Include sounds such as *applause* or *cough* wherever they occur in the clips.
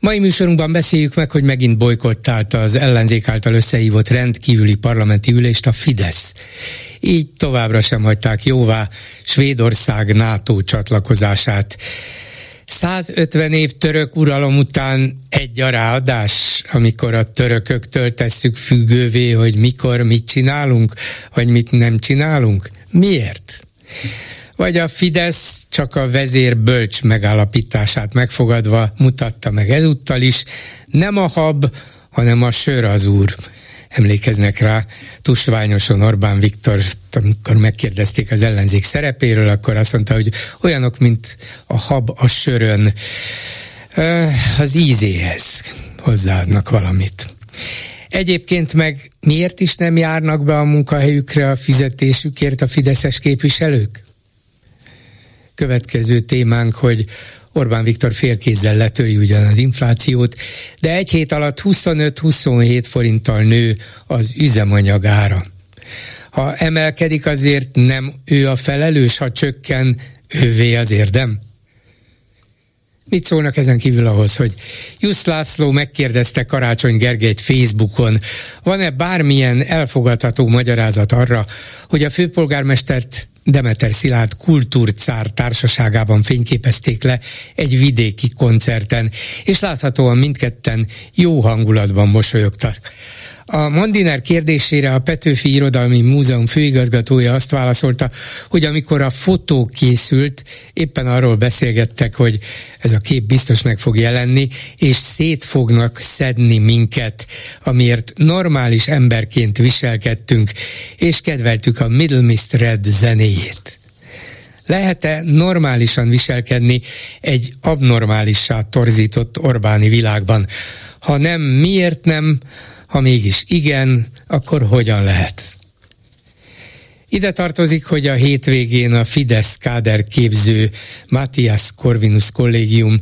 Mai műsorunkban beszéljük meg, hogy megint bolykottálta az ellenzék által összehívott rendkívüli parlamenti ülést a Fidesz. Így továbbra sem hagyták jóvá Svédország NATO csatlakozását. 150 év török uralom után egy a ráadás, amikor a törököktől tesszük függővé, hogy mikor mit csinálunk, vagy mit nem csinálunk? Miért? Vagy a Fidesz csak a vezér bölcs megállapítását megfogadva mutatta meg ezúttal is, nem a hab, hanem a sör az úr. Emlékeznek rá tusványosan Orbán Viktor, amikor megkérdezték az ellenzék szerepéről, akkor azt mondta, hogy olyanok, mint a hab a sörön, az ízéhez hozzáadnak valamit. Egyébként meg miért is nem járnak be a munkahelyükre a fizetésükért a fideszes képviselők? Következő témánk, hogy Orbán Viktor félkézzel letöri ugyan az inflációt, de egy hét alatt 25-27 forinttal nő az üzemanyag ára. Ha emelkedik, azért nem ő a felelős, ha csökken, ővé az érdem? Mit szólnak ezen kívül ahhoz, hogy Jusz László megkérdezte Karácsony Gergelyt Facebookon, van-e bármilyen elfogadható magyarázat arra, hogy a főpolgármestert Demeter Szilárd kultúrcár társaságában fényképezték le egy vidéki koncerten, és láthatóan mindketten jó hangulatban mosolyogtak. A Mandiner kérdésére a Petőfi Irodalmi Múzeum főigazgatója azt válaszolta, hogy amikor a fotó készült, éppen arról beszélgettek, hogy ez a kép biztos meg fog jelenni, és szét fognak szedni minket, amiért normális emberként viselkedtünk, és kedveltük a Middle Mist Red zenéjét. Lehet-e normálisan viselkedni egy abnormálissá torzított Orbáni világban? Ha nem, miért nem? Ha mégis igen, akkor hogyan lehet? Ide tartozik, hogy a hétvégén a Fidesz káder képző Matthias Corvinus kollégium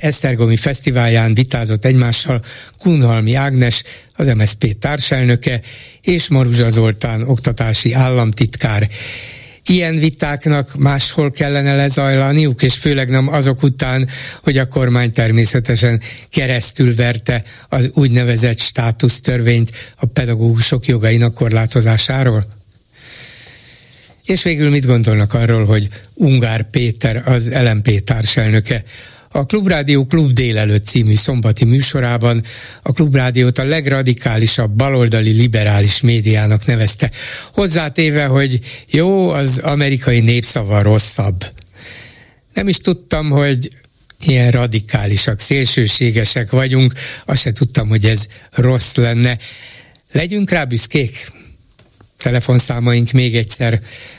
Esztergomi fesztiválján vitázott egymással Kunhalmi Ágnes, az MSZP társelnöke, és Maruzsa Zoltán oktatási államtitkár ilyen vitáknak máshol kellene lezajlaniuk, és főleg nem azok után, hogy a kormány természetesen keresztül verte az úgynevezett státusztörvényt a pedagógusok jogainak korlátozásáról? És végül mit gondolnak arról, hogy Ungár Péter az LMP társelnöke a Klubrádió Klub délelőtt című szombati műsorában a Klubrádiót a legradikálisabb baloldali liberális médiának nevezte, hozzátéve, hogy jó, az amerikai népszava rosszabb. Nem is tudtam, hogy ilyen radikálisak, szélsőségesek vagyunk, azt se tudtam, hogy ez rossz lenne. Legyünk rá büszkék? Telefonszámaink még egyszer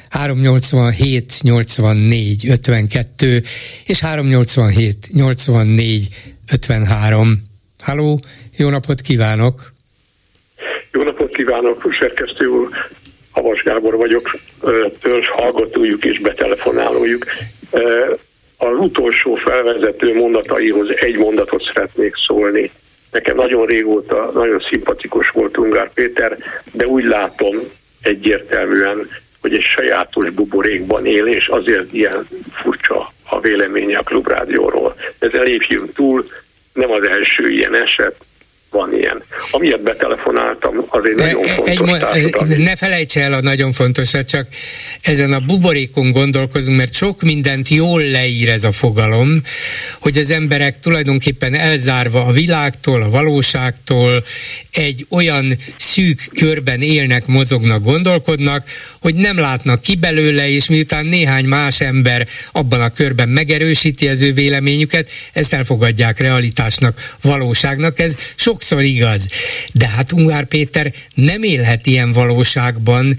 387 84 52 és 387 84 53. Halló, jó napot kívánok! Jó napot kívánok, szerkesztő úr! Havas Gábor vagyok, törzs hallgatójuk és betelefonálójuk. Az utolsó felvezető mondataihoz egy mondatot szeretnék szólni. Nekem nagyon régóta nagyon szimpatikus volt Ungár Péter, de úgy látom egyértelműen, hogy egy sajátos buborékban él, és azért ilyen furcsa a véleménye a klubrádióról. Ezen lépjünk túl, nem az első ilyen eset, van ilyen. Amiért betelefonáltam, az egy nagyon fontos egy, Ne felejts el a nagyon fontosat, csak ezen a buborékon gondolkozunk, mert sok mindent jól leír ez a fogalom, hogy az emberek tulajdonképpen elzárva a világtól, a valóságtól egy olyan szűk körben élnek, mozognak, gondolkodnak, hogy nem látnak ki belőle, és miután néhány más ember abban a körben megerősíti az ő véleményüket, ezt elfogadják realitásnak, valóságnak. Ez sok sokszor igaz. De hát Ungár Péter nem élhet ilyen valóságban,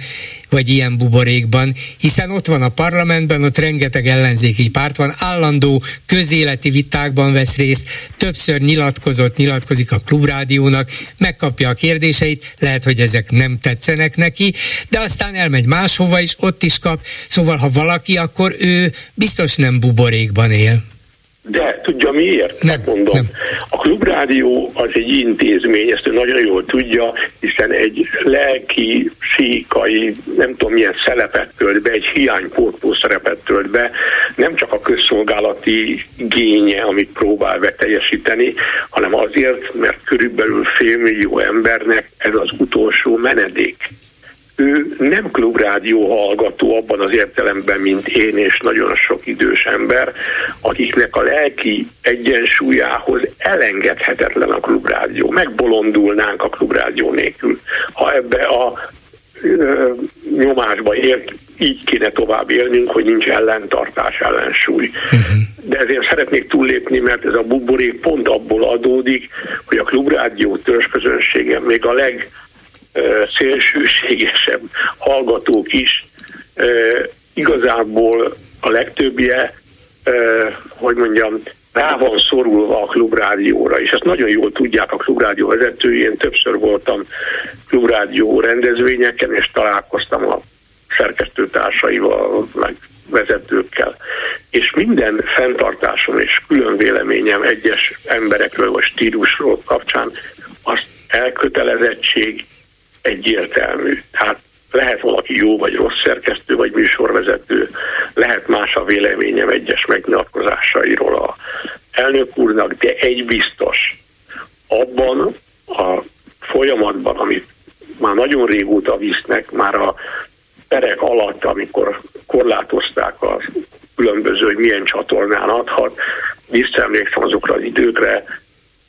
vagy ilyen buborékban, hiszen ott van a parlamentben, ott rengeteg ellenzéki párt van, állandó közéleti vitákban vesz részt, többször nyilatkozott, nyilatkozik a klubrádiónak, megkapja a kérdéseit, lehet, hogy ezek nem tetszenek neki, de aztán elmegy máshova is, ott is kap, szóval ha valaki, akkor ő biztos nem buborékban él. De tudja miért? Nem, mondom. nem. A klubrádió az egy intézmény, ezt ő nagyon jól tudja, hiszen egy lelki, síkai, nem tudom milyen szerepet tölt be, egy hiánypótló szerepet tölt be, nem csak a közszolgálati génye, amit próbál beteljesíteni, hanem azért, mert körülbelül félmillió embernek ez az utolsó menedék ő nem klubrádió hallgató abban az értelemben, mint én és nagyon sok idős ember, akiknek a lelki egyensúlyához elengedhetetlen a klubrádió. Megbolondulnánk a klubrádió nélkül. Ha ebbe a ö, nyomásba ért, így kéne tovább élnünk, hogy nincs ellentartás, ellensúly. Uh-huh. De ezért szeretnék túllépni, mert ez a buborék pont abból adódik, hogy a klubrádió törzsközönsége még a leg szélsőségesebb hallgatók is igazából a legtöbbje, hogy mondjam, rá van szorulva a klubrádióra, és ezt nagyon jól tudják a klubrádió vezetői. Én többször voltam klubrádió rendezvényeken, és találkoztam a szerkesztőtársaival, meg vezetőkkel. És minden fenntartásom és külön véleményem egyes emberekről vagy stílusról kapcsán az elkötelezettség egyértelmű. Tehát lehet valaki jó vagy rossz szerkesztő, vagy műsorvezető, lehet más a véleményem egyes megnyilatkozásairól a elnök úrnak, de egy biztos, abban a folyamatban, amit már nagyon régóta visznek, már a perek alatt, amikor korlátozták a különböző, hogy milyen csatornán adhat, visszaemlékszem azokra az időkre,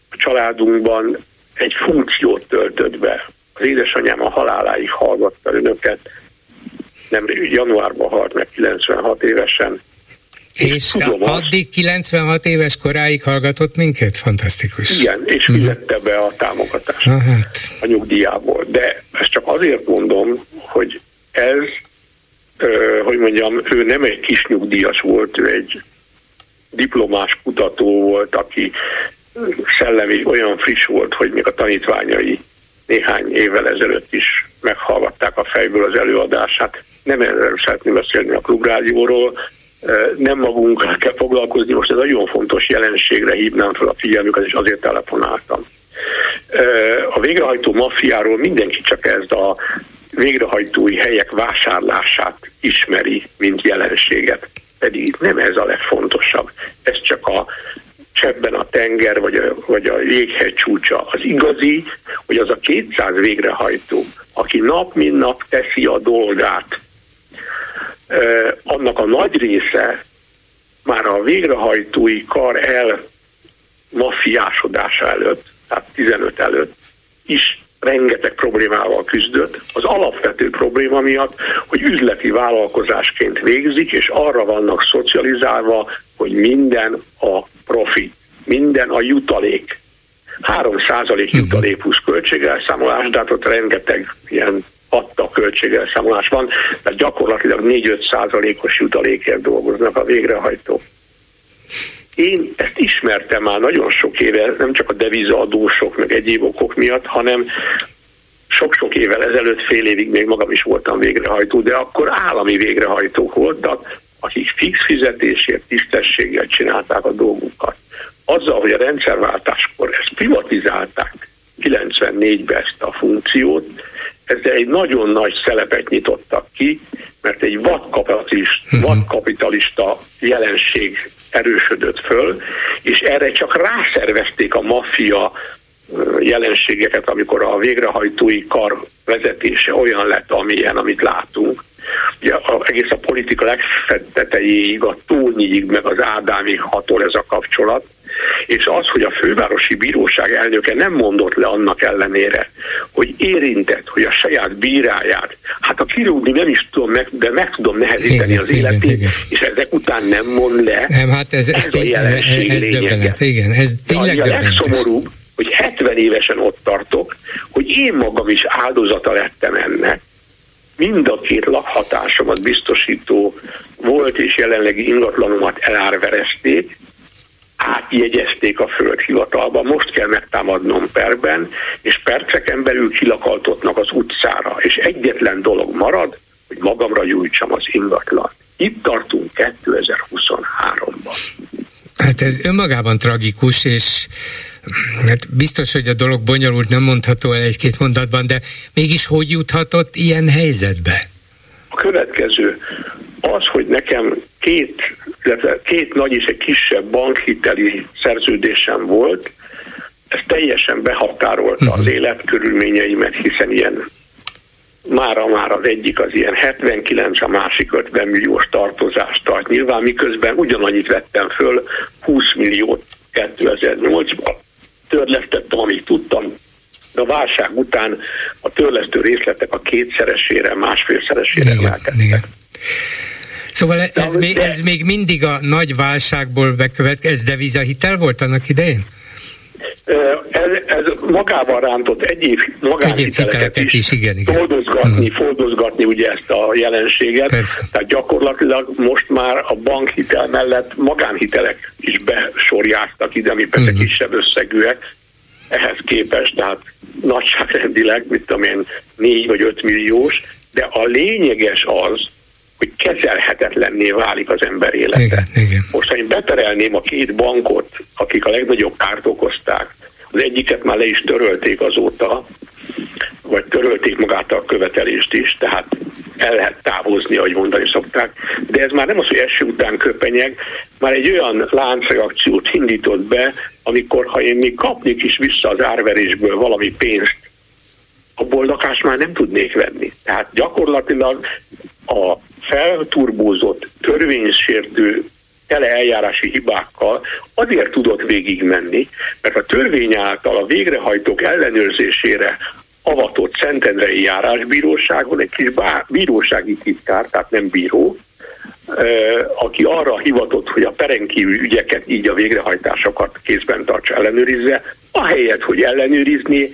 a családunkban egy funkciót töltött be az édesanyám a haláláig hallgatta önöket, nem januárban halt meg 96 évesen. És, és addig 96 éves koráig hallgatott minket? Fantasztikus. Igen, és mhm. fizette be a támogatást hát. a nyugdíjából. De ezt csak azért mondom, hogy ez, hogy mondjam, ő nem egy kis nyugdíjas volt, ő egy diplomás kutató volt, aki szellemi olyan friss volt, hogy még a tanítványai néhány évvel ezelőtt is meghallgatták a fejből az előadását. Nem erről szeretném beszélni a klubrádióról, nem magunkkal kell foglalkozni, most ez nagyon fontos jelenségre hívnám fel a figyelmüket, és azért telefonáltam. A végrehajtó maffiáról mindenki csak ez a végrehajtói helyek vásárlását ismeri, mint jelenséget. Pedig nem ez a legfontosabb. Ez csak a cseppben a tenger, vagy a, vagy a jéghegy csúcsa. Az igazi, hogy az a 200 végrehajtó, aki nap mint nap teszi a dolgát, annak a nagy része már a végrehajtói kar el mafiásodása előtt, tehát 15 előtt is rengeteg problémával küzdött. Az alapvető probléma miatt, hogy üzleti vállalkozásként végzik, és arra vannak szocializálva, hogy minden a profit, minden a jutalék. 3 százalék mhm. jutalék plusz költségelszámolás, de hát ott rengeteg ilyen adta költségelszámolás van, tehát gyakorlatilag 4-5 százalékos jutalékért dolgoznak a végrehajtók. Én ezt ismertem már nagyon sok éve, nem csak a devizaadósok, meg egyéb okok miatt, hanem sok-sok évvel ezelőtt, fél évig még magam is voltam végrehajtó, de akkor állami végrehajtók voltak, akik fix fizetésért, tisztességgel csinálták a dolgukat. Azzal, hogy a rendszerváltáskor ezt privatizálták 94-ben ezt a funkciót, ezzel egy nagyon nagy szelepet nyitottak ki, mert egy vadkapitalista, mhm. vadkapitalista jelenség erősödött föl, és erre csak rászervezték a maffia jelenségeket, amikor a végrehajtói kar vezetése olyan lett, amilyen, amit látunk. Ugye a, egész a politika legfettetejéig, a tónyiig, meg az Ádámig hatol ez a kapcsolat, és az, hogy a fővárosi bíróság elnöke nem mondott le annak ellenére, hogy érintett, hogy a saját bíráját, hát a kirúgni nem is tudom, meg, de meg tudom nehezíteni igen, az életét, igen, igen. és ezek után nem mond le. Nem, hát ez, ez, ez, a jelenség ez, ez döbbenet, igen, ez tényleg a, a legszomorúbb, hogy 70 évesen ott tartok, hogy én magam is áldozata lettem ennek, mind a két lakhatásomat biztosító volt és jelenlegi ingatlanomat elárverezték, átjegyezték a földhivatalba, most kell megtámadnom perben, és perceken belül kilakaltotnak az utcára, és egyetlen dolog marad, hogy magamra gyújtsam az ingatlan. Itt tartunk 2023-ban. Hát ez önmagában tragikus, és hát biztos, hogy a dolog bonyolult, nem mondható el egy-két mondatban, de mégis hogy juthatott ilyen helyzetbe? Következő az, hogy nekem két, két nagy és egy kisebb bankhiteli szerződésem volt, ez teljesen behatárolta uh-huh. az mhm. életkörülményeimet, hiszen ilyen mára már az egyik az ilyen 79, a másik 50 milliós tartozást tart. Nyilván miközben ugyanannyit vettem föl, 20 milliót 2008-ban törlesztettem, amit tudtam, de a válság után a törlesztő részletek a kétszeresére, másfélszeresére emelkedtek. Szóval ez, még, ez még mindig a nagy válságból bekövetkezik, ez devizahitel volt annak idején? Ez, ez magával rántott egyéb magánhiteleket is, is igen, igen. Foldozgatni, uh-huh. foldozgatni ugye ezt a jelenséget. Persze. Tehát gyakorlatilag most már a bankhitel mellett magánhitelek is besorjáztak ide, ami persze uh-huh. kisebb összegűek ehhez képest, tehát nagyságrendileg, mit tudom én, 4 vagy 5 milliós, de a lényeges az, hogy kezelhetetlenné válik az ember élete. Igen, igen. Most, ha én beterelném a két bankot, akik a legnagyobb kárt okozták, az egyiket már le is törölték azóta, vagy törölték magát a követelést is, tehát el lehet távozni, ahogy mondani szokták, de ez már nem az, hogy eső után köpenyeg, már egy olyan láncreakciót indított be, amikor ha én még kapnék is vissza az árverésből valami pénzt, abból lakást már nem tudnék venni. Tehát gyakorlatilag a felturbózott, törvénysértő tele eljárási hibákkal azért tudott végigmenni, mert a törvény által a végrehajtók ellenőrzésére avatott Szentendrei járásbíróságon egy kis bá, bírósági titkár, tehát nem bíró, aki arra hivatott, hogy a perenkívül ügyeket, így a végrehajtásokat kézben tartsa ellenőrizze, ahelyett, hogy ellenőrizni,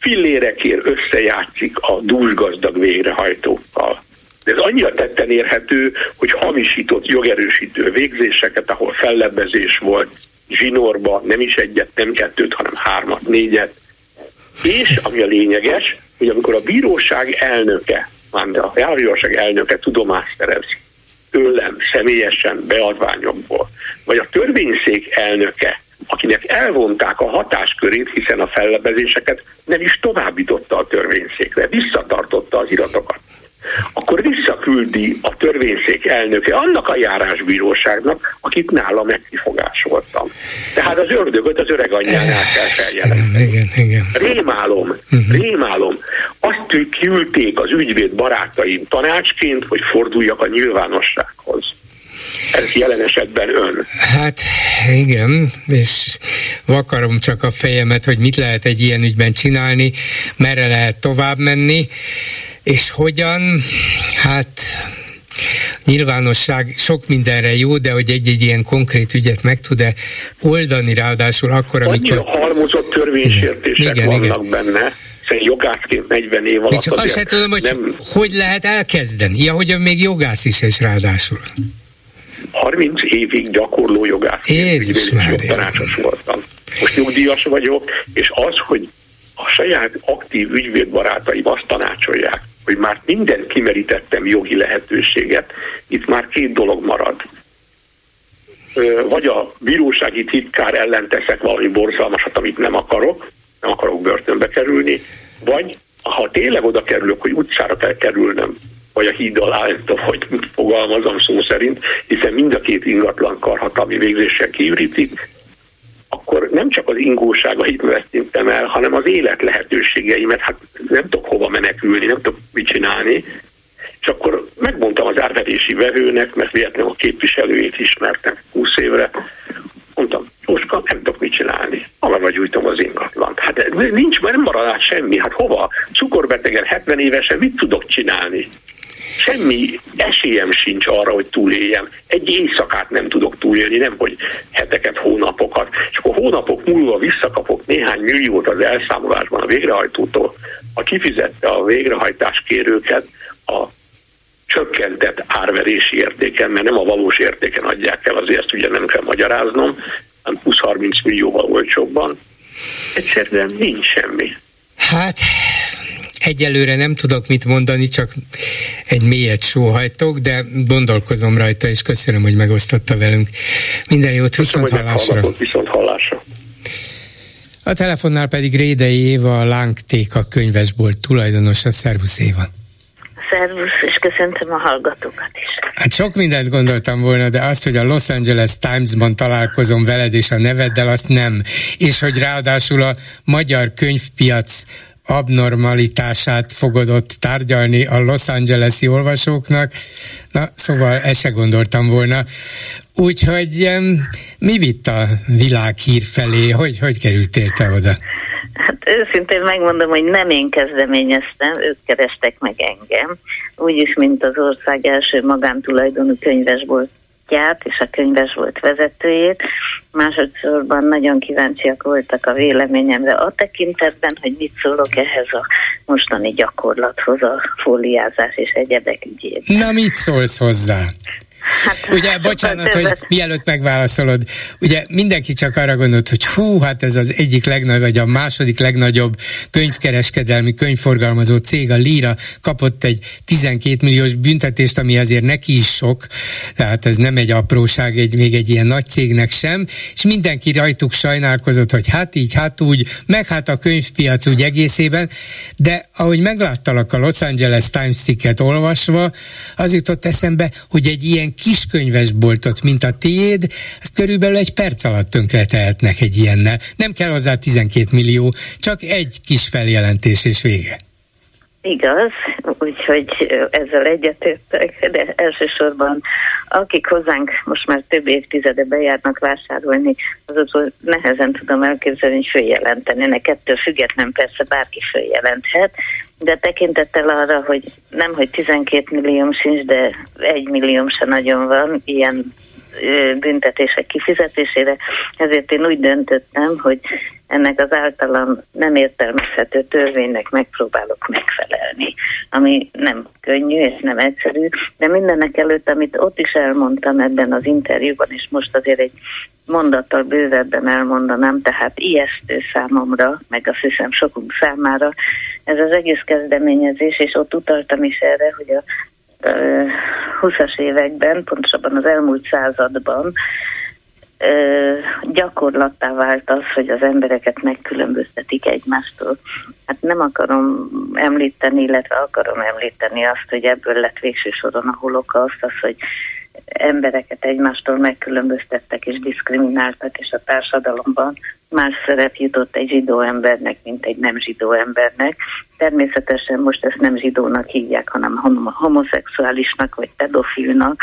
fillérekért összejátszik a dúsgazdag végrehajtókkal. De ez annyira tetten érhető, hogy hamisított jogerősítő végzéseket, ahol fellebbezés volt, zsinórba, nem is egyet, nem kettőt, hanem hármat, négyet. És, ami a lényeges, hogy amikor a bíróság elnöke, már a járványosság elnöke tudomást szerez tőlem személyesen beadványokból, vagy a törvényszék elnöke, akinek elvonták a hatáskörét, hiszen a fellebezéseket nem is továbbította a törvényszékre, visszatartotta az iratokat akkor visszaküldi a törvényszék elnöke annak a járásbíróságnak, akit nála megkifogásoltam. Tehát az ördögöt az öreg anyjánál kell feljelenteni. Rémálom, uh-huh. rémálom. Azt küldték az ügyvéd barátaim tanácsként, hogy forduljak a nyilvánossághoz. Ez jelen esetben ön. Hát igen, és vakarom csak a fejemet, hogy mit lehet egy ilyen ügyben csinálni, merre lehet tovább menni. És hogyan? Hát nyilvánosság sok mindenre jó, de hogy egy-egy ilyen konkrét ügyet meg tud-e oldani ráadásul akkor, amikor... Annyira halmozott törvénysértések igen, vannak igen. benne, hiszen jogászként 40 év alatt csak azt sem tudom, hogy nem... hogy lehet elkezdeni. Ja, hogy még jogász is és ráadásul. 30 évig gyakorló jogászként Jézus tanácsos voltam. Most nyugdíjas vagyok, és az, hogy a saját aktív ügyvédbarátaim azt tanácsolják, hogy már mindent kimerítettem jogi lehetőséget, itt már két dolog marad. Vagy a bírósági titkár ellen teszek valami borzalmasat, amit nem akarok, nem akarok börtönbe kerülni, vagy ha tényleg oda kerülök, hogy utcára kell kerülnöm, vagy a híd alá, hogy fogalmazom szó szerint, hiszen mind a két ingatlan karhatalmi végzéssel kiürítik, akkor nem csak az ingóságait vesztítem el, hanem az élet lehetőségeimet, hát nem tudok hova menekülni, nem tudok mit csinálni, és akkor megmondtam az árverési vevőnek, mert véletlenül a képviselőjét ismertem 20 évre, mondtam, Jóska, nem tudok mit csinálni. Magamra gyújtom az ingatlant. Hát nincs, mert nem marad át semmi. Hát hova? Cukorbetegen, 70 évesen mit tudok csinálni? Semmi esélyem sincs arra, hogy túléljem. Egy éjszakát nem tudok túlélni, nem hogy heteket, hónapokat. És akkor hónapok múlva visszakapok néhány milliót az elszámolásban a végrehajtótól, a kifizette a végrehajtás kérőket a csökkentett árverési értéken, mert nem a valós értéken adják el, azért ezt ugye nem kell magyaráznom, hanem 20-30 millióval olcsóbban. Egyszerűen nincs semmi. Hát egyelőre nem tudok mit mondani, csak egy mélyet sóhajtok, de gondolkozom rajta, és köszönöm, hogy megosztotta velünk. Minden jót, viszont hallásra. Viszont hallásra. A telefonnál pedig Rédei Éva, a Lángtéka könyvesbolt tulajdonosa. Szervusz Éva! Szervusz, és köszöntöm a hallgatókat is. Hát sok mindent gondoltam volna, de azt, hogy a Los Angeles Times-ban találkozom veled és a neveddel, azt nem. És hogy ráadásul a magyar könyvpiac abnormalitását fogod ott tárgyalni a Los Angeles-i olvasóknak. Na, szóval ezt se gondoltam volna. Úgyhogy mi vitt a világhír felé? Hogy, hogy kerültél te oda? Hát őszintén megmondom, hogy nem én kezdeményeztem, ők kerestek meg engem. Úgyis, mint az ország első magántulajdonú könyvesbolt gyárt és a könyves volt vezetőjét. Másodszorban nagyon kíváncsiak voltak a véleményemre a tekintetben, hogy mit szólok ehhez a mostani gyakorlathoz, a fóliázás és egyedek ügyét. Na, mit szólsz hozzá? Hát, ugye, bocsánat, hogy mielőtt megválaszolod, ugye mindenki csak arra gondolt, hogy hú, hát ez az egyik legnagyobb, vagy a második legnagyobb könyvkereskedelmi, könyvforgalmazó cég, a Lira kapott egy 12 milliós büntetést, ami azért neki is sok, tehát ez nem egy apróság, egy, még egy ilyen nagy cégnek sem, és mindenki rajtuk sajnálkozott, hogy hát így, hát úgy, meg hát a könyvpiac úgy egészében, de ahogy megláttalak a Los Angeles Times cikket olvasva, az jutott eszembe, hogy egy ilyen kiskönyvesboltot, mint a tiéd, ezt körülbelül egy perc alatt tönkre egy ilyennel. Nem kell hozzá 12 millió, csak egy kis feljelentés és vége. Igaz, úgyhogy ezzel egyetértek, de elsősorban akik hozzánk most már több évtizede bejárnak vásárolni, azokról nehezen tudom elképzelni, hogy följelenteni. Ennek ettől független persze bárki följelenthet, de tekintettel arra, hogy nem, hogy 12 millió sincs, de egy millió se nagyon van ilyen büntetések kifizetésére, ezért én úgy döntöttem, hogy ennek az általam nem értelmezhető törvénynek megpróbálok megfelelni, ami nem könnyű és nem egyszerű, de mindennek előtt, amit ott is elmondtam ebben az interjúban, és most azért egy mondattal bővebben elmondanám, tehát ijesztő számomra, meg azt hiszem sokunk számára, ez az egész kezdeményezés, és ott utaltam is erre, hogy a 20-as években, pontosabban az elmúlt században gyakorlattá vált az, hogy az embereket megkülönböztetik egymástól. Hát nem akarom említeni, illetve akarom említeni azt, hogy ebből lett végső soron a holokauszt, az, hogy embereket egymástól megkülönböztettek és diszkrimináltak, és a társadalomban más szerep jutott egy zsidó embernek, mint egy nem zsidó embernek. Természetesen most ezt nem zsidónak hívják, hanem homoszexuálisnak vagy pedofilnak.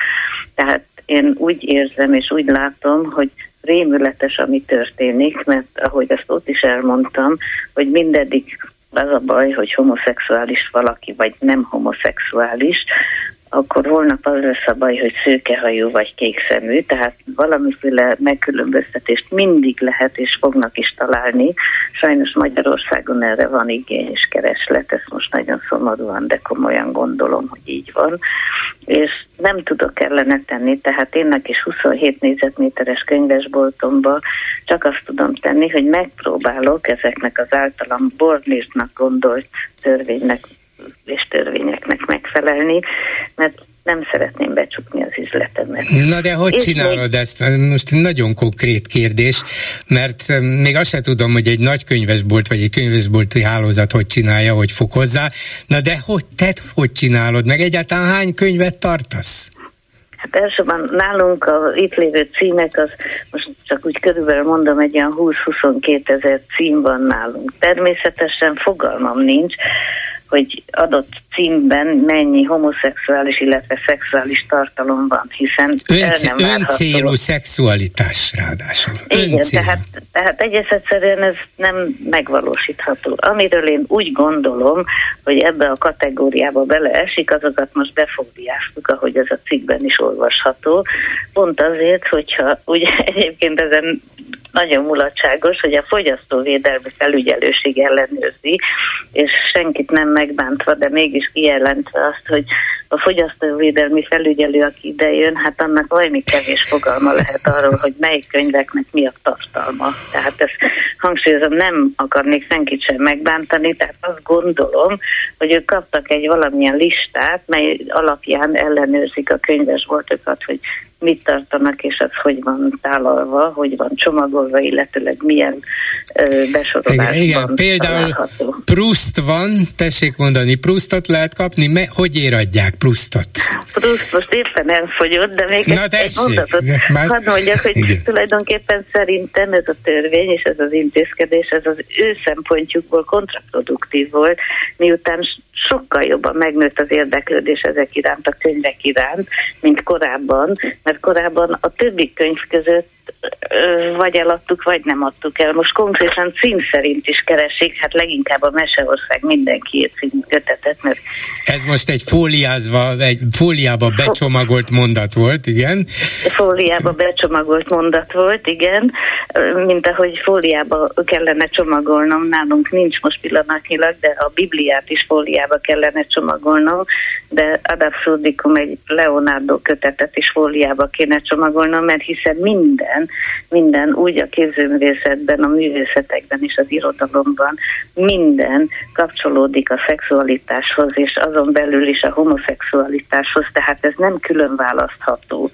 Tehát én úgy érzem és úgy látom, hogy rémületes, ami történik, mert ahogy ezt ott is elmondtam, hogy mindeddig az a baj, hogy homoszexuális valaki, vagy nem homoszexuális, akkor volna az lesz a baj, hogy szőkehajú vagy kékszemű, tehát valamiféle megkülönböztetést mindig lehet és fognak is találni. Sajnos Magyarországon erre van igény és kereslet, ezt most nagyon szomorúan, de komolyan gondolom, hogy így van. És nem tudok ellene tenni, tehát énnek is 27 négyzetméteres könyvesboltomba csak azt tudom tenni, hogy megpróbálok ezeknek az általam bornírtnak gondolt törvénynek és törvényeknek megfelelni, mert nem szeretném becsukni az üzletemet. Na de hogy és csinálod még... ezt? Most nagyon konkrét kérdés, mert még azt sem tudom, hogy egy nagy könyvesbolt vagy egy könyvesbolti hálózat hogy csinálja, hogy fog hozzá. Na de hogy te hogy csinálod? Meg egyáltalán hány könyvet tartasz? Hát elsőben nálunk az itt lévő címek, az most csak úgy körülbelül mondom, egy olyan 20-22 ezer cím van nálunk. Természetesen fogalmam nincs, hogy adott címben mennyi homoszexuális, illetve szexuális tartalom van, hiszen Ön, nem öncélú szexualitás ráadásul. Igen, tehát, tehát egész egyszerűen ez nem megvalósítható. Amiről én úgy gondolom, hogy ebbe a kategóriába beleesik, azokat most befóbiáztuk, ahogy ez a cikkben is olvasható. Pont azért, hogyha ugye *laughs* egyébként ezen nagyon mulatságos, hogy a fogyasztóvédelmi felügyelőség ellenőrzi, és senkit nem megbántva, de mégis kijelentve azt, hogy a fogyasztóvédelmi felügyelő, aki idejön, hát annak valami kevés fogalma lehet arról, hogy melyik könyveknek mi a tartalma. Tehát ezt hangsúlyozom, nem akarnék senkit sem megbántani, tehát azt gondolom, hogy ők kaptak egy valamilyen listát, mely alapján ellenőrzik a könyvesboltokat, hogy mit tartanak, és az hogy van tálalva, hogy van csomagolva, illetőleg milyen ö, Igen, igen. például található. Proust van, tessék mondani, Proustot lehet kapni, Me, hogy éradják Proustot? Proust most éppen elfogyott, de még Na, egy, egy mondatot már... hadd mondjak, hogy igen. tulajdonképpen szerintem ez a törvény és ez az intézkedés, ez az ő szempontjukból kontraproduktív volt, miután sokkal jobban megnőtt az érdeklődés ezek iránt, a könyvek iránt, mint korábban, mert korábban a többi könyv között vagy eladtuk, vagy nem adtuk el. Most konkrétan cím szerint is keresik, hát leginkább a Meseország mindenki című kötetet, mert... Ez most egy fóliázva, egy fóliába becsomagolt mondat volt, igen? Fóliába becsomagolt mondat volt, igen, mint ahogy fóliába kellene csomagolnom, nálunk nincs most pillanatnyilag, de a Bibliát is fóliába kellene csomagolnom, de ad absurdicum egy Leonardo kötetet is fóliába kéne csomagolnom, mert hiszen minden, minden úgy a képzőművészetben, a művészetekben és az irodalomban minden kapcsolódik a szexualitáshoz, és azon belül is a homoszexualitáshoz, tehát ez nem külön választható.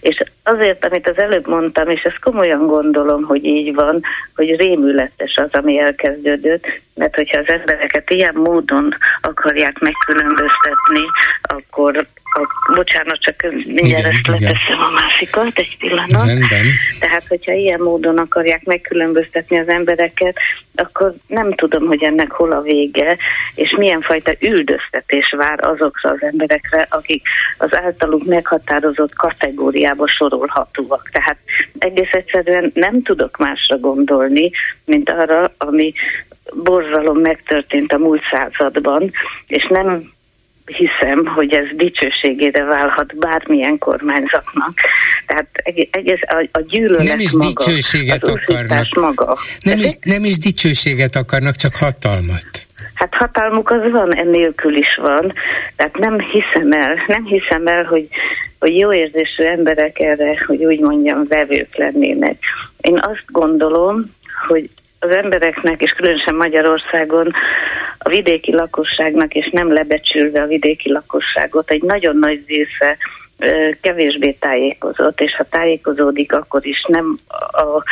És azért, amit az előbb mondtam, és ezt komolyan gondolom, hogy így van, hogy rémületes az, ami elkezdődött, mert hogyha az embereket ilyen módon akarják megkülönböztetni, akkor a, bocsánat, csak mindjárt ezt leteszem a másikat, egy pillanat. Rendben. Tehát, hogyha ilyen módon akarják megkülönböztetni az embereket, akkor nem tudom, hogy ennek hol a vége, és milyen fajta üldöztetés vár azokra az emberekre, akik az általuk meghatározott kategóriába sorolhatóak. Tehát egész egyszerűen nem tudok másra gondolni, mint arra, ami borzalom megtörtént a múlt században, és nem hiszem, hogy ez dicsőségére válhat bármilyen kormányzatnak. Tehát egész a, a gyűlölet Nem is maga, dicsőséget akarnak. Maga. Nem is, nem is dicsőséget akarnak, csak hatalmat. Hát hatalmuk az van, ennélkül is van. Tehát nem hiszem el, nem hiszem el, hogy, hogy jó érzésű emberek erre, hogy úgy mondjam, vevők lennének. Én azt gondolom, hogy az embereknek, és különösen Magyarországon a vidéki lakosságnak, és nem lebecsülve a vidéki lakosságot, egy nagyon nagy része kevésbé tájékozott, és ha tájékozódik, akkor is nem a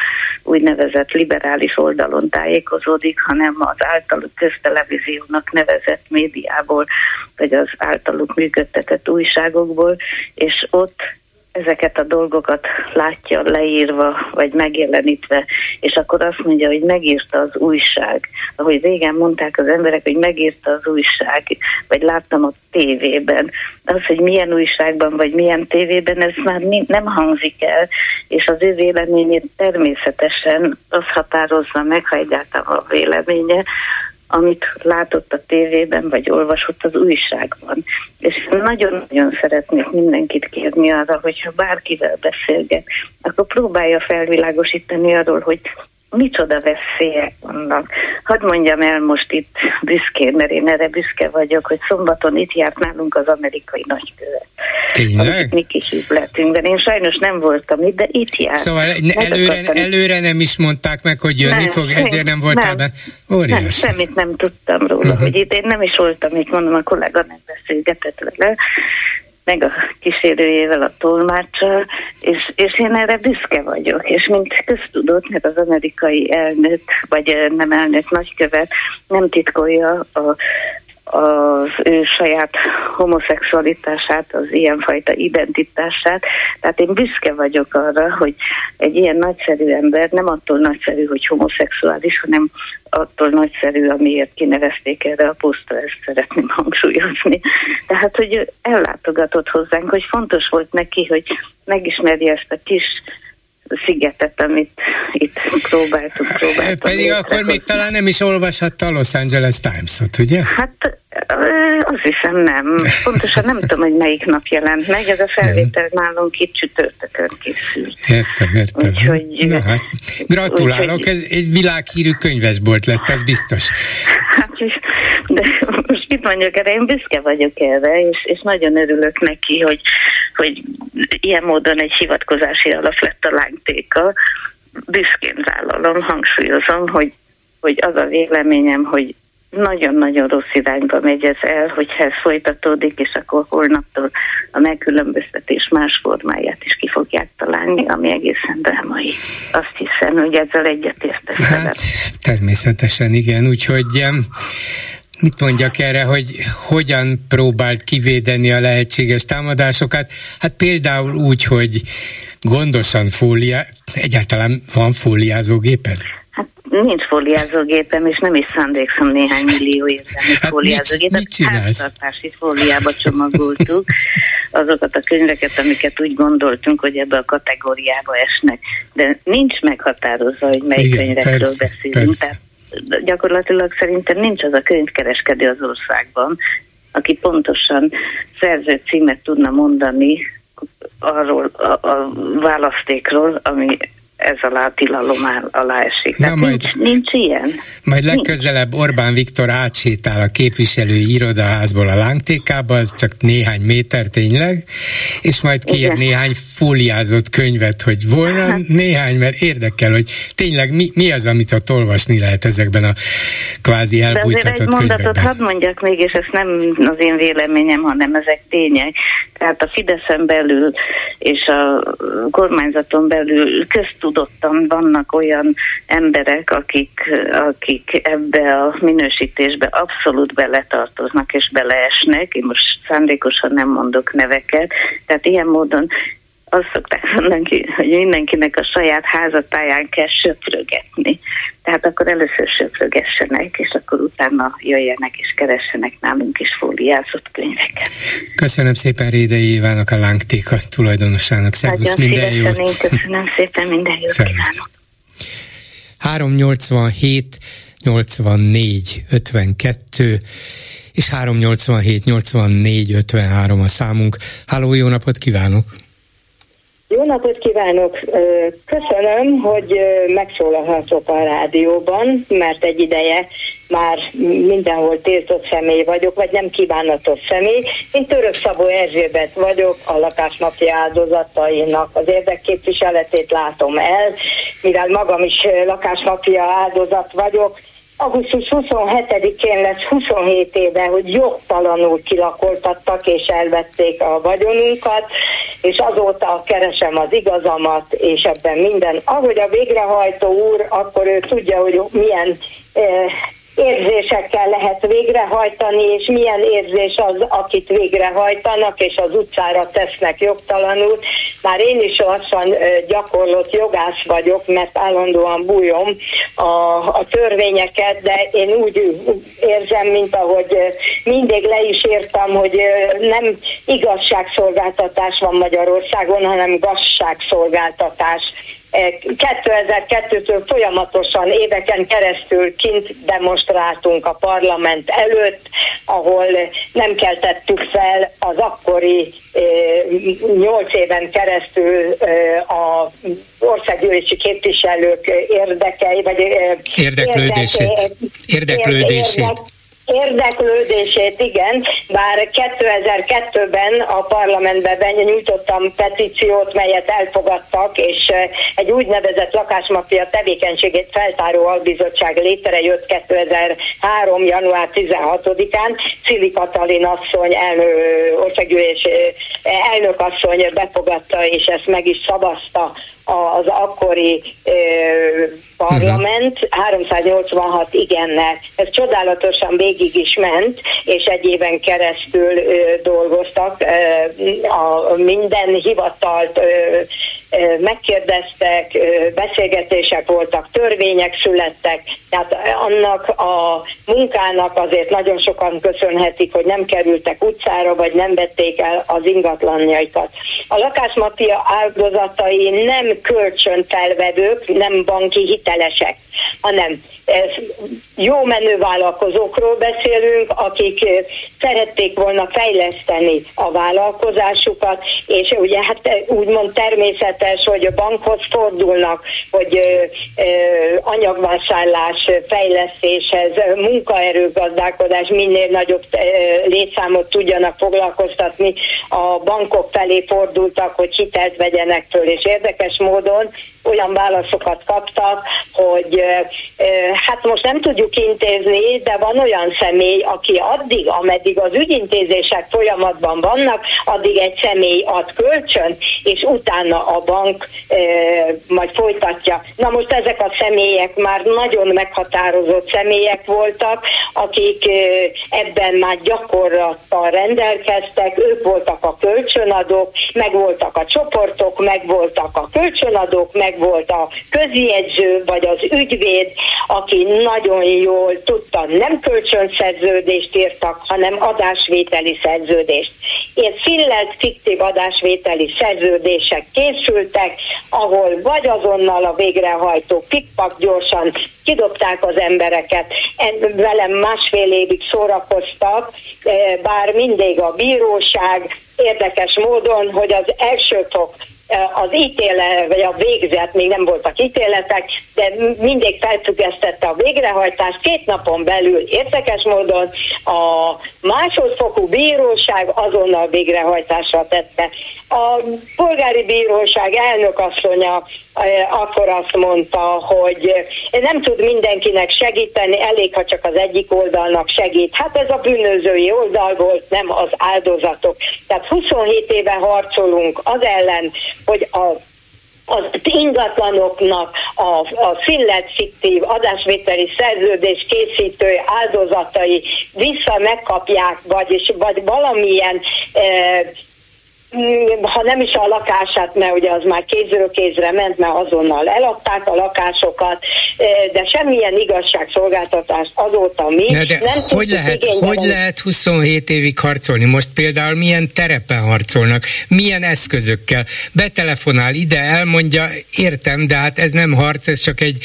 úgynevezett liberális oldalon tájékozódik, hanem az általuk köztelevíziónak nevezett médiából, vagy az általuk működtetett újságokból, és ott ezeket a dolgokat látja leírva, vagy megjelenítve, és akkor azt mondja, hogy megírta az újság. Ahogy régen mondták az emberek, hogy megírta az újság, vagy láttam a tévében. Az, hogy milyen újságban, vagy milyen tévében, ez már nem hangzik el, és az ő véleményét természetesen az határozza meg, ha egyáltalán a véleménye, amit látott a tévében, vagy olvasott az újságban. És nagyon-nagyon szeretnék mindenkit kérni arra, hogyha bárkivel beszélget, akkor próbálja felvilágosítani arról, hogy micsoda veszélyek vannak. Hadd mondjam el most itt büszkén, mert én erre büszke vagyok, hogy szombaton itt járt nálunk az amerikai nagykövet. Tényleg? Mi kis üzletünkben. Én sajnos nem voltam itt, de itt járt. Szóval előre, előre nem is mondták meg, hogy jönni nem, fog, ezért nem voltál be. Óriás. Nem, semmit nem tudtam róla, uh-huh. hogy itt én nem is voltam itt, mondom, a kollega nem beszélgetett vele, meg a kísérőjével, a tolmáccsal, és, és én erre büszke vagyok, és mint köztudott, mert az amerikai elnök, vagy nem elnök, nagykövet nem titkolja a az ő saját homoszexualitását, az ilyenfajta identitását. Tehát én büszke vagyok arra, hogy egy ilyen nagyszerű ember nem attól nagyszerű, hogy homoszexuális, hanem attól nagyszerű, amiért kinevezték erre a posztra, ezt szeretném hangsúlyozni. Tehát, hogy ellátogatott hozzánk, hogy fontos volt neki, hogy megismerje ezt a kis szigetet, amit itt próbáltuk, próbáltuk. Pedig akkor még talán nem is olvashatta a Los Angeles Times-ot, ugye? Hát azt hiszem nem. Pontosan nem tudom, hogy melyik nap jelent meg. Ez a felvétel nálunk itt csütörtökön készült. Értem, értem. Úgyhogy, Na, hát, gratulálok, úgyhogy, ez egy világhírű könyvesbolt lett, az biztos. Hát, mit mondjak erre, én büszke vagyok erre, és, és nagyon örülök neki, hogy, hogy ilyen módon egy hivatkozási alap lett a lángtéka. Büszkén vállalom, hangsúlyozom, hogy, hogy az a véleményem, hogy nagyon-nagyon rossz irányba megy ez el, hogyha ez folytatódik, és akkor holnaptól a megkülönböztetés más formáját is ki fogják találni, ami egészen drámai. Azt hiszem, hogy ezzel egyetértek. Hát, természetesen igen, úgyhogy Mit mondjak erre, hogy hogyan próbált kivédeni a lehetséges támadásokat? Hát például úgy, hogy gondosan fólia, egyáltalán van fóliázógéped? Hát nincs fóliázógépem, és nem is szándékszom néhány millió érzelmi hát fóliázógépet. Mit, mit csinálsz? fóliába csomagoltuk azokat a könyveket, amiket úgy gondoltunk, hogy ebbe a kategóriába esnek. De nincs meghatározva, hogy mely Igen, könyvekről persze, beszélünk. Persze. Tehát gyakorlatilag szerintem nincs az a könyvkereskedő az országban, aki pontosan szerző címet tudna mondani arról a, a választékról, ami ez alá tilalom alá esik. Na majd, nincs, nincs ilyen. Majd legközelebb Orbán Viktor átsétál a képviselői irodaházból a lángtékába, az csak néhány méter tényleg, és majd kér Igen. néhány fóliázott könyvet, hogy volna hát. néhány, mert érdekel, hogy tényleg mi, mi az, amit ott olvasni lehet ezekben a kvázi elbújtatott De egy mondatot hadd mondjak még, és ez nem az én véleményem, hanem ezek tények. Tehát a Fideszen belül és a kormányzaton belül köztudottan vannak olyan emberek, akik, akik ebbe a minősítésbe abszolút beletartoznak és beleesnek. Én most szándékosan nem mondok neveket. Tehát ilyen módon azt szokták mondani, hogy mindenkinek a saját házatáján kell söprögetni. Tehát akkor először söprögessenek, és akkor utána jöjjenek és keressenek nálunk is fóliázott könyveket. Köszönöm szépen Rédei Évának a lángtéka tulajdonosának. Szervusz, minden jót! Én köszönöm szépen, minden jót Szervusz. kívánok! 387 84 52 és 387 84 53 a számunk. Háló, jó napot kívánok! Jó napot kívánok! Köszönöm, hogy megszólalhatok a rádióban, mert egy ideje már mindenhol tiltott személy vagyok, vagy nem kívánatos személy. Én Török Szabó Erzsébet vagyok, a lakásmafia áldozatainak az érdekképviseletét látom el, mivel magam is lakásmafia áldozat vagyok, augusztus 27-én lesz 27 éve, hogy jogtalanul kilakoltattak és elvették a vagyonunkat, és azóta keresem az igazamat, és ebben minden. Ahogy a végrehajtó úr, akkor ő tudja, hogy milyen eh, érzésekkel lehet végrehajtani, és milyen érzés az, akit végrehajtanak, és az utcára tesznek jogtalanul. Már én is lassan gyakorlott jogász vagyok, mert állandóan bújom a, a törvényeket, de én úgy érzem, mint ahogy mindig le is írtam, hogy nem igazságszolgáltatás van Magyarországon, hanem gazságszolgáltatás 2002-től folyamatosan éveken keresztül kint demonstráltunk a parlament előtt, ahol nem keltettük fel az akkori nyolc éven keresztül a országgyűlési képviselők érdekei, vagy érdeklődését. Érdeklődését. Érdek, Érdeklődését, igen, bár 2002-ben a parlamentben nyújtottam petíciót, melyet elfogadtak, és egy úgynevezett lakásmafia tevékenységét feltáró albizottság létrejött 2003. január 16-án. Cili Katalin asszony elnő, országgyűlés elnökasszony befogadta, és ezt meg is szavazta az akkori parlament 386 igennel. Ez csodálatosan végig is ment, és egy éven keresztül dolgoztak. A minden hivatalt megkérdeztek, beszélgetések voltak, törvények születtek, tehát annak a munkának azért nagyon sokan köszönhetik, hogy nem kerültek utcára, vagy nem vették el az ingatlanjaikat. A lakásmafia áldozatai nem kölcsönfelvedők, nem banki hitelesek, hanem jó menő vállalkozókról beszélünk, akik szerették volna fejleszteni a vállalkozásukat, és ugye hát úgymond természetes, hogy a bankhoz fordulnak, hogy anyagvásárlás fejlesztéshez, munkaerőgazdálkodás minél nagyobb létszámot tudjanak foglalkoztatni, a bankok felé fordultak, hogy hitelt vegyenek föl, és érdekes módon olyan válaszokat kaptak, hogy hát most nem tudjuk intézni, de van olyan személy, aki addig, ameddig az ügyintézések folyamatban vannak, addig egy személy ad kölcsön, és utána a bank majd folytatja. Na most ezek a személyek már nagyon meghatározott személyek voltak, akik ebben már gyakorlattal rendelkeztek, ők voltak a kölcsönadók, meg voltak a csoportok, meg voltak a kölcsönadók, meg volt a közjegyző, vagy az ügyvéd, aki nagyon jól tudta, nem kölcsönszerződést írtak, hanem adásvételi szerződést. Ilyen szillelt fiktív adásvételi szerződések készültek, ahol vagy azonnal a végrehajtó pikpak gyorsan kidobták az embereket, velem másfél évig szórakoztak, eh, bár mindig a bíróság érdekes módon, hogy az első fok az ítélet, vagy a végzet, még nem voltak ítéletek, de mindig felfüggesztette a végrehajtást. Két napon belül érdekes módon a másodfokú bíróság azonnal végrehajtásra tette. A polgári bíróság elnökasszonya akkor azt mondta, hogy nem tud mindenkinek segíteni, elég, ha csak az egyik oldalnak segít. Hát ez a bűnözői oldal volt, nem az áldozatok. Tehát 27 éve harcolunk az ellen, hogy a az ingatlanoknak a, a szillet fiktív adásvételi szerződés készítő áldozatai vissza megkapják, vagyis, vagy valamilyen e, ha nem is a lakását, mert ugye az már kézről kézre ment, mert azonnal eladták a lakásokat, de semmilyen igazságszolgáltatást azóta mi de, de nem hogy lehet, hogy lehet 27 évig harcolni? Most például milyen terepen harcolnak, milyen eszközökkel? Betelefonál ide, elmondja, értem, de hát ez nem harc, ez csak egy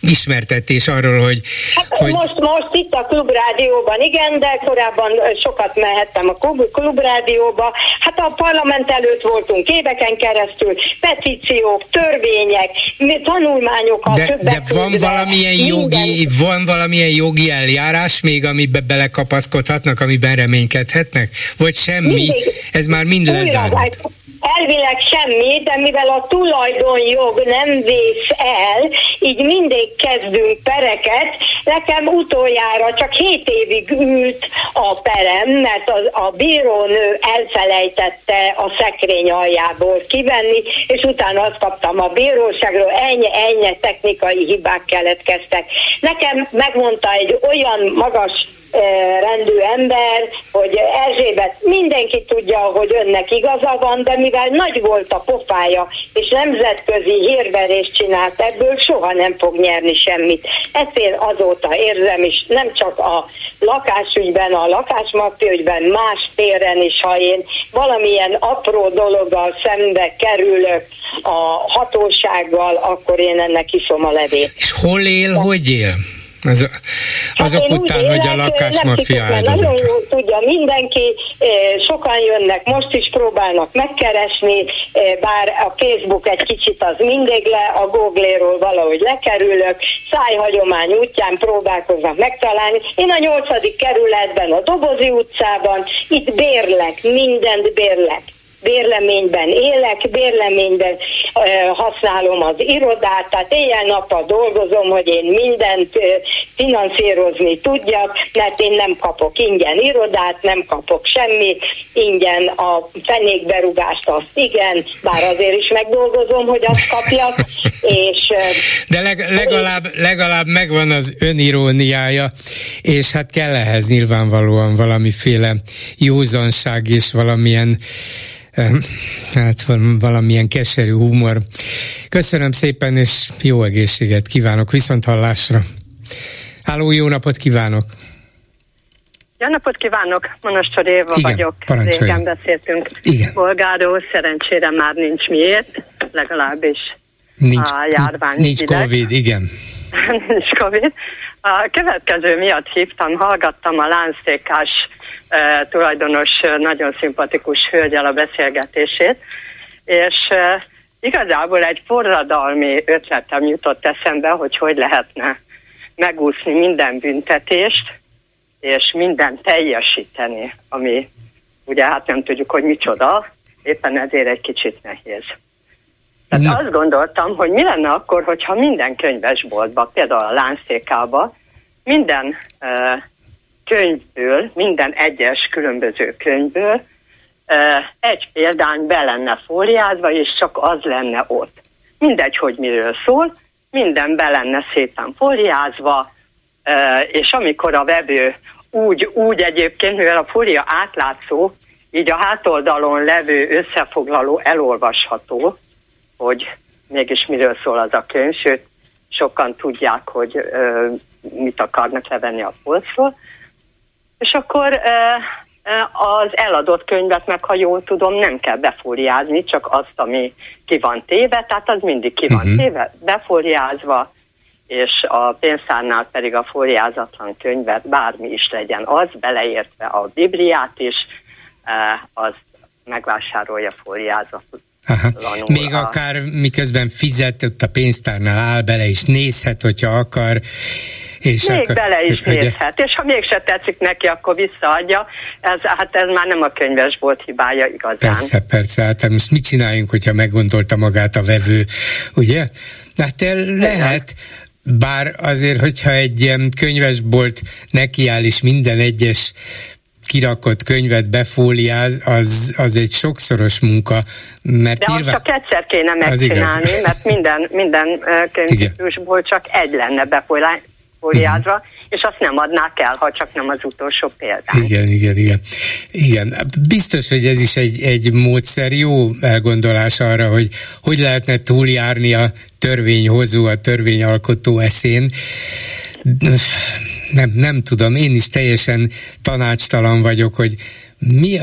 ismertetés arról, hogy... Hát hogy... Most, most itt a klubrádióban, igen, de korábban sokat mehettem a klub, klubrádióba. Hát a parlament parlament előtt voltunk éveken keresztül, petíciók, törvények, tanulmányokat. De, de van valamilyen jogi, van valamilyen jogi eljárás még, amiben belekapaszkodhatnak, amiben reménykedhetnek? Vagy semmi? Mindig, Ez már mind lezárult. Elvileg semmi, de mivel a tulajdonjog nem vész el, így mindig kezdünk pereket. Nekem utoljára csak 7 évig ült a perem, mert a, a bírónő elfelejtette a szekrény aljából kivenni, és utána azt kaptam a bíróságról, ennyi, ennyi technikai hibák keletkeztek. Nekem megmondta egy olyan magas rendű ember, hogy Erzsébet mindenki tudja, hogy önnek igaza van, de mivel nagy volt a pofája, és nemzetközi hírverést csinált ebből, soha nem fog nyerni semmit. Ezt én azóta érzem, és nem csak a lakásügyben, a lakásmafia más téren is, ha én valamilyen apró dologgal szembe kerülök a hatósággal, akkor én ennek iszom a levét. És hol él, hogy él? Az, azok hát után, hogy a lakásmafia áldozata. Nagyon jól tudja mindenki, sokan jönnek, most is próbálnak megkeresni, bár a Facebook egy kicsit az mindig le, a Google-ról valahogy lekerülök, szájhagyomány útján próbálkoznak megtalálni. Én a nyolcadik kerületben, a Dobozi utcában, itt bérlek, mindent bérlek bérleményben élek, bérleményben használom az irodát, tehát éjjel-nappal dolgozom, hogy én mindent finanszírozni tudjak, mert én nem kapok ingyen irodát, nem kapok semmit, ingyen a fenékberúgást azt igen, bár azért is megdolgozom, hogy azt kapjak, *laughs* és... De leg, legalább, legalább megvan az öniróniája, és hát kell ehhez nyilvánvalóan valamiféle józanság és valamilyen hát valamilyen keserű humor. Köszönöm szépen, és jó egészséget kívánok, viszont hallásra. Háló, jó napot kívánok! Jó napot kívánok, Monastor Éva Igen, vagyok. Régen beszéltünk Igen. bolgáról, szerencsére már nincs miért, legalábbis nincs, a járvány Nincs ideg. Covid, igen. *laughs* nincs Covid. A következő miatt hívtam, hallgattam a lánztékás e, tulajdonos nagyon szimpatikus hölgyel a beszélgetését, és e, igazából egy forradalmi ötletem jutott eszembe, hogy hogy lehetne megúszni minden büntetést, és minden teljesíteni, ami ugye hát nem tudjuk, hogy micsoda, éppen ezért egy kicsit nehéz. Tehát Na. azt gondoltam, hogy mi lenne akkor, hogyha minden könyvesboltba, például a Lánszékába, minden uh, könyvből, minden egyes különböző könyvből uh, egy példány be lenne fóliázva, és csak az lenne ott. Mindegy, hogy miről szól, minden be lenne szépen fóliázva, uh, és amikor a vevő úgy, úgy egyébként, mivel a fólia átlátszó, így a hátoldalon levő összefoglaló elolvasható, hogy mégis miről szól az a könyv, sőt, sokan tudják, hogy ö, mit akarnak levenni a polcról. És akkor ö, az eladott könyvet meg, ha jól tudom, nem kell befóliázni, csak azt, ami ki van téve, tehát az mindig ki van uh-huh. téve, befóliázva, és a pénztárnál pedig a fóliázatlan könyvet, bármi is legyen az, beleértve a Bibliát is, az megvásárolja fóliázatot Aha. Még a... akár miközben fizetett a pénztárnál áll bele, és nézhet, hogyha akar. És még akkor, bele is ugye? nézhet, és ha mégse tetszik neki, akkor visszaadja. Ez, hát ez már nem a könyvesbolt hibája igazán. Persze, persze, hát most mit csináljunk, hogyha meggondolta magát a vevő, ugye? Hát lehet, bár azért, hogyha egy könyvesbolt nekiáll is minden egyes kirakott könyvet befóliáz, az, az egy sokszoros munka. Mert De nyilván... azt csak egyszer kéne megcsinálni, mert minden, minden könyvtípusból csak egy lenne befóliázva, uh-huh. és azt nem adnák el, ha csak nem az utolsó példány. Igen, igen, igen. Igen, biztos, hogy ez is egy, egy módszer, jó elgondolás arra, hogy hogy lehetne túljárni a törvényhozó, a törvényalkotó eszén nem, nem tudom, én is teljesen tanácstalan vagyok, hogy mi,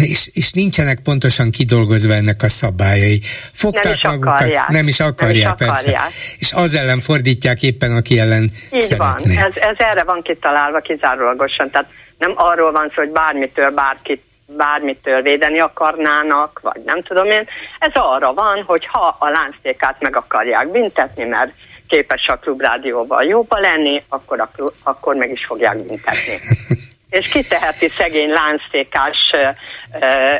és, és nincsenek pontosan kidolgozva ennek a szabályai. Fogták nem is magukat, akarják. nem is akarják, nem is persze. Akarják. És az ellen fordítják éppen, aki ellen Így szeretné. van, ez, ez erre van kitalálva kizárólagosan, tehát nem arról van szó, hogy bármitől bárkit bármitől védeni akarnának, vagy nem tudom én. Ez arra van, hogy ha a lánctékát meg akarják büntetni, mert képes a klubrádióval jóba lenni, akkor, a, akkor meg is fogják büntetni. *laughs* És kiteheti szegény lánctékás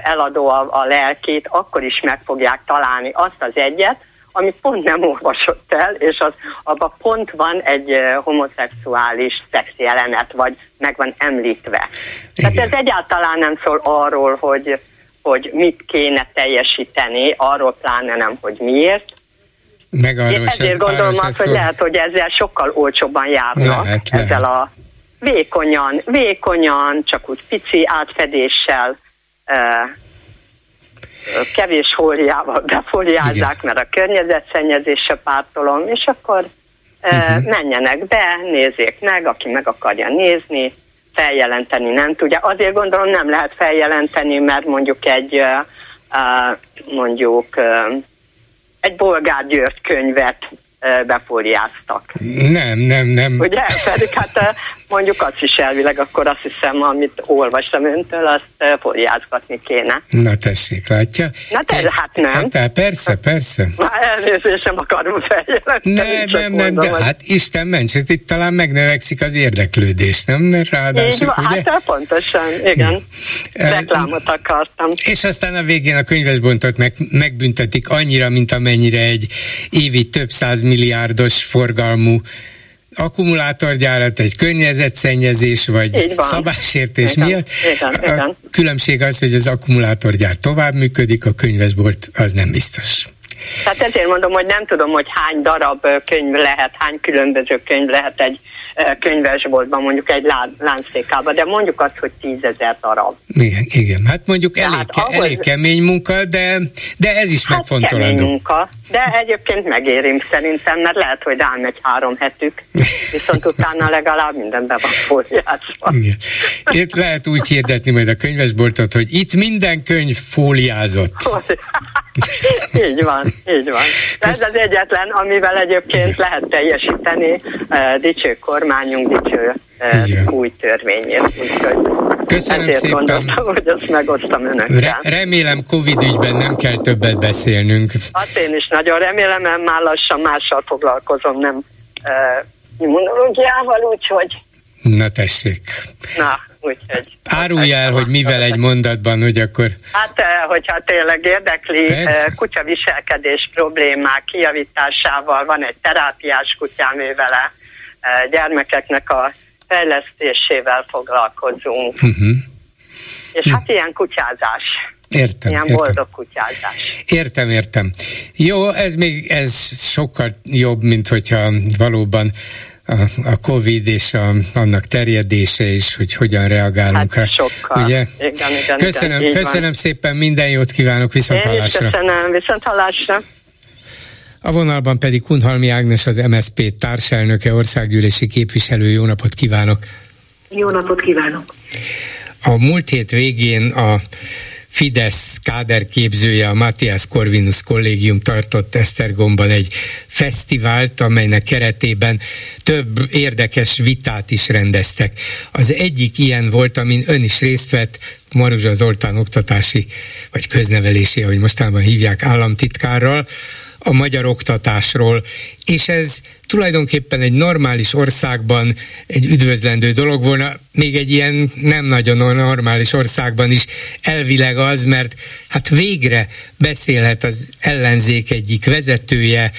eladó a, a lelkét, akkor is meg fogják találni azt az egyet, amit pont nem olvasott el, és az, abban pont van egy homoszexuális szex jelenet, vagy meg van említve. Igen. Tehát ez egyáltalán nem szól arról, hogy, hogy mit kéne teljesíteni, arról pláne nem, hogy miért, meg arról Én ezért gondolom azt, hogy szól. lehet, hogy ezzel sokkal olcsóbban járnak, lehet, ezzel lehet. a vékonyan, vékonyan, csak úgy pici átfedéssel, kevés fóliával befóliázzák, mert a környezetszennyezésre pártolom, és akkor uh-huh. menjenek be, nézzék meg, aki meg akarja nézni, feljelenteni nem tudja. Azért gondolom nem lehet feljelenteni, mert mondjuk egy mondjuk egy Bolgár György könyvet befóliáztak. Nem, nem, nem. Ugye? Pedig hát mondjuk azt is elvileg, akkor azt hiszem, amit olvastam öntől, azt fóliázgatni kéne. Na tessék, látja? Na te, hát nem. Hát, persze, persze. Már elnézést sem akarom feljelenteni. Nem, nem, nem, de hát Isten ments, hát itt talán megnövekszik az érdeklődés, nem? Mert ráadásul, Így, ugye? Hát pontosan, igen. Reklámot akartam. És aztán a végén a könyvesbontot meg, megbüntetik annyira, mint amennyire egy évi több száz milliárdos forgalmú akkumulátorgyárat, egy környezetszennyezés vagy szabásértés igen, miatt. Igen, igen. A különbség az, hogy az akkumulátorgyár tovább működik, a könyvesbolt az nem biztos. Tehát ezért mondom, hogy nem tudom, hogy hány darab könyv lehet, hány különböző könyv lehet egy könyvesboltban, mondjuk egy láncszékában, de mondjuk azt, hogy tízezer darab. Igen, igen, hát mondjuk elég, hát ahhoz... elég kemény munka, de, de ez is hát megfontolandó. kemény munka, de egyébként megérim szerintem, mert lehet, hogy rám egy három hetük, viszont utána legalább minden be van fóliázva. Igen. Itt lehet úgy hirdetni majd a könyvesboltot, hogy itt minden könyv fóliázott. *laughs* így van, így van. Ez az egyetlen, amivel egyébként lehet teljesíteni uh, dicső kormányunk, dicső uh, új törvényét. Úgyhogy Köszönöm szépen. Gondoltam, *laughs* hogy azt megosztam önökkel. Re- remélem Covid ügyben nem kell többet beszélnünk. Hát én is nagyon remélem, mert már lassan mással foglalkozom, nem uh, immunológiával, úgyhogy Na tessék. Na, úgyhogy... Árulja el, hogy mivel egy mondatban, hogy akkor... Hát, eh, hogyha tényleg érdekli, eh, Persze. kutyaviselkedés problémák kijavításával van egy terápiás kutyám, vele eh, gyermekeknek a fejlesztésével foglalkozunk. Uh-huh. És hát ilyen kutyázás. Értem, Ilyen értem. boldog kutyázás. Értem, értem. Jó, ez még ez sokkal jobb, mint hogyha valóban a, a Covid és a, annak terjedése is, hogy hogyan reagálunk hát rá. Sokkal. Ugye? Igen, igen, köszönöm, igen, köszönöm szépen, minden jót kívánok, viszont hallásra. köszönöm, viszont hallásra. A vonalban pedig Kunhalmi Ágnes, az MSZP társelnöke, országgyűlési képviselő. Jó napot kívánok! Jó napot kívánok! A múlt hét végén a Fidesz káderképzője, a Matthias Corvinus kollégium tartott Esztergomban egy fesztivált, amelynek keretében több érdekes vitát is rendeztek. Az egyik ilyen volt, amin ön is részt vett, Maruzsa Zoltán oktatási vagy köznevelési, ahogy mostában hívják, államtitkárral, a magyar oktatásról, és ez tulajdonképpen egy normális országban egy üdvözlendő dolog volna, még egy ilyen nem nagyon normális országban is elvileg az, mert hát végre beszélhet az ellenzék egyik vezetője,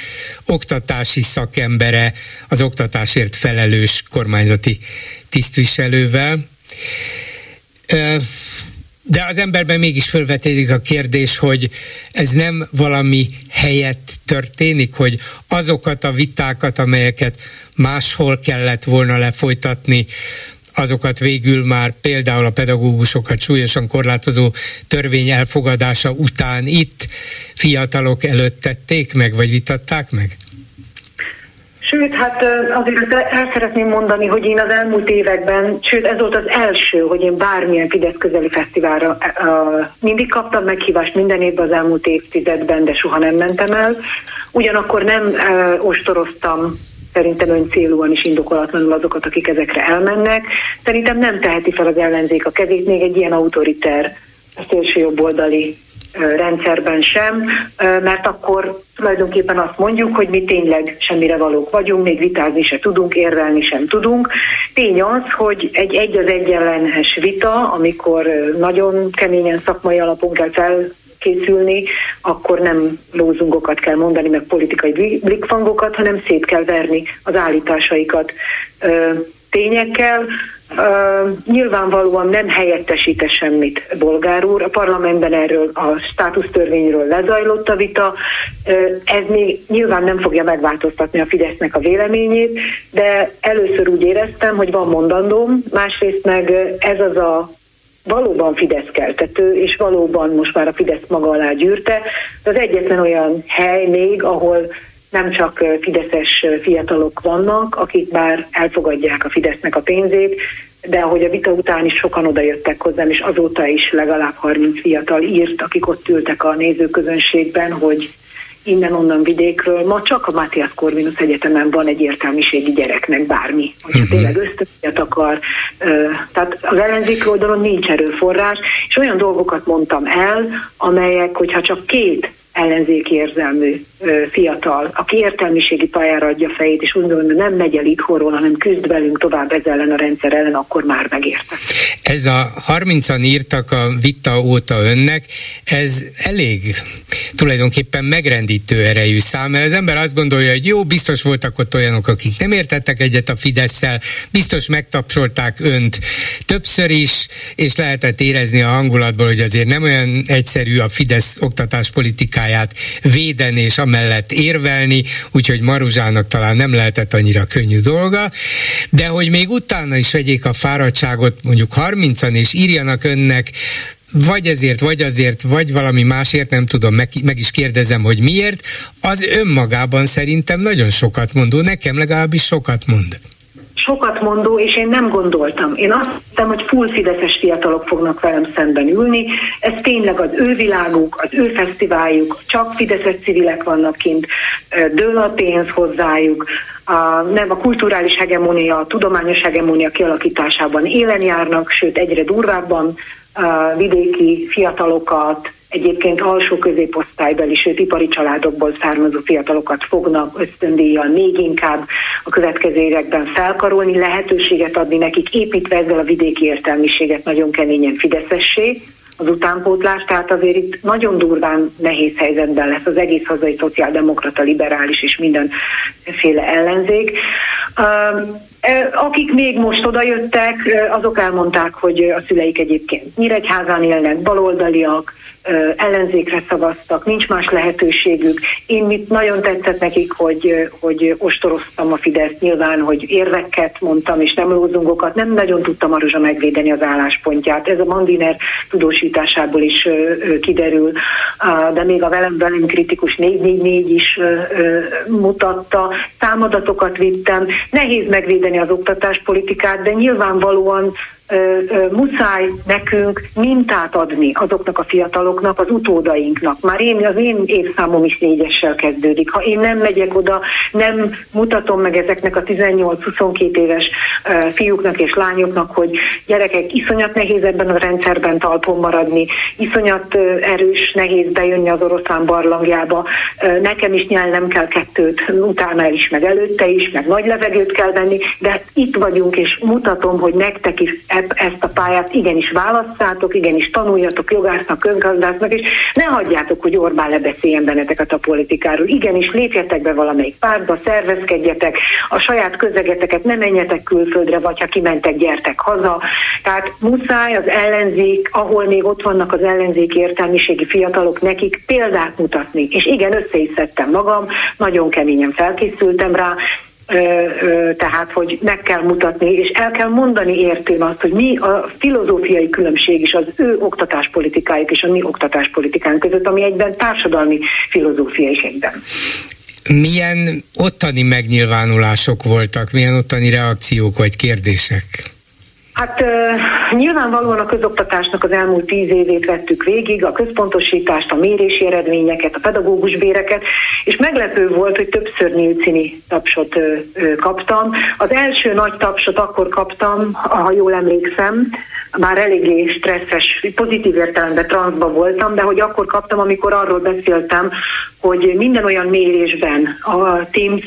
oktatási szakembere, az oktatásért felelős kormányzati tisztviselővel. De az emberben mégis felvetődik a kérdés, hogy ez nem valami helyett történik, hogy azokat a vitákat, amelyeket máshol kellett volna lefolytatni, azokat végül már például a pedagógusokat súlyosan korlátozó törvény elfogadása után itt fiatalok előtt tették meg, vagy vitatták meg? Sőt, hát azért el szeretném mondani, hogy én az elmúlt években, sőt ez volt az első, hogy én bármilyen Fidesz közeli fesztiválra mindig kaptam meghívást minden évben az elmúlt évtizedben, de soha nem mentem el. Ugyanakkor nem ostoroztam szerintem ön célúan is indokolatlanul azokat, akik ezekre elmennek. Szerintem nem teheti fel az ellenzék a kezét még egy ilyen autoriter szélső jobboldali rendszerben sem, mert akkor tulajdonképpen azt mondjuk, hogy mi tényleg semmire valók vagyunk, még vitázni se tudunk, érvelni sem tudunk. Tény az, hogy egy egy az egyenlenes vita, amikor nagyon keményen szakmai alapon kell fel készülni, akkor nem lózungokat kell mondani, meg politikai blikfangokat, hanem szét kell verni az állításaikat tényekkel. Uh, nyilvánvalóan nem helyettesíte semmit Bolgár úr. A parlamentben erről a státusztörvényről lezajlott a vita. Uh, ez még nyilván nem fogja megváltoztatni a Fidesznek a véleményét, de először úgy éreztem, hogy van mondandóm, másrészt meg ez az a valóban Fidesz keltető, és valóban most már a Fidesz maga alá gyűrte. Az egyetlen olyan hely még, ahol nem csak fideszes fiatalok vannak, akik már elfogadják a Fidesznek a pénzét, de ahogy a vita után is sokan odajöttek hozzám, és azóta is legalább 30 fiatal írt, akik ott ültek a nézőközönségben, hogy innen-onnan vidékről, ma csak a Matthias Corvinus Egyetemen van egy értelmiségi gyereknek bármi, hogyha uh-huh. tényleg ösztönzőt akar. Tehát az ellenzék oldalon nincs erőforrás, és olyan dolgokat mondtam el, amelyek, hogyha csak két ellenzéki érzelmű fiatal, aki értelmiségi pályára adja fejét, és úgy gondolom, nem megy el itthonról, hanem küzd velünk tovább ez ellen a rendszer ellen, akkor már megérte. Ez a 30-an írtak a vita óta önnek, ez elég tulajdonképpen megrendítő erejű szám, mert az ember azt gondolja, hogy jó, biztos voltak ott olyanok, akik nem értettek egyet a fidesz biztos megtapsolták önt többször is, és lehetett érezni a hangulatból, hogy azért nem olyan egyszerű a Fidesz oktatáspolitikáját védeni és amellett érvelni, úgyhogy Maruzsának talán nem lehetett annyira könnyű dolga, de hogy még utána is vegyék a fáradtságot, mondjuk 30-an, és írjanak önnek vagy ezért, vagy azért, vagy valami másért, nem tudom, meg, meg is kérdezem, hogy miért, az önmagában szerintem nagyon sokat mondó, nekem legalábbis sokat mond sokat mondó, és én nem gondoltam. Én azt hittem, hogy full fideszes fiatalok fognak velem szemben ülni. Ez tényleg az ő világuk, az ő fesztiváljuk, csak fideszes civilek vannak kint, dől a pénz hozzájuk, a, nem a kulturális hegemónia, a tudományos hegemónia kialakításában élen járnak, sőt egyre durvábban a vidéki fiatalokat, egyébként alsó középosztálybeli, sőt ipari családokból származó fiatalokat fognak ösztöndíjjal még inkább a következő években felkarolni, lehetőséget adni nekik, építve ezzel a vidéki értelmiséget nagyon keményen fideszessé az utánpótlás, tehát azért itt nagyon durván nehéz helyzetben lesz az egész hazai szociáldemokrata, liberális és mindenféle ellenzék. Akik még most odajöttek, azok elmondták, hogy a szüleik egyébként Nyíregyházán élnek, baloldaliak, ellenzékre szavaztak, nincs más lehetőségük. Én mit nagyon tetszett nekik, hogy, hogy ostoroztam a Fidesz nyilván, hogy érveket mondtam, és nem lózungokat, nem nagyon tudtam Maruzsa megvédeni az álláspontját. Ez a Mandiner tudósításából is kiderül, de még a velem velem kritikus 444 is mutatta, számadatokat vittem. Nehéz megvédeni az oktatáspolitikát, de nyilvánvalóan ö, muszáj nekünk mintát adni azoknak a fiataloknak, az utódainknak. Már én, az én évszámom is négyessel kezdődik. Ha én nem megyek oda, nem mutatom meg ezeknek a 18-22 éves fiúknak és lányoknak, hogy gyerekek, iszonyat nehéz ebben a rendszerben talpon maradni, iszonyat erős, nehéz bejönni az oroszlán barlangjába, nekem is nyelnem kell kettőt, utána is, meg előtte is, meg nagy levegőt kell venni, de itt vagyunk, és mutatom, hogy nektek is ezt a pályát igenis választátok, igenis tanuljatok jogásznak, közgazdásznak, és ne hagyjátok, hogy Orbán lebeszéljen benneteket a politikáról. Igenis lépjetek be valamelyik pártba, szervezkedjetek, a saját közegeteket ne menjetek külföldre, vagy ha kimentek, gyertek haza. Tehát muszáj az ellenzék, ahol még ott vannak az ellenzék értelmiségi fiatalok, nekik példát mutatni. És igen, össze is szedtem magam, nagyon keményen felkészültem rá, tehát, hogy meg kell mutatni, és el kell mondani értőn azt, hogy mi a filozófiai különbség is az ő oktatáspolitikájuk és a mi oktatáspolitikánk között, ami egyben társadalmi filozófia is egyben. Milyen ottani megnyilvánulások voltak, milyen ottani reakciók vagy kérdések? Hát uh, nyilvánvalóan a közoktatásnak az elmúlt tíz évét vettük végig, a központosítást, a mérési eredményeket, a pedagógus béreket, és meglepő volt, hogy többször Nilcini tapsot uh, kaptam. Az első nagy tapsot akkor kaptam, ha jól emlékszem, már eléggé stresszes, pozitív értelemben transzba voltam, de hogy akkor kaptam, amikor arról beszéltem, hogy minden olyan mérésben, a Teams,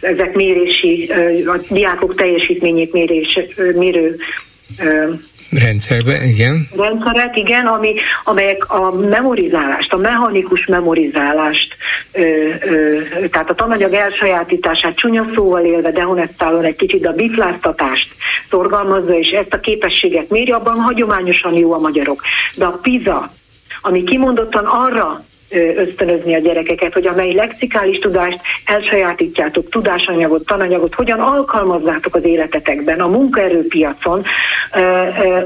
ezek mérési, a diákok teljesítményét mérés, mérő Rendszerben, igen. Rendszerek, igen, ami, amelyek a memorizálást, a mechanikus memorizálást, ö, ö, tehát a tananyag elsajátítását csúnya szóval élve, dehonestálon egy kicsit a bifláztatást szorgalmazza, és ezt a képességet méri, abban hagyományosan jó a magyarok. De a PISA, ami kimondottan arra ösztönözni a gyerekeket, hogy amely lexikális tudást elsajátítjátok, tudásanyagot, tananyagot, hogyan alkalmazzátok az életetekben, a munkaerőpiacon,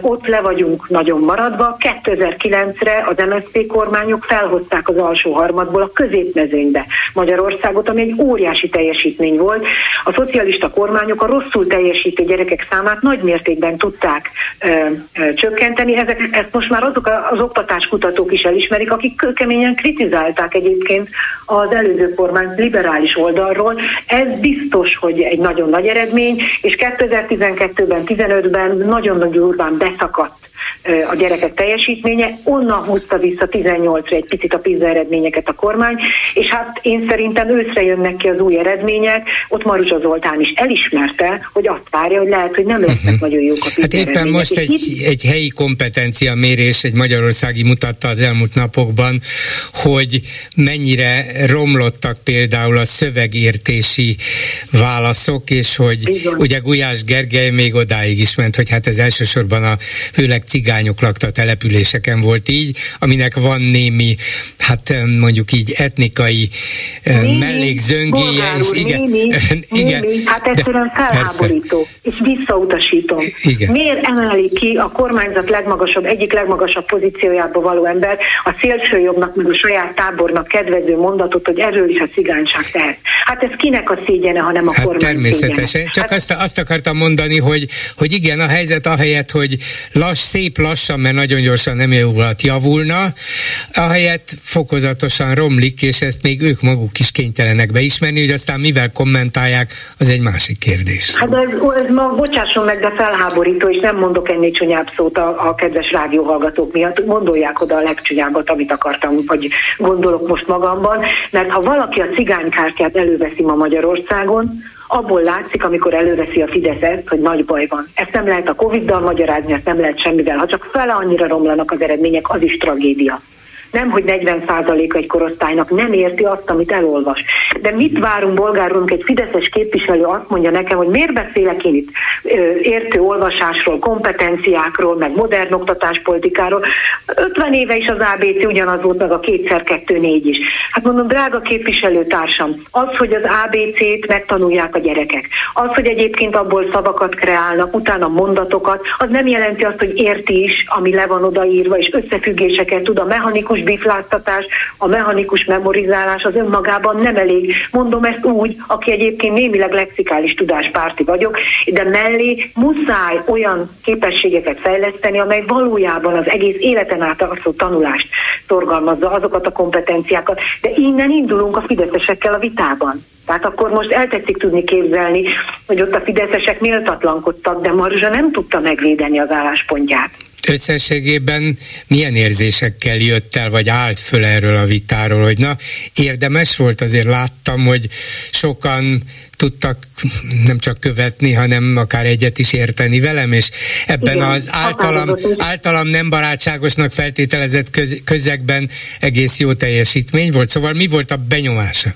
ott le vagyunk nagyon maradva. 2009-re az MSZP kormányok felhozták az alsó harmadból a középmezőnybe Magyarországot, ami egy óriási teljesítmény volt. A szocialista kormányok a rosszul teljesítő gyerekek számát nagy mértékben tudták csökkenteni. Ezek, ezt most már azok az oktatáskutatók is elismerik, akik keményen kritizálják kritizálták egyébként az előző kormány liberális oldalról. Ez biztos, hogy egy nagyon nagy eredmény, és 2012-ben, 15-ben nagyon-nagyon durván beszakadt a gyerekek teljesítménye, onnan húzta vissza 18-ra egy picit a PISA eredményeket a kormány, és hát én szerintem őszre jönnek ki az új eredmények, ott Maruzsa Zoltán is elismerte, hogy azt várja, hogy lehet, hogy nem lesznek uh-huh. nagyon jók a PISA Hát éppen most egy, itt... egy helyi kompetencia mérés, egy magyarországi mutatta az elmúlt napokban, hogy mennyire romlottak például a szövegértési válaszok, és hogy Bizony. ugye Gulyás Gergely még odáig is ment, hogy hát ez elsősorban a főleg cigányok lakta településeken volt így, aminek van némi, hát mondjuk így etnikai némi, mellékzöngéje. És igen, némi, *laughs* igen, némi, hát egyszerűen felháborító, és visszautasítom. Igen. Miért emelik ki a kormányzat legmagasabb, egyik legmagasabb pozíciójába való ember a szélsőjobbnak, meg a saját tábornak kedvező mondatot, hogy erről is a cigányság tehet. Hát ez kinek a szégyene, hanem a hát kormány Természetesen. Szégyene. Csak hát, azt, azt akartam mondani, hogy, hogy igen, a helyzet ahelyett, hogy lass, szép lassan, mert nagyon gyorsan nem alatt javulna, ahelyett fokozatosan romlik, és ezt még ők maguk is kénytelenek beismerni, hogy aztán mivel kommentálják, az egy másik kérdés. Hát ez, ez ma, bocsásson meg, de felháborító, és nem mondok ennél csonyább szót a, a kedves rádióhallgatók miatt, gondolják oda a legcsonyábbat, amit akartam, vagy gondolok most magamban, mert ha valaki a cigánykártyát előveszi ma Magyarországon, abból látszik, amikor előveszi a Fidesz ezt, hogy nagy baj van. Ezt nem lehet a Covid-dal magyarázni, ezt nem lehet semmivel. Ha csak fele annyira romlanak az eredmények, az is tragédia nem, hogy 40% egy korosztálynak nem érti azt, amit elolvas. De mit várunk bolgárunk, egy fideszes képviselő azt mondja nekem, hogy miért beszélek én itt értő olvasásról, kompetenciákról, meg modern oktatáspolitikáról. 50 éve is az ABC ugyanaz volt, meg a kétszer kettő négy is. Hát mondom, drága képviselőtársam, az, hogy az ABC-t megtanulják a gyerekek, az, hogy egyébként abból szavakat kreálnak, utána mondatokat, az nem jelenti azt, hogy érti is, ami le van odaírva, és összefüggéseket tud a mechanikus bifláztatás, a mechanikus memorizálás az önmagában nem elég. Mondom ezt úgy, aki egyébként némileg lexikális tudáspárti vagyok, de mellé muszáj olyan képességeket fejleszteni, amely valójában az egész életen át a tanulást szorgalmazza, azokat a kompetenciákat. De innen indulunk a fideszesekkel a vitában. Tehát akkor most eltetszik tudni képzelni, hogy ott a fideszesek méltatlankodtak, de Marzsa nem tudta megvédeni az álláspontját összességében milyen érzésekkel jött el, vagy állt föl erről a vitáról, hogy na, érdemes volt, azért láttam, hogy sokan tudtak nem csak követni, hanem akár egyet is érteni velem, és ebben Igen, az általam, általam nem barátságosnak feltételezett közegben egész jó teljesítmény volt. Szóval mi volt a benyomása?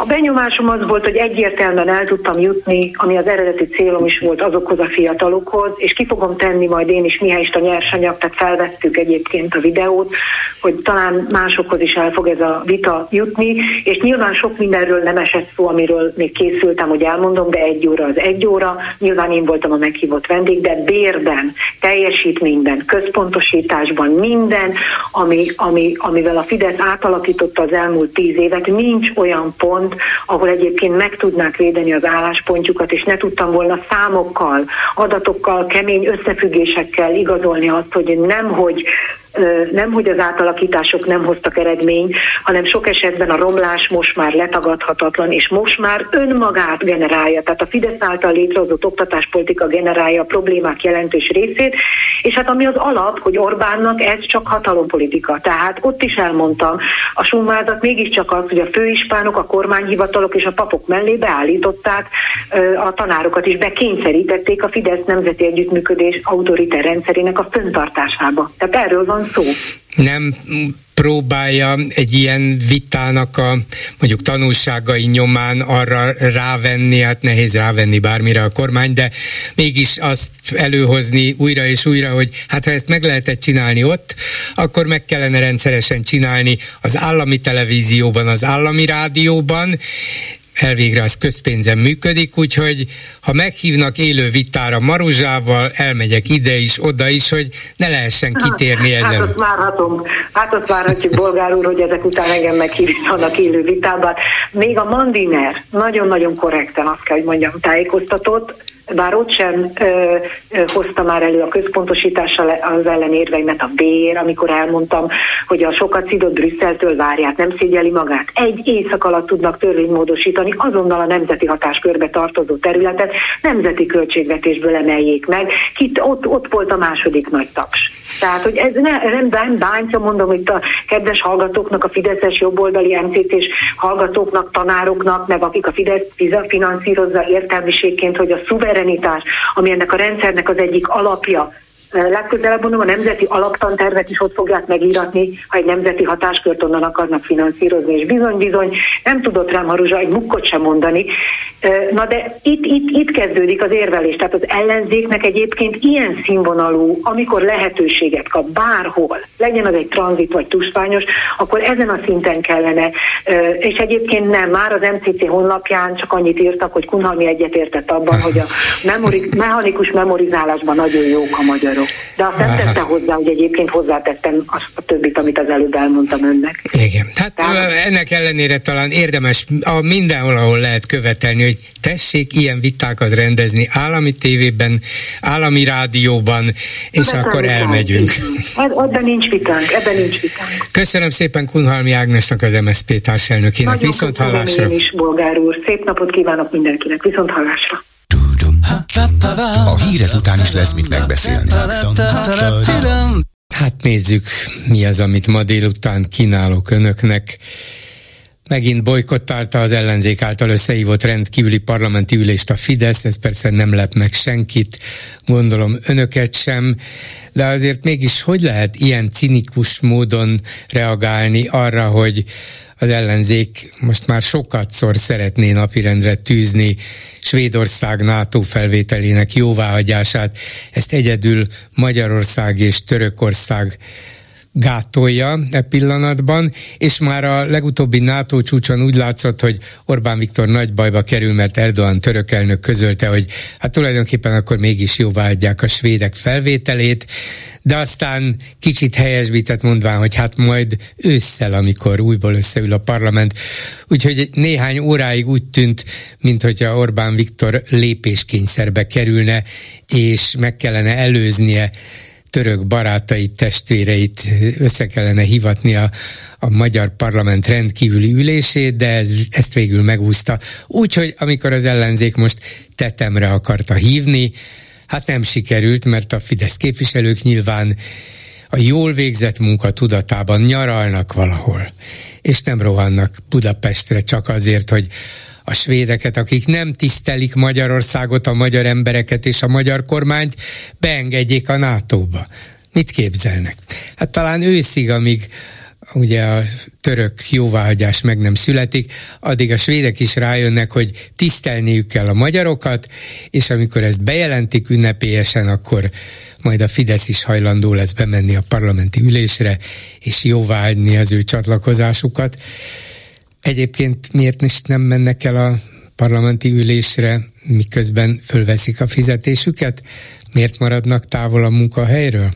A benyomásom az volt, hogy egyértelműen el tudtam jutni, ami az eredeti célom is volt azokhoz a fiatalokhoz, és ki fogom tenni majd én is is a nyersanyag, tehát felvettük egyébként a videót, hogy talán másokhoz is el fog ez a vita jutni, és nyilván sok mindenről nem esett szó, amiről még készültem, hogy elmondom, de egy óra az egy óra, nyilván én voltam a meghívott vendég, de bérben, teljesítményben, központosításban, minden, ami, ami, amivel a Fidesz átalakította az elmúlt tíz évet, nincs olyan pont, pont, ahol egyébként meg tudnák védeni az álláspontjukat, és ne tudtam volna számokkal, adatokkal, kemény összefüggésekkel igazolni azt, hogy nem, hogy nem, hogy az átalakítások nem hoztak eredményt, hanem sok esetben a romlás most már letagadhatatlan, és most már önmagát generálja. Tehát a Fidesz által létrehozott oktatáspolitika generálja a problémák jelentős részét, és hát ami az alap, hogy Orbánnak ez csak hatalompolitika. Tehát ott is elmondtam, a summázat mégiscsak az, hogy a főispánok, a kormányhivatalok és a papok mellé beállították a tanárokat is, bekényszerítették a Fidesz nemzeti együttműködés autoriter rendszerének a föntartásába. Tehát erről van szó. Nem próbálja egy ilyen vitának a mondjuk tanulságai nyomán arra rávenni, hát nehéz rávenni bármire a kormány, de mégis azt előhozni újra és újra, hogy hát ha ezt meg lehetett csinálni ott, akkor meg kellene rendszeresen csinálni az állami televízióban, az állami rádióban, elvégre az közpénzen működik, úgyhogy ha meghívnak élő vitára Maruzsával, elmegyek ide is, oda is, hogy ne lehessen kitérni hát, ezen. Hát azt várhatunk, hát azt várhatjuk, bolgár úr, hogy ezek után engem meghívnak élő vitában. Még a Mandiner nagyon-nagyon korrekten azt kell, hogy mondjam, tájékoztatott, bár ott sem ö, ö, hozta már elő a központosítással az ellenérveimet a bér, amikor elmondtam, hogy a sokat szidott Brüsszeltől várják, nem szégyeli magát. Egy éjszak alatt tudnak törvénymódosítani azonnal a nemzeti hatáskörbe tartozó területet, nemzeti költségvetésből emeljék meg. Kit, ott, ott volt a második nagy taps. Tehát, hogy ez ne, nem, nem bántja, mondom itt a kedves hallgatóknak, a Fideszes jobboldali MCC-s hallgatóknak, tanároknak, meg akik a Fidesz finanszírozza értelmiségként, hogy a szuverenitás, ami ennek a rendszernek az egyik alapja, legközelebb mondom, a nemzeti alaptantervet is ott fogják megíratni, ha egy nemzeti hatáskört onnan akarnak finanszírozni, és bizony-bizony nem tudott rám Haruzsa egy mukkot sem mondani. Na de itt, itt, itt kezdődik az érvelés, tehát az ellenzéknek egyébként ilyen színvonalú, amikor lehetőséget kap bárhol, legyen az egy tranzit vagy tuspányos, akkor ezen a szinten kellene, és egyébként nem, már az MCC honlapján csak annyit írtak, hogy Kunhalmi egyetértett abban, hogy a memori, mechanikus memorizálásban nagyon jók a magyarok vagyok. De azt nem tette hozzá, hogy egyébként hozzátettem azt a többit, amit az előbb elmondtam önnek. Igen. Hát Tehát, ennek ellenére talán érdemes a mindenhol, ahol lehet követelni, hogy tessék ilyen vitákat rendezni állami tévében, állami rádióban, és Ebben akkor elmegyünk. Ebben nincs vitánk, ebben nincs vitánk. Köszönöm szépen Kunhalmi Ágnesnak, az MSZP társelnökének. Viszont hallásra. is, bolgár úr. Szép napot kívánok mindenkinek. Viszont hallásra. A hírek után is lesz mit megbeszélni. Hát nézzük, mi az, amit ma délután kínálok önöknek. Megint bolykottálta az ellenzék által összehívott rendkívüli parlamenti ülést a Fidesz, ez persze nem lep meg senkit, gondolom önöket sem, de azért mégis hogy lehet ilyen cinikus módon reagálni arra, hogy az ellenzék most már szor szeretné napirendre tűzni Svédország NATO felvételének jóváhagyását. Ezt egyedül Magyarország és Törökország gátolja e pillanatban, és már a legutóbbi NATO csúcson úgy látszott, hogy Orbán Viktor nagy bajba kerül, mert Erdogan török elnök közölte, hogy hát tulajdonképpen akkor mégis jóváhagyják a svédek felvételét, de aztán kicsit helyesbített mondván, hogy hát majd ősszel, amikor újból összeül a parlament. Úgyhogy néhány óráig úgy tűnt, mintha Orbán Viktor lépéskényszerbe kerülne, és meg kellene előznie török barátait, testvéreit össze kellene hivatni a, a magyar parlament rendkívüli ülését, de ez, ezt végül megúszta. Úgyhogy amikor az ellenzék most tetemre akarta hívni, hát nem sikerült, mert a Fidesz képviselők nyilván a jól végzett munka tudatában nyaralnak valahol, és nem rohannak Budapestre csak azért, hogy a svédeket, akik nem tisztelik Magyarországot, a magyar embereket és a magyar kormányt, beengedjék a NATO-ba. Mit képzelnek? Hát talán őszig, amíg ugye a török jóváhagyás meg nem születik, addig a svédek is rájönnek, hogy tisztelniük kell a magyarokat, és amikor ezt bejelentik ünnepélyesen, akkor majd a Fidesz is hajlandó lesz bemenni a parlamenti ülésre, és jóváhagyni az ő csatlakozásukat. Egyébként miért is nem mennek el a parlamenti ülésre, miközben fölveszik a fizetésüket? Miért maradnak távol a munkahelyről?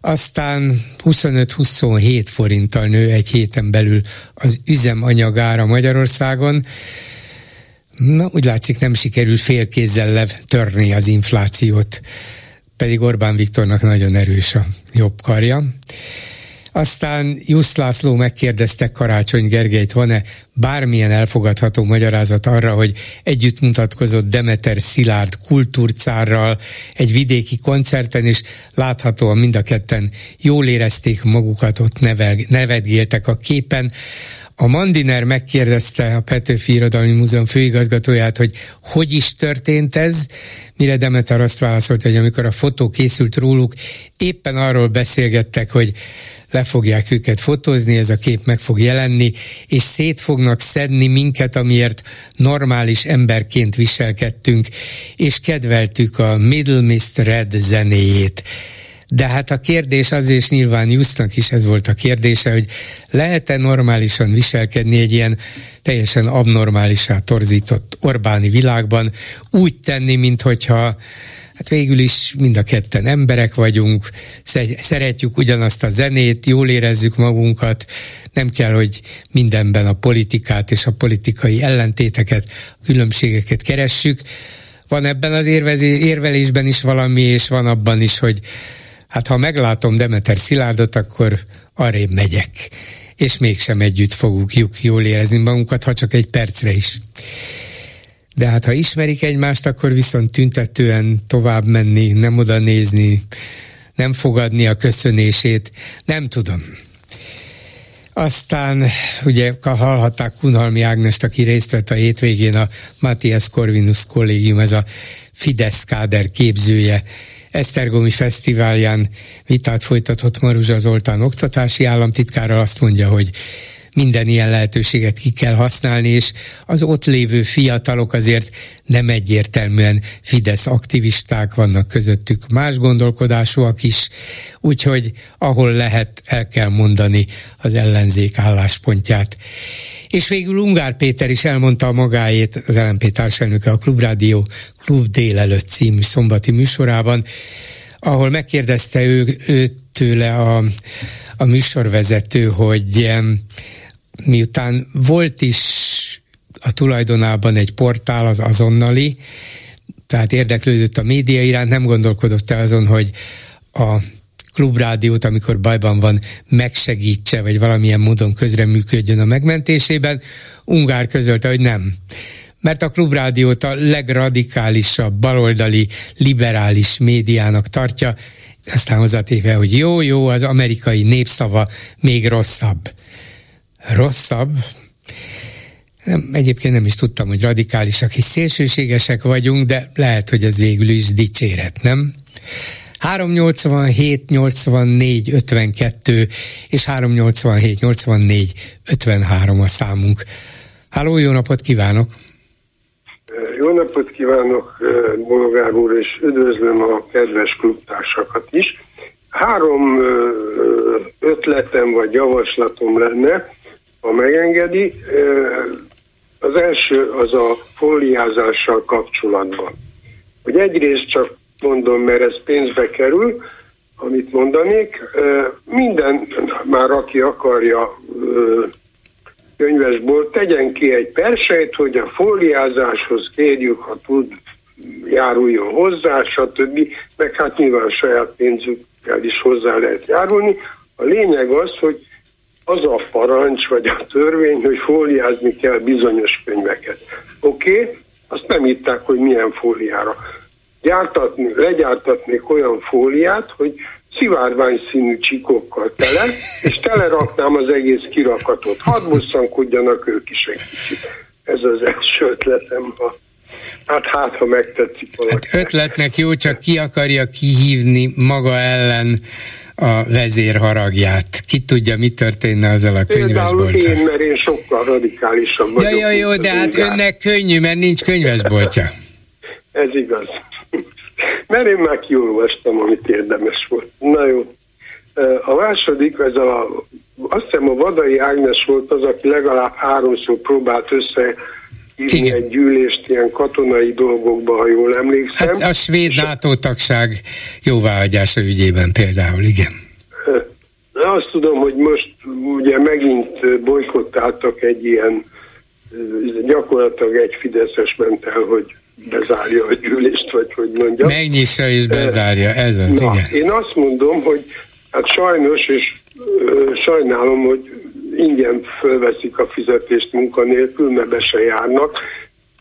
Aztán 25-27 forinttal nő egy héten belül az üzemanyagára Magyarországon. Na, úgy látszik nem sikerül félkézzel törni az inflációt, pedig Orbán Viktornak nagyon erős a jobb karja. Aztán Jusz László megkérdezte Karácsony Gergelyt, van-e bármilyen elfogadható magyarázat arra, hogy együtt mutatkozott Demeter Szilárd kultúrcárral egy vidéki koncerten, és láthatóan mind a ketten jól érezték magukat, ott nevel, nevetgéltek a képen. A Mandiner megkérdezte a Petőfi Irodalmi Múzeum főigazgatóját, hogy hogy is történt ez, mire Demeter azt válaszolt, hogy amikor a fotó készült róluk, éppen arról beszélgettek, hogy le fogják őket fotózni, ez a kép meg fog jelenni, és szét fognak szedni minket, amiért normális emberként viselkedtünk, és kedveltük a Middle Mist Red zenéjét. De hát a kérdés az, és nyilván Jusznak is ez volt a kérdése, hogy lehet-e normálisan viselkedni egy ilyen teljesen abnormálisá torzított Orbáni világban, úgy tenni, minthogyha hát végül is mind a ketten emberek vagyunk, szeretjük ugyanazt a zenét, jól érezzük magunkat, nem kell, hogy mindenben a politikát és a politikai ellentéteket, a különbségeket keressük, van ebben az érvelésben is valami, és van abban is, hogy hát ha meglátom Demeter Szilárdot, akkor arrébb megyek. És mégsem együtt fogjuk jól érezni magunkat, ha csak egy percre is. De hát ha ismerik egymást, akkor viszont tüntetően tovább menni, nem oda nézni, nem fogadni a köszönését, nem tudom. Aztán ugye hallhatták Kunhalmi Ágnest, aki részt vett a hétvégén a Matthias Corvinus kollégium, ez a Fidesz káder képzője, Esztergomi Fesztiválján vitát folytatott Maruzsa Zoltán oktatási államtitkárral azt mondja, hogy minden ilyen lehetőséget ki kell használni, és az ott lévő fiatalok azért nem egyértelműen Fidesz aktivisták, vannak közöttük más gondolkodásúak is, úgyhogy ahol lehet, el kell mondani az ellenzék álláspontját. És végül Ungár Péter is elmondta a magáét, az LNP társelnöke a Klubrádió Klub délelőtt című szombati műsorában, ahol megkérdezte ő, ő tőle a, a műsorvezető, hogy miután volt is a tulajdonában egy portál, az azonnali, tehát érdeklődött a média iránt, nem gondolkodott el azon, hogy a klubrádiót, amikor bajban van, megsegítse, vagy valamilyen módon közreműködjön a megmentésében. Ungár közölte, hogy nem. Mert a klubrádiót a legradikálisabb, baloldali, liberális médiának tartja, aztán hozzátéve, hogy jó, jó, az amerikai népszava még rosszabb rosszabb. Nem, egyébként nem is tudtam, hogy radikálisak és szélsőségesek vagyunk, de lehet, hogy ez végül is dicséret, nem? 387 84 52 és 387 84 53 a számunk. Háló, jó napot kívánok! Jó napot kívánok, Bologár úr, és üdvözlöm a kedves klubtársakat is. Három ötletem vagy javaslatom lenne ha megengedi. Az első az a fóliázással kapcsolatban. Hogy egyrészt csak mondom, mert ez pénzbe kerül, amit mondanék, minden, már aki akarja könyvesból, tegyen ki egy persejt, hogy a fóliázáshoz kérjük, ha tud, járuljon hozzá, stb. Meg hát nyilván saját pénzükkel is hozzá lehet járulni. A lényeg az, hogy az a parancs vagy a törvény, hogy fóliázni kell bizonyos könyveket. Oké, okay? azt nem írták, hogy milyen fóliára. Gyártatni, legyártatnék olyan fóliát, hogy szivárvány színű csikokkal tele, és teleraknám az egész kirakatot. Hadd bosszankodjanak ők is egy kicsit. Ez az első ötletem. Hát hát, ha megtetszik valaki. Hát ötletnek jó, csak ki akarja kihívni maga ellen a vezér haragját. Ki tudja, mi történne ezzel a könyvesbolttal? én, mert én sokkal radikálisabb vagyok. Ja, jó, jó, de hát inkább. önnek könnyű, mert nincs könyvesboltja. Ez igaz. Mert én már kiolvastam, amit érdemes volt. Na jó. A második, ez a, azt hiszem a Vadai Ágnes volt az, aki legalább háromszor próbált össze hívni egy gyűlést ilyen katonai dolgokba, ha jól emlékszem. Hát a svéd NATO tagság jóváhagyása ügyében például, igen. De azt tudom, hogy most ugye megint bolykottáltak egy ilyen, gyakorlatilag egy Fideszes ment el, hogy bezárja a gyűlést, vagy hogy mondjam. Megnyissa és bezárja, ez az, Na, igen. Én azt mondom, hogy hát sajnos, és sajnálom, hogy ingyen fölveszik a fizetést munkanélkül, mert be se járnak,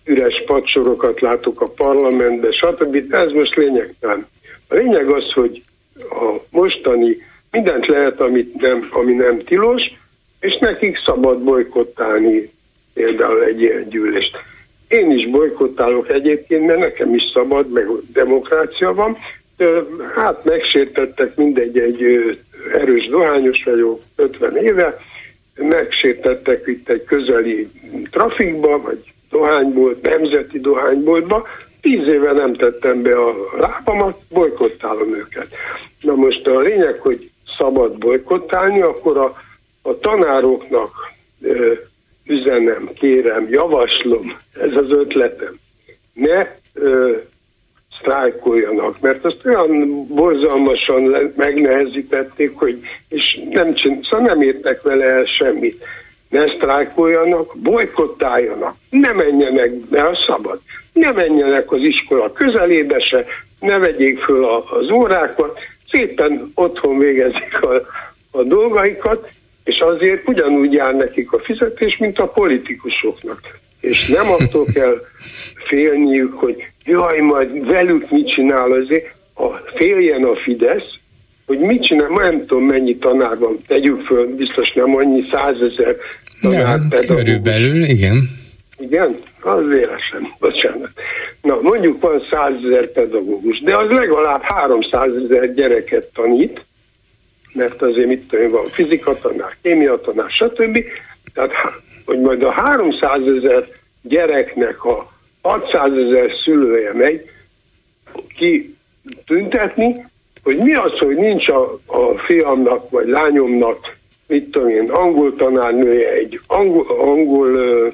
üres padsorokat látok a parlamentben, stb. Ez most lényegtelen. A lényeg az, hogy a mostani mindent lehet, amit nem, ami nem tilos, és nekik szabad bolykottálni például egy ilyen gyűlést. Én is bolykottálok egyébként, mert nekem is szabad, meg demokrácia van. Hát megsértettek mindegy, egy erős dohányos vagyok, 50 éve, megsértettek itt egy közeli trafikba, vagy dohánybolt, nemzeti dohányboltba, tíz éve nem tettem be a lábamat, bolykottálom őket. Na most a lényeg, hogy szabad bolykottálni, akkor a, a tanároknak ö, üzenem, kérem, javaslom, ez az ötletem. Ne ö, sztrájkoljanak, mert azt olyan borzalmasan megnehezítették, hogy és nem, csin, szóval nem értek vele el semmit. ne sztrájkoljanak, bolykottáljanak, ne menjenek be a szabad, ne menjenek az iskola közelébe se, ne vegyék föl az órákat, szépen otthon végezik a, a dolgaikat, és azért ugyanúgy jár nekik a fizetés, mint a politikusoknak. És nem attól kell félniük, hogy jaj, majd velük mit csinál azért, a féljen a Fidesz, hogy mit csinál, nem tudom mennyi tanár van, tegyük föl, biztos nem annyi százezer tanár ja, Körülbelül, igen. Igen? Az vélesen, bocsánat. Na, mondjuk van százezer pedagógus, de az legalább 300 ezer gyereket tanít, mert azért mit tudom, van fizika tanár, kémia tanár, stb. Tehát, hogy majd a 300 ezer gyereknek a 600 ezer szülője megy ki tüntetni, hogy mi az, hogy nincs a, a fiamnak vagy lányomnak, mit tudom én, angol tanárnője, egy angol, angol ö,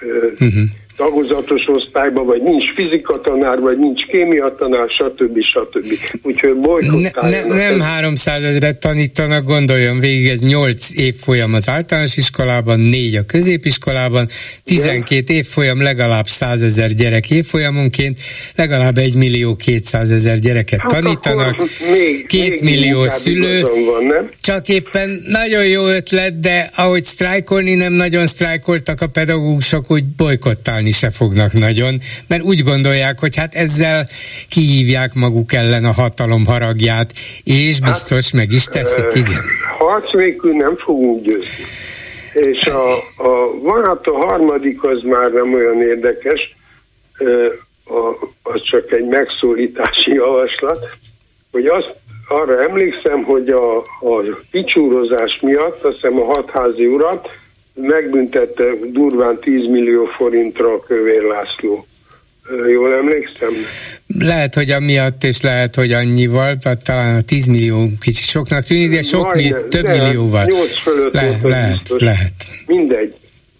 ö, uh-huh tagozatos osztályban, vagy nincs fizikatanár, vagy nincs kémiatanár, stb. stb. Úgyhogy bolykottáljanak. Ne, ne, nem 300 ezeret tanítanak, gondoljon végig, ez 8 évfolyam az általános iskolában, 4 a középiskolában, 12 Igen. évfolyam, legalább 100 ezer gyerek évfolyamonként, legalább 1 millió 200 ezer gyereket hát tanítanak, még, 2 még millió szülő, van, nem? csak éppen nagyon jó ötlet, de ahogy sztrájkolni nem nagyon sztrájkoltak a pedagógusok, úgy bolykottálni harcolni se fognak nagyon, mert úgy gondolják, hogy hát ezzel kihívják maguk ellen a hatalom haragját, és biztos hát, meg is teszik, igen. Harc nélkül nem fogunk győzni. És a, a, van hát a harmadik, az már nem olyan érdekes, a, az csak egy megszólítási javaslat, hogy azt arra emlékszem, hogy a, a kicsúrozás miatt, azt hiszem a hatházi urat, megbüntette durván 10 millió forintra a Kövér László. Jól emlékszem? Lehet, hogy amiatt, és lehet, hogy annyival, talán a 10 millió kicsi soknak tűnik, de sok mi, több millióval. 8 fölött Le, volt lehet, biztos. lehet. Mindegy.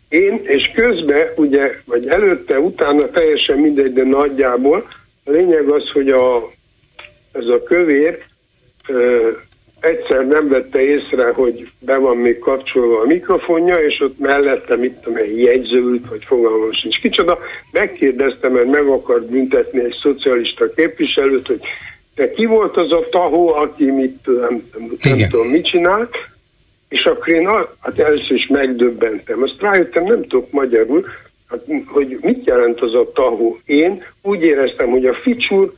Én, és közben, ugye, vagy előtte, utána teljesen mindegy, de nagyjából, a lényeg az, hogy a, ez a kövér egyszer nem vette észre, hogy be van még kapcsolva a mikrofonja, és ott mellette, mit tudom, egy jegyzőült, vagy fogalmam sincs kicsoda, megkérdeztem, mert meg akar büntetni egy szocialista képviselőt, hogy de ki volt az a tahó, aki mit, nem, nem, nem tudom, mit csinált, és akkor én hát először is megdöbbentem. Azt rájöttem, nem tudok magyarul, hát, hogy mit jelent az a tahó. Én úgy éreztem, hogy a ficsúr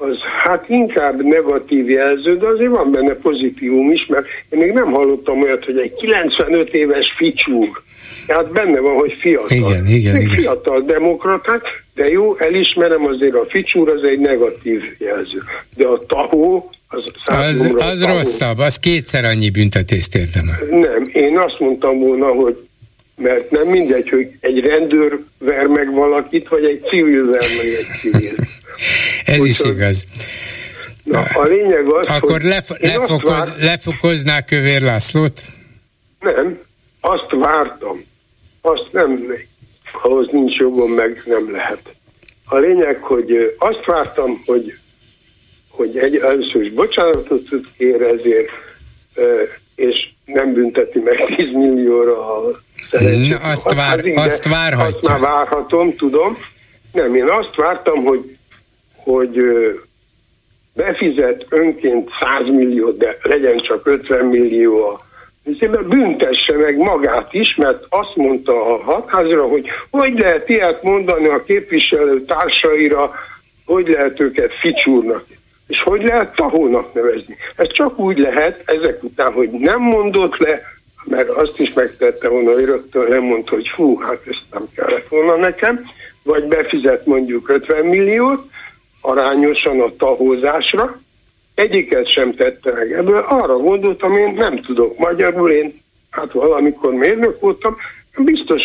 az hát inkább negatív jelző, de azért van benne pozitívum is, mert én még nem hallottam olyat, hogy egy 95 éves ficsúr, tehát benne van, hogy fiatal. Igen, igen, még igen. Fiatal demokraták, de jó, elismerem azért a ficsúr, az egy negatív jelző. De a tahó, az, az, az tahó. rosszabb, az kétszer annyi büntetést érdemel. Nem, én azt mondtam volna, hogy mert nem mindegy, hogy egy rendőr ver meg valakit, vagy egy civil ver meg egy civil. *laughs* Ez Úgy is igaz. Na, a lényeg az, Akkor hogy lef- lefokoz, vár... lefokozná Kövér Lászlót? Nem, azt vártam. Azt nem, ahhoz nincs jogom, meg nem lehet. A lényeg, hogy azt vártam, hogy, hogy egy, először is bocsánatot tud kér ezért, és nem bünteti meg *laughs* 10 millióra a Na, azt, vár, az, azt várhatja. Azt már várhatom, tudom. Nem, én azt vártam, hogy, hogy befizet önként 100 millió, de legyen csak 50 millió a büntesse meg magát is, mert azt mondta a hatházra, hogy hogy lehet ilyet mondani a képviselő társaira, hogy lehet őket ficsúrnak, és hogy lehet tahónak nevezni. Ez csak úgy lehet ezek után, hogy nem mondott le, mert azt is megtette volna, hogy rögtön nem mondta, hogy fú, hát ezt nem kellett volna nekem, vagy befizet mondjuk 50 milliót arányosan a tahózásra, egyiket sem tette meg ebből. Arra gondoltam, én nem tudok magyarul, én hát valamikor mérnök voltam, biztos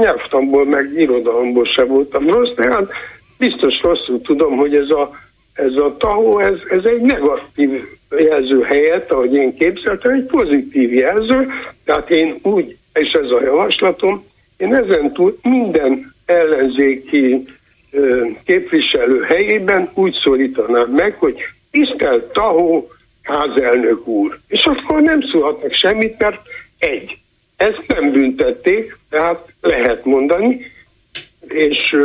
nyelvtamból, meg irodalomból sem voltam rossz, de hát biztos rosszul tudom, hogy ez a, ez a tahó, ez, ez egy negatív jelző helyett, ahogy én képzeltem, egy pozitív jelző, tehát én úgy, és ez a javaslatom, én ezen túl minden ellenzéki képviselő helyében úgy szólítanám meg, hogy tisztelt Tahó házelnök úr. És akkor nem szólhatnak semmit, mert egy, Ezt nem büntették, tehát lehet mondani, és,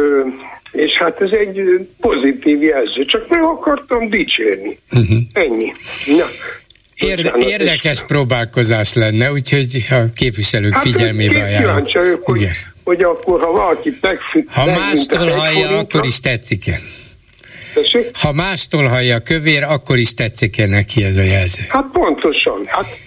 és hát ez egy pozitív jelző, csak meg akartam dicsérni. Uh-huh. Ennyi. Na, Érde, érdekes próbálkozás lenne, úgyhogy a képviselők hát figyelmébe ajánlom. Hogy, hogy akkor, ha valaki megfügg... Ha mástól hallja, akkor is tetszik-e? Tessék? Ha mástól hallja kövér, akkor is tetszik-e neki ez a jelző? Hát pontosan. Hát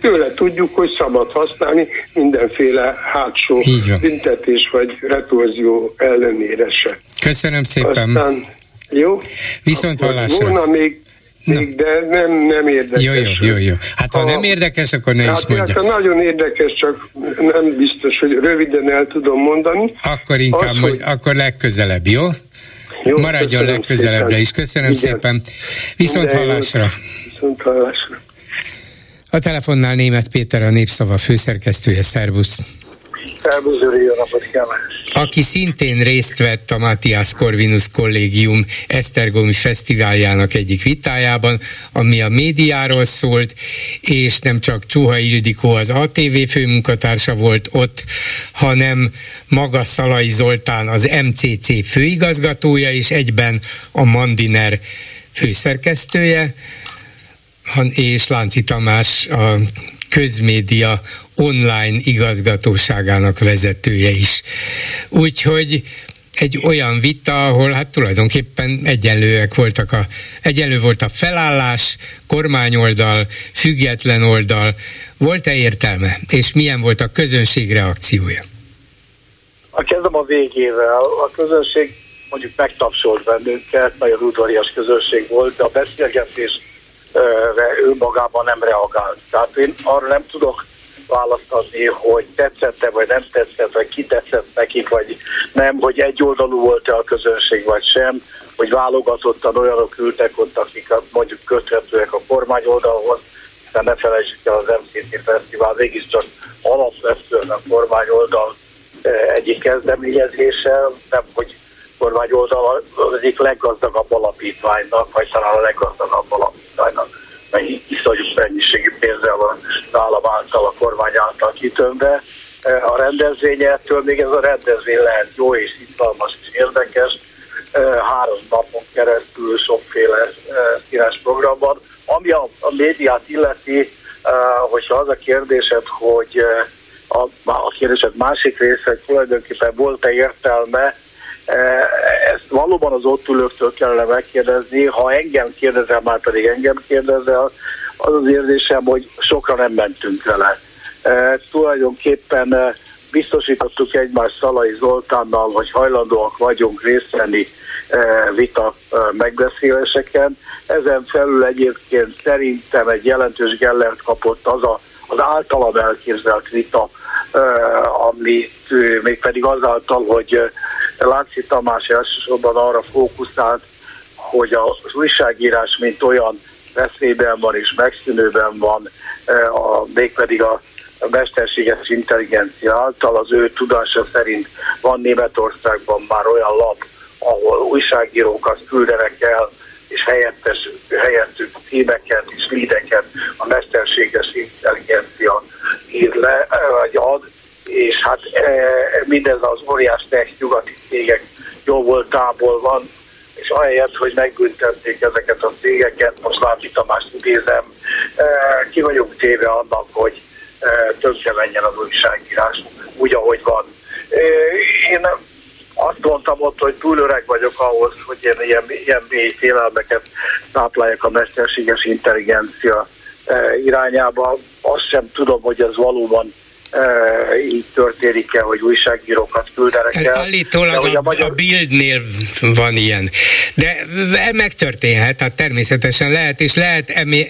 tőle tudjuk, hogy szabad használni mindenféle hátsó büntetés vagy retorzió ellenére se. Köszönöm szépen. Aztán, jó? Viszont hallásra. Volna még még, de nem, nem érdekes. Jó, jó, jó, jó. Hát ha a, nem érdekes, akkor ne hát, is mondja. Hát nagyon érdekes, csak nem biztos, hogy röviden el tudom mondani. Akkor inkább, Az, hogy... akkor legközelebb, jó? jó Maradjon legközelebbre is. Köszönöm Igen. szépen. Viszont hallásra. Viszont hallásra. A telefonnál német Péter a Népszava főszerkesztője. Szervusz! Szervusz, jó napot Aki szintén részt vett a Matthias Corvinus Kollégium Esztergomi Fesztiváljának egyik vitájában, ami a médiáról szólt, és nem csak Csuha Ildikó az ATV főmunkatársa volt ott, hanem maga Szalai Zoltán az MCC főigazgatója, és egyben a Mandiner főszerkesztője, és Lánci Tamás a közmédia online igazgatóságának vezetője is. Úgyhogy egy olyan vita, ahol hát tulajdonképpen egyenlőek voltak a, egyenlő volt a felállás, kormányoldal, független oldal. Volt-e értelme? És milyen volt a közönség reakciója? A kezdem a végével. A közönség mondjuk megtapsolt bennünket, nagyon udvarias közönség volt, de a beszélgetés ő magában nem reagált. Tehát én arra nem tudok választ adni, hogy tetszette, vagy nem tetszett, vagy ki tetszett nekik, vagy nem, hogy egy oldalú volt-e a közönség, vagy sem, hogy válogatottan olyanok ültek ott, akik mondjuk köthetőek a kormány oldalhoz, hiszen ne felejtsük el az MCT Fesztivál, mégiscsak alapvetően a kormány oldal egyik kezdeményezése, nem hogy kormány oldal az egyik leggazdagabb alapítványnak, vagy talán a leggazdagabb alapítványnak, mert iszonyú mennyiségű pénzzel van állam által, a kormány által kitömve. E, a rendezvényettől még ez a rendezvény lehet jó és izgalmas és érdekes, e, három napon keresztül sokféle e, színes programban. Ami a, a médiát illeti, hogyha az a kérdésed, hogy a, a kérdésed másik része, hogy tulajdonképpen volt-e értelme Eh, ezt valóban az ott ülőktől kellene megkérdezni, ha engem kérdezel, már pedig engem kérdezel, az az érzésem, hogy sokra nem mentünk vele. E, tulajdonképpen eh, biztosítottuk egymást Szalai Zoltánnal, hogy hajlandóak vagyunk részt venni vita megbeszéléseken. Ezen felül egyébként szerintem egy jelentős gellert kapott az a, az általam elképzelt vita, amit mégpedig azáltal, hogy Lánci Tamás elsősorban arra fókuszált, hogy az újságírás mint olyan veszélyben van és megszűnőben van, e, a, mégpedig a a mesterséges intelligencia által. Az ő tudása szerint van Németországban már olyan lap, ahol újságírókat küldenek el, és helyettes, helyettük címeket és lideket a mesterséges intelligencia ír le, vagy ad, és hát e, mindez az óriás tech nyugati cégek jó voltából van, és ahelyett, hogy megbüntették ezeket a cégeket, most Lápi Tamást idézem, e, ki vagyunk téve annak, hogy e, tönkre menjen az újságírás, úgy, ahogy van. Én azt mondtam ott, hogy túl öreg vagyok ahhoz, hogy én ilyen, ilyen mély félelmeket tápláljak a mesterséges intelligencia irányába. Azt sem tudom, hogy ez valóban így történik-e, hogy újságírókat küldenek el. Állítólag a, a, magyar... a Bildnél van ilyen. De megtörténhet, hát természetesen lehet, és lehet emi,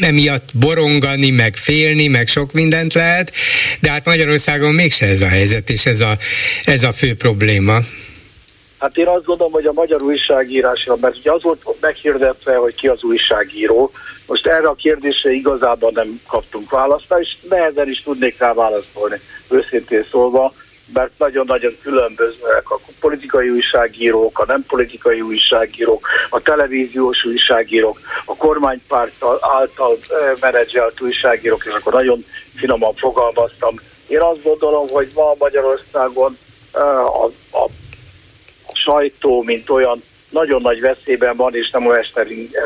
emiatt borongani, meg félni, meg sok mindent lehet, de hát Magyarországon mégse ez a helyzet, és ez a, ez a fő probléma. Hát én azt gondolom, hogy a magyar újságírásra, mert ugye az volt meghirdetve, hogy ki az újságíró, most erre a kérdésre igazából nem kaptunk választ, és nehezen is tudnék rá válaszolni, őszintén szólva, mert nagyon-nagyon különbözőek a politikai újságírók, a nem politikai újságírók, a televíziós újságírók, a kormánypárt által menedzselt újságírók, és akkor nagyon finoman fogalmaztam. Én azt gondolom, hogy ma Magyarországon a, a, a sajtó, mint olyan nagyon nagy veszélyben van, és nem a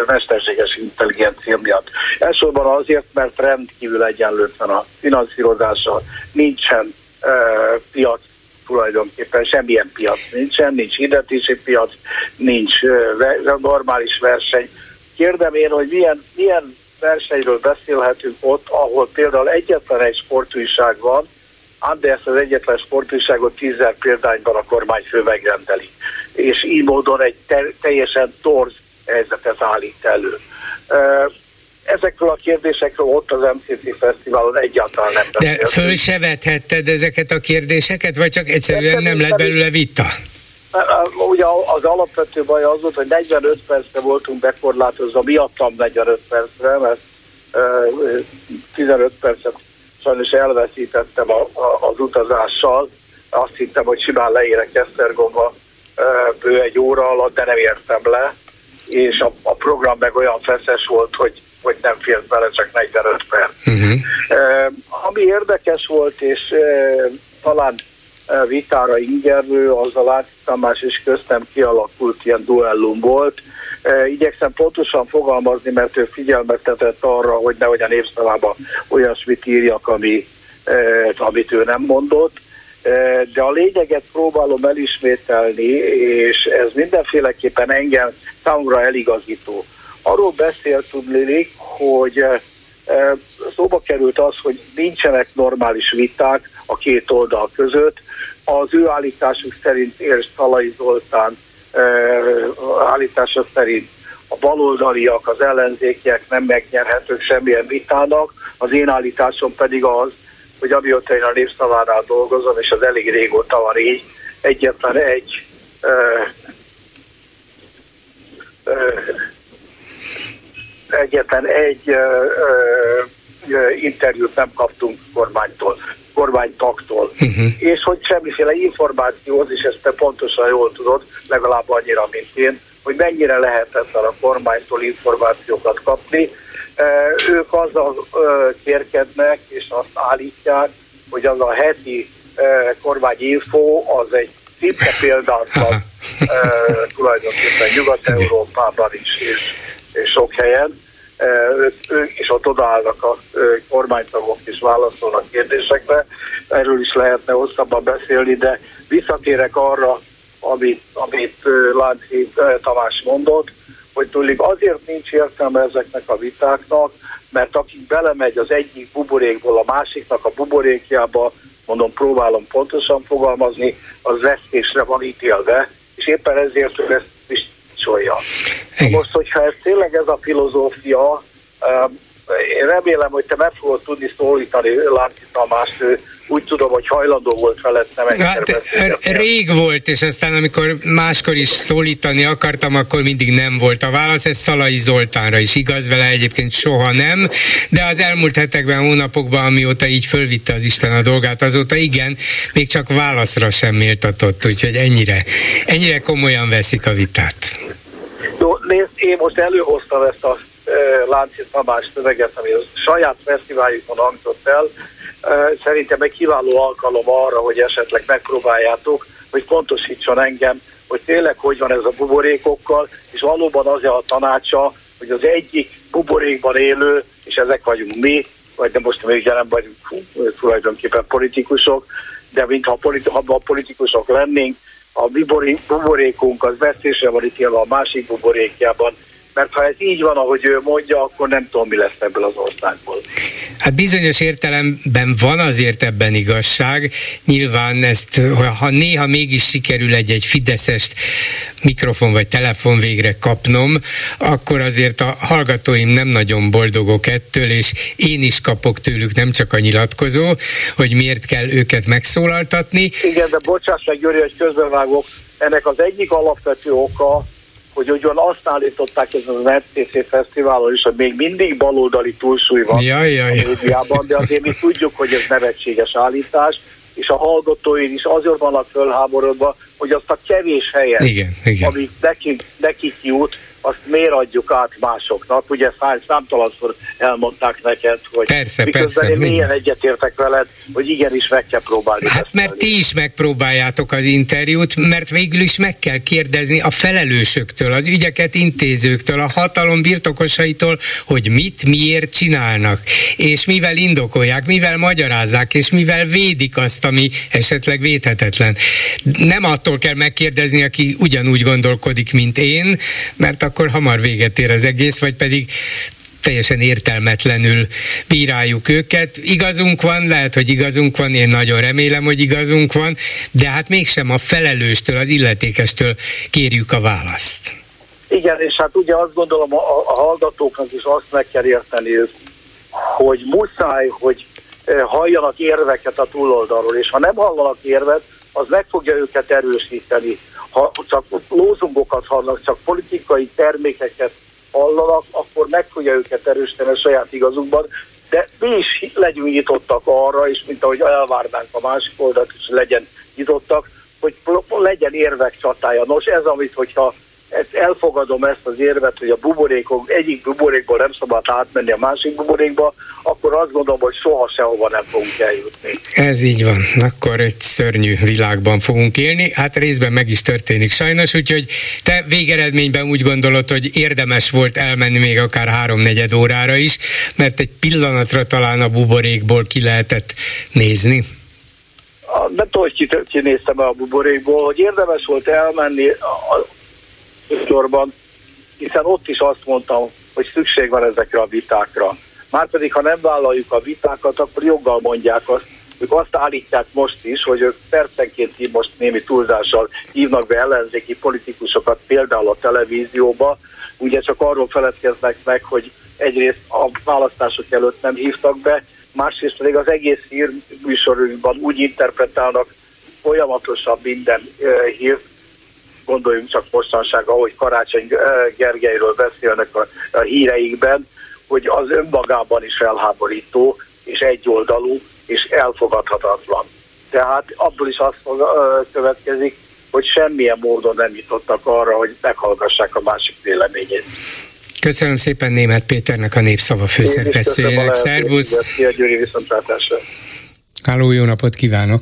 mesterséges intelligencia miatt. Elsősorban azért, mert rendkívül egyenlőtlen a finanszírozása, nincsen uh, piac tulajdonképpen, semmilyen piac nincsen, nincs hirdetési piac, nincs uh, normális verseny. Kérdem én, hogy milyen, milyen versenyről beszélhetünk ott, ahol például egyetlen egy sportújság van, de ezt az egyetlen sportújságot tízzel példányban a kormányfő megrendeli. És így módon egy te- teljesen torz helyzetet állít elő. Ezekről a kérdésekről ott az MCC Fesztiválon egyáltalán nem. De föl se vethetted ezeket a kérdéseket, vagy csak egyszerűen nem lett belőle vita? Ugye az alapvető baj az volt, hogy 45 percre voltunk bekorlátozva, miattam 45 percre, mert 15 percet sajnos elveszítettem a, a, az utazással. Azt hittem, hogy simán leérek Esztergomba bő egy óra alatt, de nem értem le, és a, a program meg olyan feszes volt, hogy, hogy nem fért bele csak 45 perc. Uh-huh. ami érdekes volt, és talán vitára ingerlő, az a Láci Tamás és köztem kialakult ilyen duellum volt, Igyekszem pontosan fogalmazni, mert ő figyelmeztetett arra, hogy nehogy a népszavába olyasmit írjak, ami, amit ő nem mondott. De a lényeget próbálom elismételni, és ez mindenféleképpen engem számomra eligazító. Arról beszélt tudnék, hogy szóba került az, hogy nincsenek normális viták a két oldal között. Az ő állításuk szerint Érs Szalai Zoltán állítása szerint a baloldaliak, az ellenzékiek nem megnyerhetők semmilyen vitának, az én állításom pedig az, hogy amióta én a népszavánál dolgozom, és az elég régóta van így, egyetlen egy ö, ö, egyetlen egy ö, ö, interjút nem kaptunk kormánytól kormánytaktól. Uh-huh. És hogy semmiféle információhoz, és ezt te pontosan jól tudod, legalább annyira, mint én, hogy mennyire lehetetlen a kormánytól információkat kapni. Ők azzal kérkednek, és azt állítják, hogy az a heti kormányinfo az egy szinte példátlan *laughs* tulajdonképpen Nyugat-Európában is, és, és sok helyen ők is ott odaállnak a kormánytagok és válaszolnak kérdésekre. Erről is lehetne hosszabban beszélni, de visszatérek arra, amit, amit Lánci Tamás mondott, hogy tudjuk azért nincs értelme ezeknek a vitáknak, mert akik belemegy az egyik buborékból a másiknak a buborékjába, mondom, próbálom pontosan fogalmazni, az vesztésre van ítélve, és éppen ezért ő ezt is kapcsolja. Most, hogyha ez tényleg ez a filozófia, én remélem, hogy te meg fogod tudni szólítani Lánci Tamást, úgy tudom, hogy hajlandó volt felett nem hát, Rég volt, és aztán amikor máskor is szólítani akartam, akkor mindig nem volt a válasz. Ez Szalai Zoltánra is igaz, vele egyébként soha nem, de az elmúlt hetekben, hónapokban, amióta így fölvitte az Isten a dolgát, azóta igen, még csak válaszra sem méltatott, úgyhogy ennyire, ennyire komolyan veszik a vitát. Jó, nézd, én most előhoztam ezt a e, Lánci Tamás szöveget, ami a saját fesztiváljukon hangzott el, Szerintem egy kiváló alkalom arra, hogy esetleg megpróbáljátok, hogy pontosítson engem, hogy tényleg hogy van ez a buborékokkal, és valóban az a tanácsa, hogy az egyik buborékban élő, és ezek vagyunk mi, vagy de most még nem vagyunk tulajdonképpen politikusok, de mintha politi- ha politikusok lennénk, a buborékunk az vesztésre van itt a másik buborékjában, mert ha ez így van, ahogy ő mondja, akkor nem tudom, mi lesz ebből az országból. Hát bizonyos értelemben van azért ebben igazság. Nyilván ezt, ha néha mégis sikerül egy-egy fideszest mikrofon vagy telefon végre kapnom, akkor azért a hallgatóim nem nagyon boldogok ettől, és én is kapok tőlük nem csak a nyilatkozó, hogy miért kell őket megszólaltatni. Igen, de bocsáss meg, Gyuri, hogy közbevágok. Ennek az egyik alapvető oka, hogy ugyan azt állították ezen az RTC Fesztiválon is, hogy még mindig baloldali túlsúly van jaj, jaj, a médiában, de azért mi tudjuk, hogy ez nevetséges állítás, és a hallgatói is azért vannak fölháborodva, hogy azt a kevés helyet, igen, igen. amit nekik, nekik jut, azt miért adjuk át másoknak? Ugye szám, számtalanszor elmondták neked, hogy persze, miközben persze, én milyen egyetértek veled, hogy igenis meg kell próbálni. Hát mert ti is megpróbáljátok az interjút, mert végül is meg kell kérdezni a felelősöktől, az ügyeket intézőktől, a hatalom birtokosaitól, hogy mit, miért csinálnak, és mivel indokolják, mivel magyarázzák, és mivel védik azt, ami esetleg védhetetlen. Nem attól kell megkérdezni, aki ugyanúgy gondolkodik, mint én, mert akkor hamar véget ér az egész, vagy pedig teljesen értelmetlenül bíráljuk őket. Igazunk van, lehet, hogy igazunk van, én nagyon remélem, hogy igazunk van, de hát mégsem a felelőstől, az illetékestől kérjük a választ. Igen, és hát ugye azt gondolom a, a hallgatóknak is azt meg kell érteni, hogy muszáj, hogy halljanak érveket a túloldalról, és ha nem hallanak érvet, az meg fogja őket erősíteni ha csak lózungokat hallanak, csak politikai termékeket hallanak, akkor meg fogja őket erősíteni a saját igazukban, de mi is legyünk nyitottak arra, és mint ahogy elvárnánk a másik oldalt is legyen nyitottak, hogy legyen érvek csatája. Nos, ez amit, hogyha ezt elfogadom ezt az érvet, hogy a buborékok egyik buborékból nem szabad átmenni a másik buborékba, akkor azt gondolom, hogy soha sehova nem fogunk eljutni. Ez így van. Akkor egy szörnyű világban fogunk élni. Hát részben meg is történik sajnos, úgyhogy te végeredményben úgy gondolod, hogy érdemes volt elmenni még akár háromnegyed órára is, mert egy pillanatra talán a buborékból ki lehetett nézni nem tudom, hogy kinéztem a buborékból, hogy érdemes volt elmenni, sorban, hiszen ott is azt mondtam, hogy szükség van ezekre a vitákra. Márpedig, ha nem vállaljuk a vitákat, akkor joggal mondják azt, ők azt állítják most is, hogy ők percenként most némi túlzással hívnak be ellenzéki politikusokat, például a televízióba, ugye csak arról feledkeznek meg, hogy egyrészt a választások előtt nem hívtak be, másrészt pedig az egész hírműsorukban úgy interpretálnak folyamatosan minden hírt, gondoljunk csak mostanság, ahogy Karácsony Gergelyről beszélnek a, a híreikben, hogy az önmagában is felháborító, és egyoldalú, és elfogadhatatlan. Tehát abból is azt következik, hogy semmilyen módon nem jutottak arra, hogy meghallgassák a másik véleményét. Köszönöm szépen Német Péternek, a Népszava főszerkesztőjének. Szervusz! Szia Gyuri, viszontlátásra! Háló, jó napot kívánok!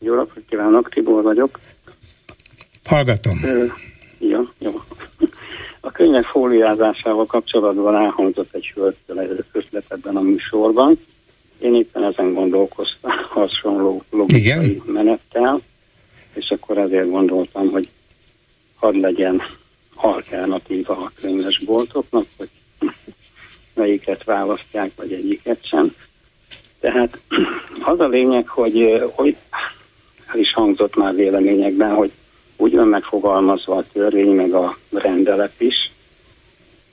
Jó napot kívánok, Tibor vagyok. Hallgatom. Ja, jó. A könyvek fóliázásával kapcsolatban elhangzott egy hölgytől ötlet ebben a műsorban. Én éppen ezen gondolkoztam *laughs* hasonló logikai Igen? menettel, és akkor ezért gondoltam, hogy hadd legyen alternatíva a könyvesboltoknak, hogy melyiket választják, vagy egyiket sem. Tehát *clears throat* az a lényeg, hogy, hogy el is hangzott már véleményekben, hogy úgy van megfogalmazva a törvény, meg a rendelet is,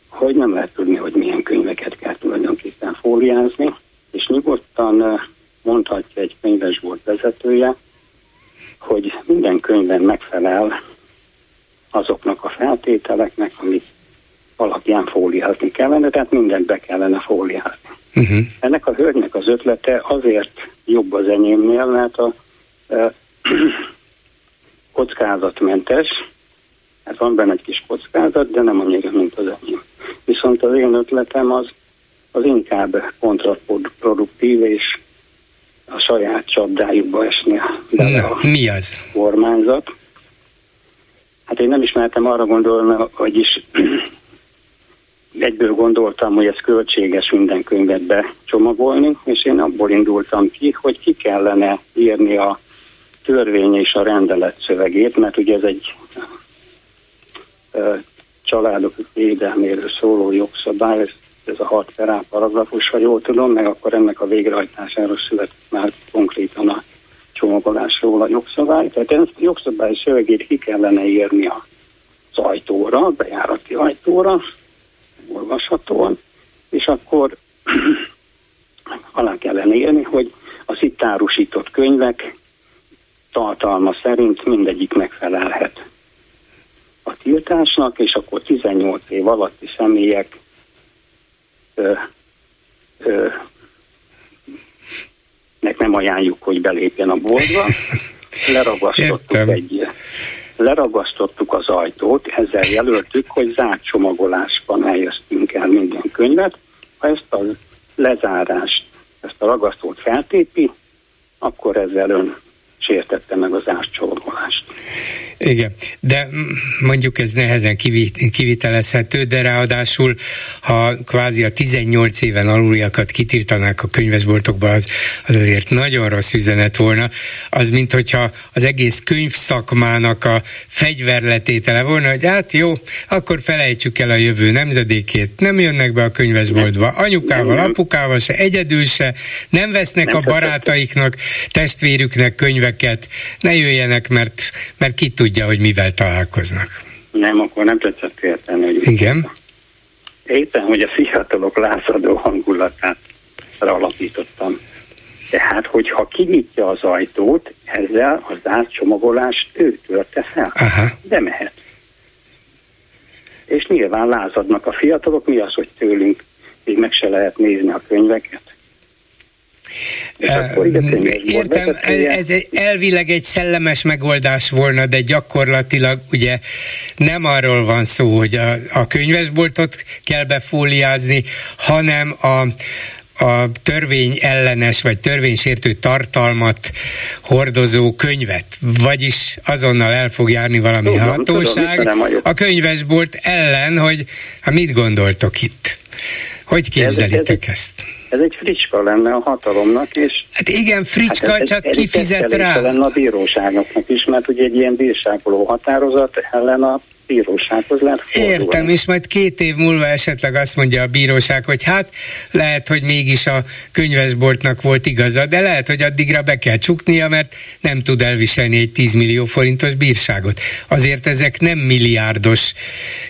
hogy nem lehet tudni, hogy milyen könyveket kell tulajdonképpen fóliázni, és nyugodtan mondhatja egy könyvesbolt vezetője, hogy minden könyvben megfelel azoknak a feltételeknek, amit alapján fóliázni kellene, tehát mindent be kellene fóliázni. Uh-huh. Ennek a hölgynek az ötlete azért jobb az enyémnél, mert a *clears throat* kockázatmentes, hát van benne egy kis kockázat, de nem annyira, mint az enyém. Viszont az én ötletem az, az inkább kontraproduktív, és a saját csapdájukba esni bele a mi az? kormányzat. Hát én nem ismertem arra gondolni, hogy is *clears throat* egyből gondoltam, hogy ez költséges minden könyvet becsomagolni, és én abból indultam ki, hogy ki kellene írni a törvény és a rendelet szövegét, mert ugye ez egy családok védelméről szóló jogszabály, ez, a 6 per paragrafus, ha jól tudom, meg akkor ennek a végrehajtásáról született már konkrétan a csomagolásról a jogszabály. Tehát ezt a jogszabály szövegét ki kellene írni az ajtóra, bejárati ajtóra, olvashatóan, és akkor *clears throat* alá kellene írni, hogy az itt árusított könyvek tartalma szerint mindegyik megfelelhet a tiltásnak, és akkor 18 év alatti személyek ö, ö, nek nem ajánljuk, hogy belépjen a boltba. *laughs* Leragasztottuk egy leragasztottuk az ajtót, ezzel jelöltük, hogy zárt csomagolásban helyeztünk el minden könyvet. Ha ezt a lezárást, ezt a ragasztót feltépi, akkor ezzel ön sértette meg az árcsolgolást. Igen, de mondjuk ez nehezen kivitelezhető, de ráadásul, ha kvázi a 18 éven aluliakat kitiltanák a könyvesboltokba, az, az azért nagyon rossz üzenet volna. Az, mint hogyha az egész könyvszakmának a fegyverletétele volna, hogy hát jó, akkor felejtsük el a jövő nemzedékét, nem jönnek be a könyvesboltba, anyukával, apukával se, egyedül se, nem vesznek a barátaiknak, testvérüknek könyveket, ne jöjjenek, mert, mert ki tudja, hogy mivel találkoznak. Nem, akkor nem tetszett érteni, hogy... Igen? Éppen, hogy a fiatalok lázadó hangulatát alapítottam. Tehát, hogyha kinyitja az ajtót, ezzel az átcsomagolást ő törte fel. Aha. De mehet. És nyilván lázadnak a fiatalok, mi az, hogy tőlünk még meg se lehet nézni a könyveket. Értem, ez elvileg egy szellemes megoldás volna, de gyakorlatilag ugye nem arról van szó, hogy a, a könyvesboltot kell befóliázni, hanem a, a törvény ellenes vagy törvénysértő tartalmat hordozó könyvet, vagyis azonnal el fog járni valami tudom, hatóság tudom, a könyvesbolt ellen, hogy ha mit gondoltok itt? Hogy képzelitek ez, ez, ezt? Ez egy fricska lenne a hatalomnak, és... Hát igen, fricska, hát ez, csak ez, kifizet rá. lenne a bíróságoknak is, mert ugye egy ilyen bírságoló határozat ellen a bírósághoz lehet fordulni. Értem, és majd két év múlva esetleg azt mondja a bíróság, hogy hát lehet, hogy mégis a könyvesboltnak volt igaza, de lehet, hogy addigra be kell csuknia, mert nem tud elviselni egy 10 millió forintos bírságot. Azért ezek nem milliárdos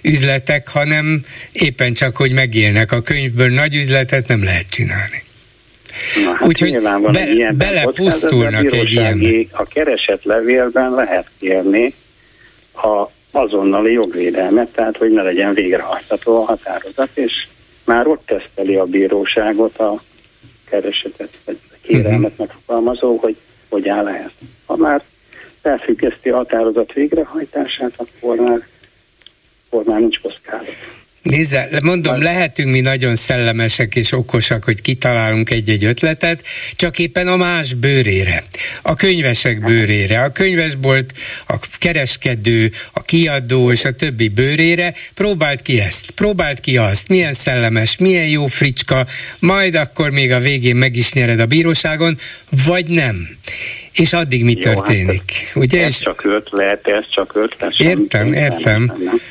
üzletek, hanem éppen csak, hogy megélnek. A könyvből nagy üzletet nem lehet csinálni. hát Úgyhogy be, belepusztulnak egy ilyen. A keresett levélben lehet kérni a azonnali jogvédelmet, tehát hogy ne legyen végrehajtható a határozat, és már ott teszteli a bíróságot a keresetet, vagy a kérelmet uh-huh. megfogalmazó, hogy hogy áll ehhez. Ha már felfüggeszti a határozat végrehajtását, akkor már, akkor már nincs kockázat. Nézze, mondom, lehetünk mi nagyon szellemesek és okosak, hogy kitalálunk egy-egy ötletet, csak éppen a más bőrére, a könyvesek bőrére, a könyvesbolt, a kereskedő, a kiadó és a többi bőrére, próbált ki ezt, próbált ki azt, milyen szellemes, milyen jó fricska, majd akkor még a végén meg is nyered a bíróságon, vagy nem. És addig mi Jó, történik? Hát, ugye? Ez csak ötlet, ez csak ötlet. Értem, értem. Nem.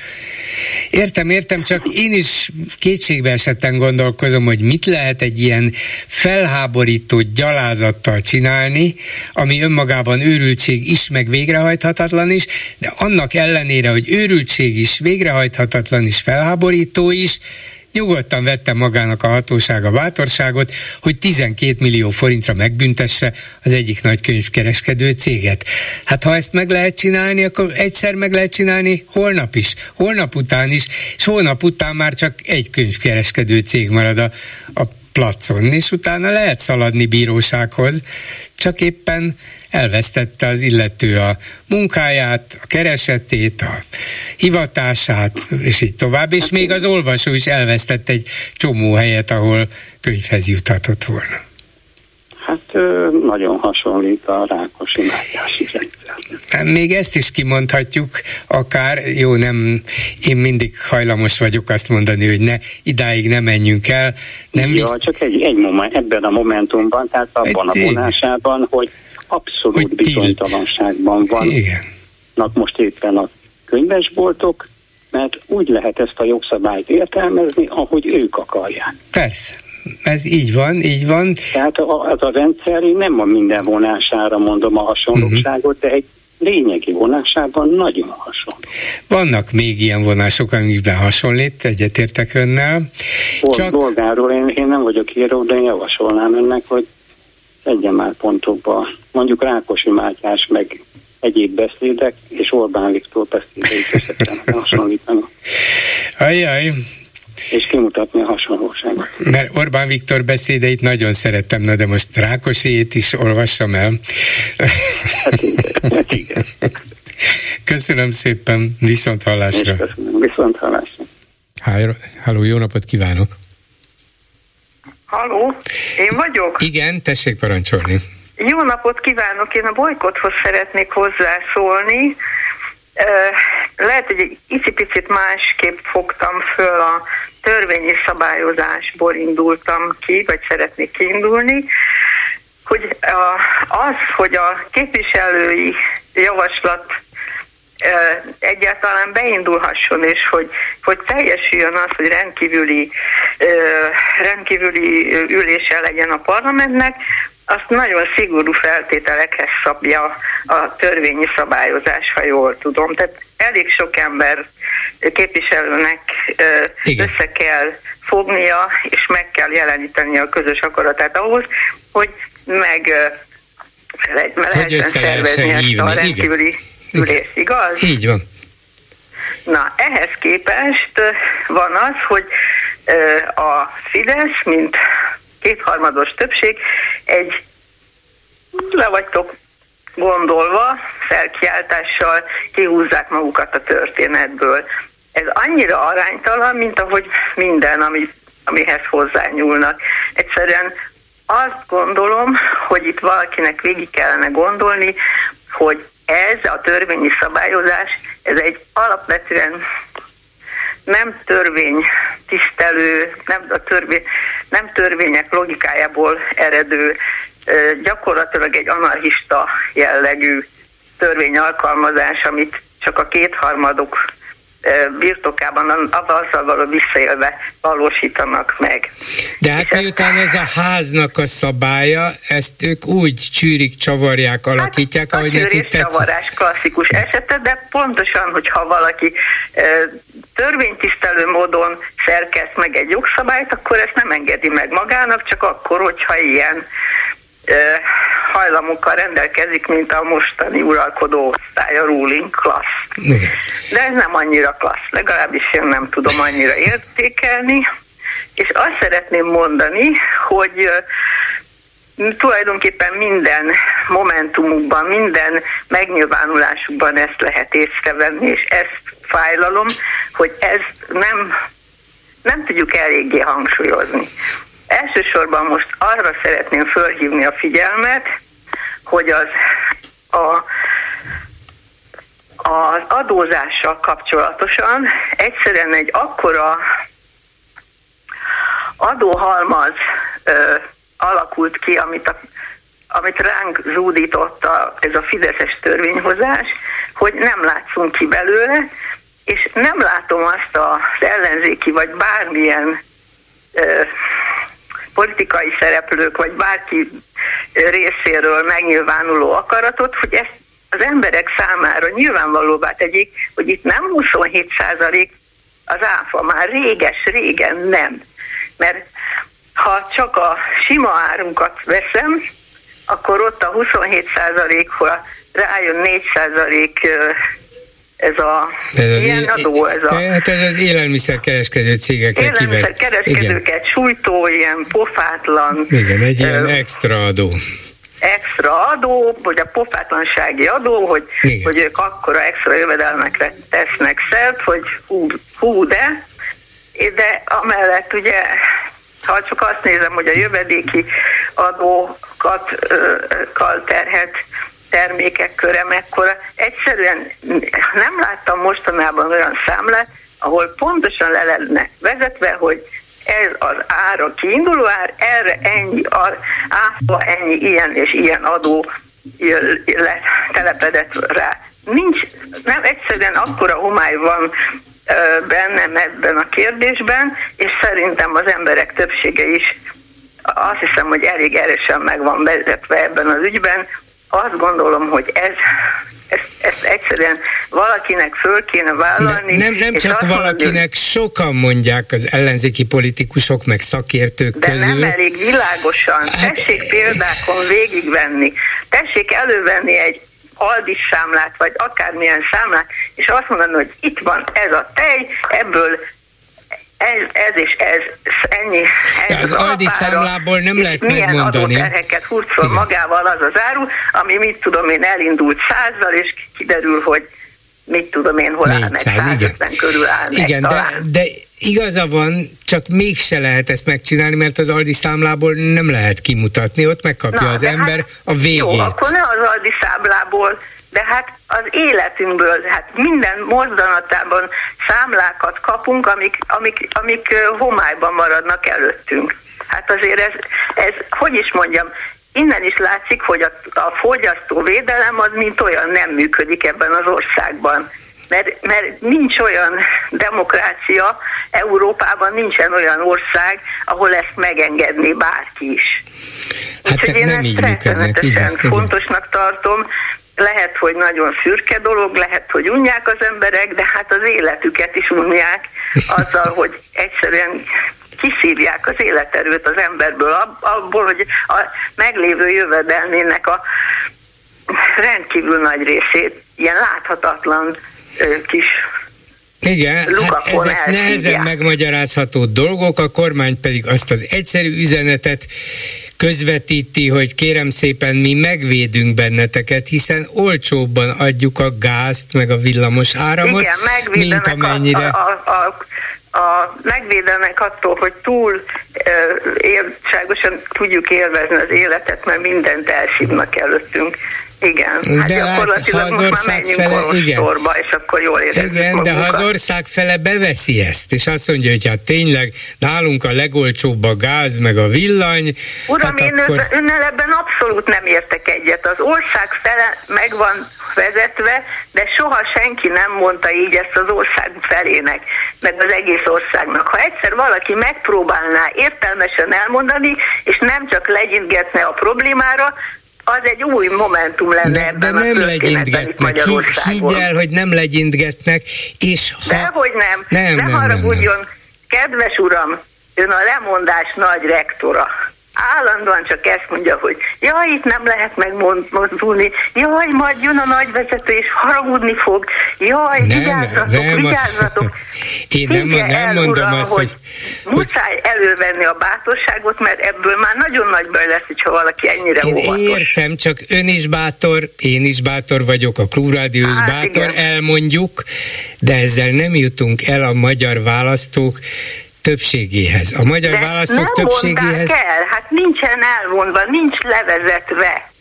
Értem, értem, csak én is kétségbe esetten gondolkozom, hogy mit lehet egy ilyen felháborító gyalázattal csinálni, ami önmagában őrültség is, meg végrehajthatatlan is, de annak ellenére, hogy őrültség is, végrehajthatatlan is, felháborító is, nyugodtan vette magának a hatóság a bátorságot, hogy 12 millió forintra megbüntesse az egyik nagy könyvkereskedő céget. Hát ha ezt meg lehet csinálni, akkor egyszer meg lehet csinálni holnap is, holnap után is, és holnap után már csak egy könyvkereskedő cég marad a, a placon, és utána lehet szaladni bírósághoz, csak éppen elvesztette az illető a munkáját, a keresetét, a hivatását, és így tovább, és még az olvasó is elvesztett egy csomó helyet, ahol könyvhez juthatott volna. Hát nagyon hasonlít a Rákosi Mátyási rendszer. Még ezt is kimondhatjuk, akár, jó, nem, én mindig hajlamos vagyok azt mondani, hogy ne, idáig nem menjünk el. Nem ja, visz... csak egy, egy moment, ebben a momentumban, tehát abban egy, a vonásában, hogy abszolút hogy bizonytalanságban van. Igen. most éppen a könyvesboltok, mert úgy lehet ezt a jogszabályt értelmezni, ahogy ők akarják. Persze. Ez így van, így van. Tehát az a rendszer, én nem a minden vonására mondom a hasonlóságot, uh-huh. de egy lényegi vonásában nagyon hasonló. Vannak még ilyen vonások, amikben hasonlít, egyetértek önnel. Csak... Bolgáról én, én nem vagyok író, de én javasolnám önnek, hogy legyen már pontokba, mondjuk Rákosi Mátyás, meg egyéb beszédek, és Orbán Viktor beszédeit össze *laughs* hasonlítani. Ajaj, és kimutatni a hasonlóságot. Mert Orbán Viktor beszédeit nagyon szerettem, na de most Rákosiét is olvassam el. Hát igen, hát igen. Köszönöm szépen, viszont hallásra. Köszönöm, viszont hallásra. Háló, jó napot kívánok! Halló, én vagyok? Igen, tessék parancsolni. Jó napot kívánok, én a bolykothoz szeretnék hozzászólni. Lehet, hogy egy icipicit másképp fogtam föl a törvényi szabályozásból indultam ki, vagy szeretnék kiindulni, hogy az, hogy a képviselői javaslat egyáltalán beindulhasson, és hogy, hogy teljesüljön az, hogy rendkívüli, rendkívüli ülése legyen a parlamentnek, azt nagyon szigorú feltételekhez szabja a törvényi szabályozás, ha jól tudom. Tehát elég sok ember képviselőnek Igen. össze kell fognia, és meg kell jeleníteni a közös akaratát ahhoz, hogy meg lehessen szervezni ezt a rendkívüli Igen ülés, igaz? Így van. Na, ehhez képest van az, hogy a Fidesz, mint kétharmados többség, egy le vagytok gondolva, felkiáltással kihúzzák magukat a történetből. Ez annyira aránytalan, mint ahogy minden, ami, amihez hozzányúlnak. Egyszerűen azt gondolom, hogy itt valakinek végig kellene gondolni, hogy ez a törvényi szabályozás, ez egy alapvetően nem törvény tisztelő, nem, a törvény, nem törvények logikájából eredő, gyakorlatilag egy anarchista jellegű törvényalkalmazás, amit csak a kétharmadok birtokában azzal való visszaélve valósítanak meg. De hát És miután ez a háznak a szabálya, ezt ők úgy csűrik, csavarják, alakítják, hát, ahogy neki tetszik. csavarás klasszikus esete, de pontosan, hogyha valaki törvénytisztelő módon szerkeszt meg egy jogszabályt, akkor ezt nem engedi meg magának, csak akkor, hogyha ilyen hajlamokkal rendelkezik, mint a mostani uralkodó osztály, a ruling class. Igen. De ez nem annyira klassz, legalábbis én nem tudom annyira értékelni, és azt szeretném mondani, hogy tulajdonképpen minden momentumukban, minden megnyilvánulásukban ezt lehet észrevenni, és ezt fájlalom, hogy ezt nem, nem tudjuk eléggé hangsúlyozni. Elsősorban most arra szeretném fölhívni a figyelmet, hogy az a az adózással kapcsolatosan egyszerűen egy akkora adóhalmaz ö, alakult ki, amit, a, amit ránk zúdította ez a Fideszes törvényhozás, hogy nem látszunk ki belőle, és nem látom azt az ellenzéki vagy bármilyen ö, politikai szereplők, vagy bárki részéről megnyilvánuló akaratot, hogy ezt az emberek számára nyilvánvalóvá tegyék, hogy itt nem 27 százalék az áfa, már réges, régen nem. Mert ha csak a sima árunkat veszem, akkor ott a 27 százalékra rájön 4 százalék ez a ez az ilyen adó, ez a... Hát ez az élelmiszerkereskedő cégekre. Élelmiszerkereskedőket sújtó, ilyen pofátlan... Igen, egy ilyen uh, extra adó. extra adó, vagy a pofátlansági adó, hogy, hogy ők akkora extra jövedelmekre tesznek szert, hogy hú, hú de, de amellett ugye, ha csak azt nézem, hogy a jövedéki adókat terhet termékek köre mekkora. Egyszerűen nem láttam mostanában olyan számlát, ahol pontosan le lenne vezetve, hogy ez az ár, a kiinduló ár, erre ennyi áfa, ennyi ilyen és ilyen adó telepedett rá. Nincs, nem egyszerűen akkora homály van bennem ebben a kérdésben, és szerintem az emberek többsége is azt hiszem, hogy elég erősen meg van vezetve ebben az ügyben, azt gondolom, hogy ez ezt, ezt egyszerűen valakinek föl kéne vállalni. De nem, nem csak valakinek, mondja, sokan mondják az ellenzéki politikusok, meg szakértők de közül. nem elég világosan. Hát, Tessék példákon végigvenni. Tessék elővenni egy aldis számlát, vagy akármilyen számlát, és azt mondani, hogy itt van ez a tej, ebből ez, ez és ez, ennyi. Ez De az Aldi számlából nem lehet milyen megmondani. Milyen adóterheket hurcol magával az az áru, ami mit tudom én elindult százzal, és kiderül, hogy mit tudom én, hol áll meg 150 körül áll Igen, de, de igaza van, csak mégse lehet ezt megcsinálni, mert az Aldi számlából nem lehet kimutatni, ott megkapja Na, az ember hát, a végét. Jó, akkor ne az Aldi számlából, de hát az életünkből, hát minden mozzanatában számlákat kapunk, amik, amik, amik homályban maradnak előttünk. Hát azért ez, ez, hogy is mondjam, innen is látszik, hogy a, a fogyasztóvédelem az mint olyan nem működik ebben az országban. Mert, mert nincs olyan demokrácia, Európában nincsen olyan ország, ahol ezt megengedné bárki is. Hát Úgyhogy én nem ezt rettenetesen fontosnak tartom, lehet, hogy nagyon szürke dolog, lehet, hogy unják az emberek, de hát az életüket is unják azzal, *laughs* hogy egyszerűen kiszívják az életerőt az emberből, abból, hogy a meglévő jövedelmének a rendkívül nagy részét ilyen láthatatlan kis igen, hát ezek nehezen megmagyarázható dolgok, a kormány pedig azt az egyszerű üzenetet közvetíti, hogy kérem szépen mi megvédünk benneteket, hiszen olcsóbban adjuk a gázt, meg a villamos áramot, Igen, mint amennyire... A, a, a, a, megvédenek attól, hogy túl éltságosan tudjuk élvezni az életet, mert mindent elszívnak előttünk. Igen, hát de hát gyakorlatilag ha az ország fele, igen. Sorba, és akkor jól Igen, de ha az ország fele beveszi ezt, és azt mondja, hogy hát tényleg nálunk a legolcsóbb a gáz, meg a villany, Uram, hát én akkor... önnel ebben abszolút nem értek egyet. Az ország fele meg van vezetve, de soha senki nem mondta így ezt az ország felének, meg az egész országnak. Ha egyszer valaki megpróbálná értelmesen elmondani, és nem csak legyintgetne a problémára, az egy új momentum lenne de, de nem legyintgetnek. Higgy el, hogy nem legyintgetnek, és ha... Dehogy nem. nem ne nem, haragudjon, nem, nem. kedves uram, ön a lemondás nagy rektora állandóan csak ezt mondja, hogy jaj, itt nem lehet megmozdulni, jaj, majd jön a nagyvezető, és haragudni fog, jaj, nem, vigyázzatok, nem, vigyázzatok. *laughs* Én nem, nem el, mondom uram, azt, hogy... Muszáj elővenni a bátorságot, mert ebből már nagyon nagy baj lesz, hogyha valaki ennyire én óvatos. értem, csak ön is bátor, én is bátor vagyok, a Klubrádió is hát, bátor, igen. elmondjuk, de ezzel nem jutunk el a magyar választók többségéhez. A magyar De választók többségéhez... el, hát nincsen elmondva, nincs levezetve.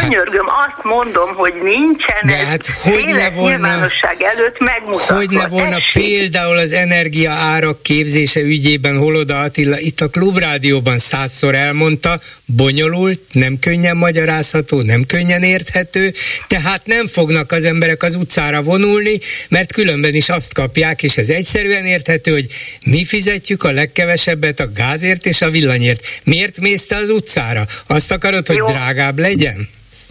Könyörgöm, azt mondom, hogy nincsen De hát hogy ne volna, előtt megmutatva. Hogy ne volna Essék. például az energia árak képzése ügyében Holoda Attila itt a Klubrádióban százszor elmondta, bonyolult, nem könnyen magyarázható, nem könnyen érthető, tehát nem fognak az emberek az utcára vonulni, mert különben is azt kapják, és ez egyszerűen érthető, hogy mi fizetjük a legkevesebbet a gázért és a villanyért. Miért mész te az utcára? Azt akarod, hogy Jó. drágább legyen?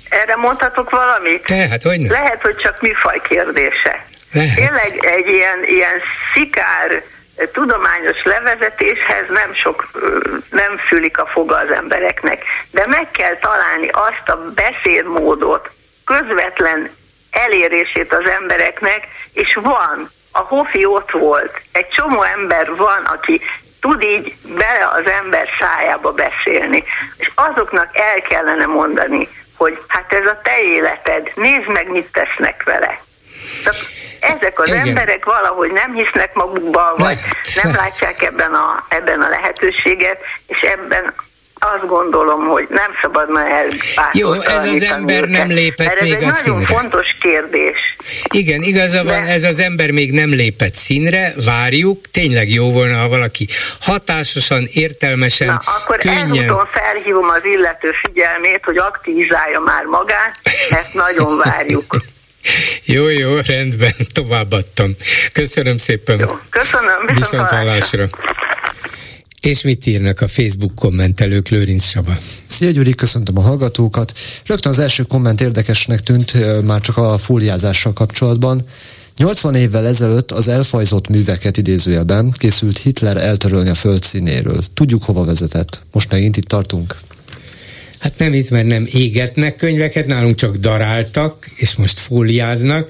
Erre mondhatok valamit? Tehát, hogy nem? Lehet, hogy csak műfaj kérdése. Lehet. Tényleg egy ilyen, ilyen szikár tudományos levezetéshez nem sok, nem fülik a foga az embereknek. De meg kell találni azt a beszédmódot, közvetlen elérését az embereknek, és van. A Hofi ott volt. Egy csomó ember van, aki tud így bele az ember szájába beszélni. És azoknak el kellene mondani, hogy hát ez a te életed, nézd meg, mit tesznek vele. Tehát ezek az Igen. emberek valahogy nem hisznek magukba, vagy lehet, nem lehet. látják ebben a, ebben a lehetőséget, és ebben azt gondolom, hogy nem szabadna Jó, ez az ember őket, nem lépett még ez a színre. nagyon fontos kérdés. Igen, igaza van, ez az ember még nem lépett színre, várjuk, tényleg jó volna, ha valaki hatásosan, értelmesen, Na, akkor könnyen... ezúton felhívom az illető figyelmét, hogy aktivizálja már magát, ezt nagyon várjuk. *laughs* Jó, jó, rendben, továbbadtam. Köszönöm szépen. Jó, köszönöm, viszont, viszont hallásra. És mit írnak a Facebook kommentelők, Lőrinc Saba? Szia Gyuri, köszöntöm a hallgatókat. Rögtön az első komment érdekesnek tűnt, már csak a fóliázással kapcsolatban. 80 évvel ezelőtt az elfajzott műveket idézőjelben készült Hitler eltörölni a föld színéről. Tudjuk, hova vezetett. Most megint itt tartunk. Hát nem itt, mert nem égetnek könyveket, nálunk csak daráltak, és most fóliáznak,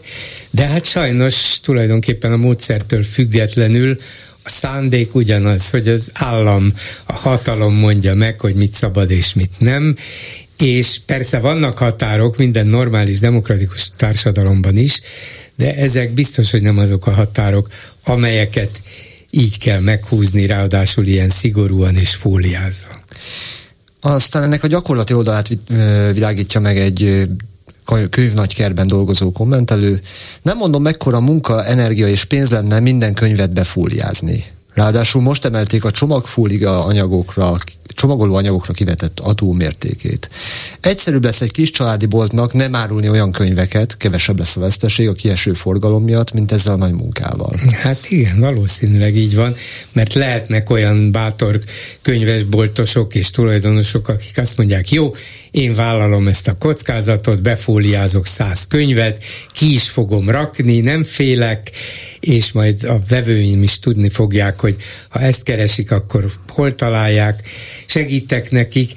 de hát sajnos tulajdonképpen a módszertől függetlenül a szándék ugyanaz, hogy az állam, a hatalom mondja meg, hogy mit szabad és mit nem, és persze vannak határok minden normális demokratikus társadalomban is, de ezek biztos, hogy nem azok a határok, amelyeket így kell meghúzni, ráadásul ilyen szigorúan és fóliázva. Aztán ennek a gyakorlati oldalát világítja meg egy könyvnagykerben dolgozó kommentelő. Nem mondom, mekkora munka, energia és pénz lenne minden könyvet befóliázni. Ráadásul most emelték a csomagfóliga anyagokra, csomagoló anyagokra kivetett adómértékét. Egyszerűbb lesz egy kis családi boltnak nem árulni olyan könyveket, kevesebb lesz a veszteség a kieső forgalom miatt, mint ezzel a nagy munkával. Hát igen, valószínűleg így van, mert lehetnek olyan bátor könyvesboltosok és tulajdonosok, akik azt mondják, jó, én vállalom ezt a kockázatot, befóliázok száz könyvet, ki is fogom rakni, nem félek, és majd a vevőim is tudni fogják, hogy ha ezt keresik, akkor hol találják, segítek nekik,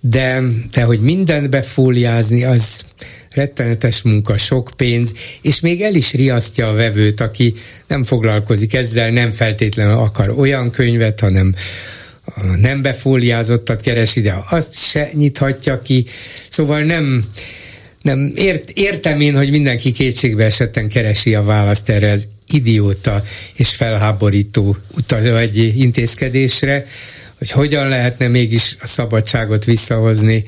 de, de hogy mindent befóliázni, az rettenetes munka, sok pénz, és még el is riasztja a vevőt, aki nem foglalkozik ezzel, nem feltétlenül akar olyan könyvet, hanem a nem befóliázottat keresi, de azt se nyithatja ki. Szóval nem, nem ért, értem én, hogy mindenki kétségbe esetten keresi a választ erre az idióta és felháborító utal, vagy intézkedésre, hogy hogyan lehetne mégis a szabadságot visszahozni,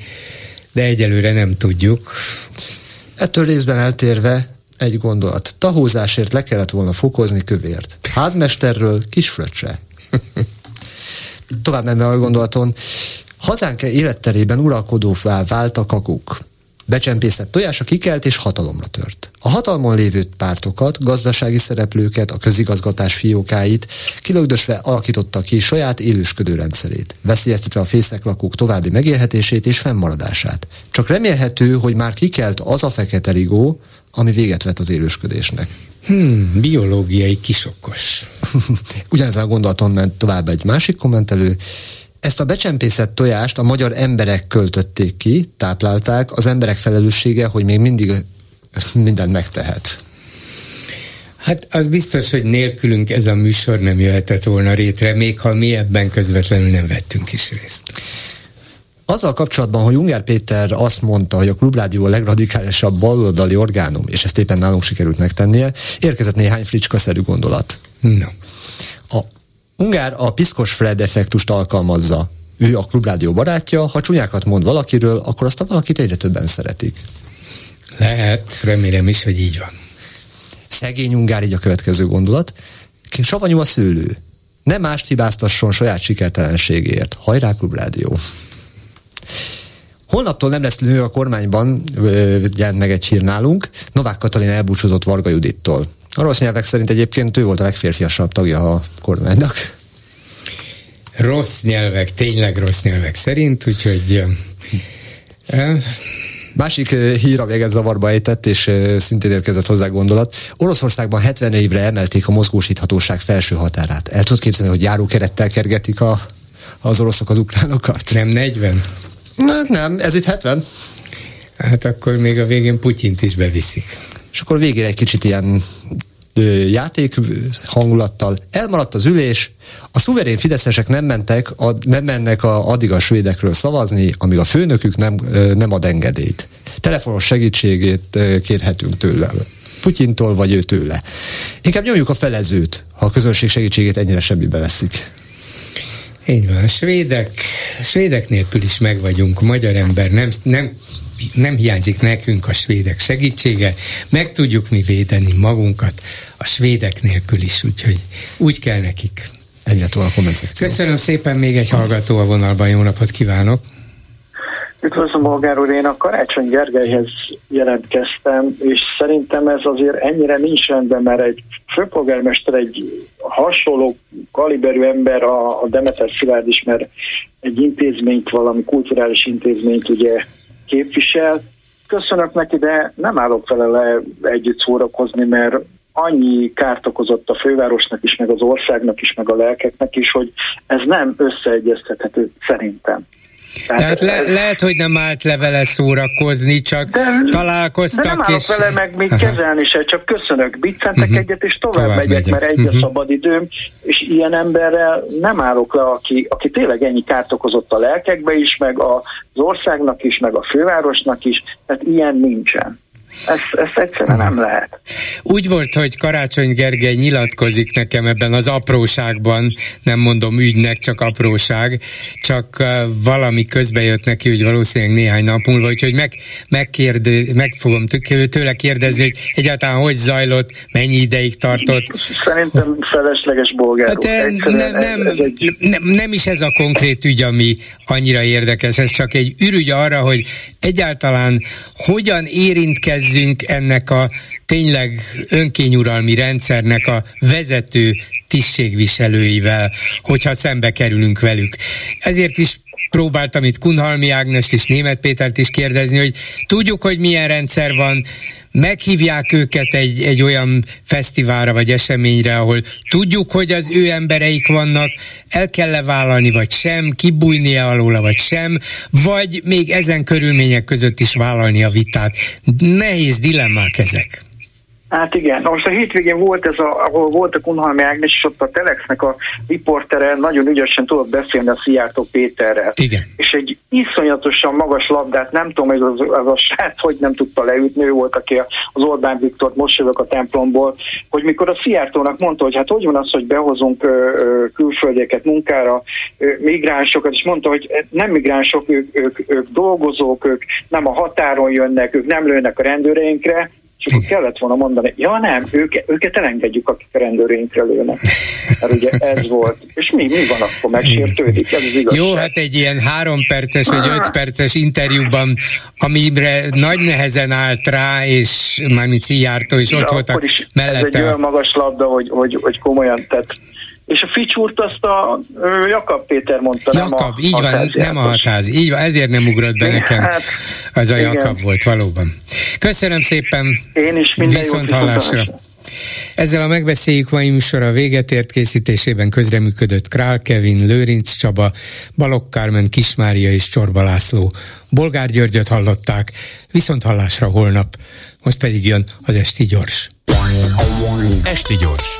de egyelőre nem tudjuk. Ettől részben eltérve egy gondolat. Tahózásért le kellett volna fokozni kövért. Házmesterről kisfröccse. *laughs* Tovább menve a gondolaton, hazánk életterében uralkodóvá vált a kakuk. Becsempészett tojása kikelt és hatalomra tört. A hatalmon lévő pártokat, gazdasági szereplőket, a közigazgatás fiókáit kilögdösve alakította ki saját élősködő rendszerét, veszélyeztetve a fészek lakók további megélhetését és fennmaradását. Csak remélhető, hogy már kikelt az a fekete rigó, ami véget vet az élősködésnek. Hmm, biológiai kisokos. *laughs* Ugyanezen a gondolaton ment tovább egy másik kommentelő. Ezt a becsempészett tojást a magyar emberek költötték ki, táplálták, az emberek felelőssége, hogy még mindig *laughs* mindent megtehet. Hát az biztos, hogy nélkülünk ez a műsor nem jöhetett volna rétre, még ha mi ebben közvetlenül nem vettünk is részt. Azzal kapcsolatban, hogy Ungár Péter azt mondta, hogy a Klubrádió a legradikálisabb baloldali orgánum, és ezt éppen nálunk sikerült megtennie, érkezett néhány fricskaszerű gondolat. No. A Ungár a piszkos Fred effektust alkalmazza. Ő a Klubrádió barátja, ha csúnyákat mond valakiről, akkor azt a valakit egyre többen szeretik. Lehet, remélem is, hogy így van. Szegény Ungár így a következő gondolat. Savanyú a szőlő. Nem mást hibáztasson saját sikertelenségért. Hajrá Klubrádió! Holnaptól nem lesz nő a kormányban, jelent meg egy hír nálunk. Novák Katalin elbúcsúzott Varga Judittól. A rossz nyelvek szerint egyébként ő volt a legférfiasabb tagja a kormánynak. Rossz nyelvek, tényleg rossz nyelvek szerint, úgyhogy... Uh, Másik hír, ez zavarba ejtett, és szintén érkezett hozzá gondolat. Oroszországban 70 évre emelték a mozgósíthatóság felső határát. El tudod képzelni, hogy járókerettel kergetik a, az oroszok az ukránokat? Nem 40? Na, nem, ez itt 70. Hát akkor még a végén Putyint is beviszik. És akkor végére egy kicsit ilyen játék hangulattal. Elmaradt az ülés, a szuverén fideszesek nem mentek, a, nem mennek a, addig a svédekről szavazni, amíg a főnökük nem, nem ad engedélyt. Telefonos segítségét kérhetünk tőle. Putyintól vagy ő tőle. Inkább nyomjuk a felezőt, ha a közönség segítségét ennyire semmibe veszik. Így van, a svédek, a svédek nélkül is meg vagyunk, magyar ember nem, nem nem hiányzik nekünk a svédek segítsége, meg tudjuk mi védeni magunkat a svédek nélkül is, úgyhogy úgy kell nekik. Egyetlen a komment Köszönöm szépen, még egy hallgató a vonalban, jó napot kívánok! Üdvözlöm, Bolgár úr, én a Karácsony Gergelyhez jelentkeztem, és szerintem ez azért ennyire nincs rendben, mert egy főpolgármester egy hasonló kaliberű ember, a, a Demeter Szilárd is, mert egy intézményt, valami kulturális intézményt ugye képvisel. Köszönök neki, de nem állok vele le együtt szórakozni, mert annyi kárt okozott a fővárosnak is, meg az országnak is, meg a lelkeknek is, hogy ez nem összeegyeztethető szerintem. Tehát le, lehet, hogy nem állt le vele szórakozni, csak de, találkoztak. De nem és... vele meg még Aha. kezelni se, csak köszönök, biccentek uh-huh. egyet, és tovább, tovább megyek, megyek, mert egy uh-huh. a mhm. szabad időm, és ilyen emberrel nem állok le, aki, aki tényleg ennyi kárt okozott a lelkekbe is, meg az országnak is, meg a fővárosnak is, tehát ilyen nincsen. Ezt, ezt egyszerűen nem lehet. Úgy volt, hogy Karácsony Gergely nyilatkozik nekem ebben az apróságban, nem mondom ügynek, csak apróság, csak valami közbe jött neki, hogy valószínűleg néhány nap múlva, úgyhogy meg, megkérdő, meg fogom tőle kérdezni, hogy egyáltalán hogy zajlott, mennyi ideig tartott. Szerintem felesleges bolgár. Hát, nem, nem, ez, ez egy... nem, nem is ez a konkrét ügy, ami annyira érdekes, ez csak egy ürügy arra, hogy egyáltalán hogyan érintkezik érkezzünk ennek a tényleg önkényuralmi rendszernek a vezető tisztségviselőivel, hogyha szembe kerülünk velük. Ezért is próbáltam itt Kunhalmi Ágnest és Német Pétert is kérdezni, hogy tudjuk, hogy milyen rendszer van, meghívják őket egy, egy olyan fesztiválra vagy eseményre, ahol tudjuk, hogy az ő embereik vannak, el kell -e vállalni vagy sem, kibújnia alóla vagy sem, vagy még ezen körülmények között is vállalni a vitát. Nehéz dilemmák ezek. Hát igen, most a hétvégén volt ez, a, ahol volt a Kunhalmi Ágnes, és ott a Telexnek a riportere nagyon ügyesen tudott beszélni a Szijjártó Péterrel. Igen. És egy iszonyatosan magas labdát, nem tudom, hogy az, az a srác hogy nem tudta leütni, ő volt, aki az Orbán Viktor most jövök a templomból, hogy mikor a Szijjártónak mondta, hogy hát hogy van az, hogy behozunk ö, ö, külföldieket munkára, ö, migránsokat, és mondta, hogy nem migránsok, ők, ők, ők dolgozók, ők nem a határon jönnek, ők nem lőnek a rendőreinkre, és akkor kellett volna mondani, ja nem, őke, őket elengedjük, akik a rendőrénkre lőnek. Mert ugye ez volt. És mi, mi van akkor? Megsértődik? Ez az igazság. Jó, hát egy ilyen három perces vagy öt perces interjúban, amire nagy nehezen állt rá, és mármint Szijjártó, és ott voltak mellette. Ez egy olyan magas labda, hogy, hogy, hogy komolyan tett és a ficsúrt azt a Jakab Péter mondta, Jakab, nem a így van, nem a hatház. Így van, ezért nem ugrott be nekem. Hát, az a igen. Jakab volt, valóban. Köszönöm szépen. Én is minden Viszont hallásra. Ezzel a megbeszéljük mai műsora véget ért készítésében közreműködött Král Kevin, Lőrinc Csaba, Balok Kármen, Kismária és Csorba László. Bolgár Györgyöt hallották, viszont hallásra holnap. Most pedig jön az Esti Gyors. Esti Gyors,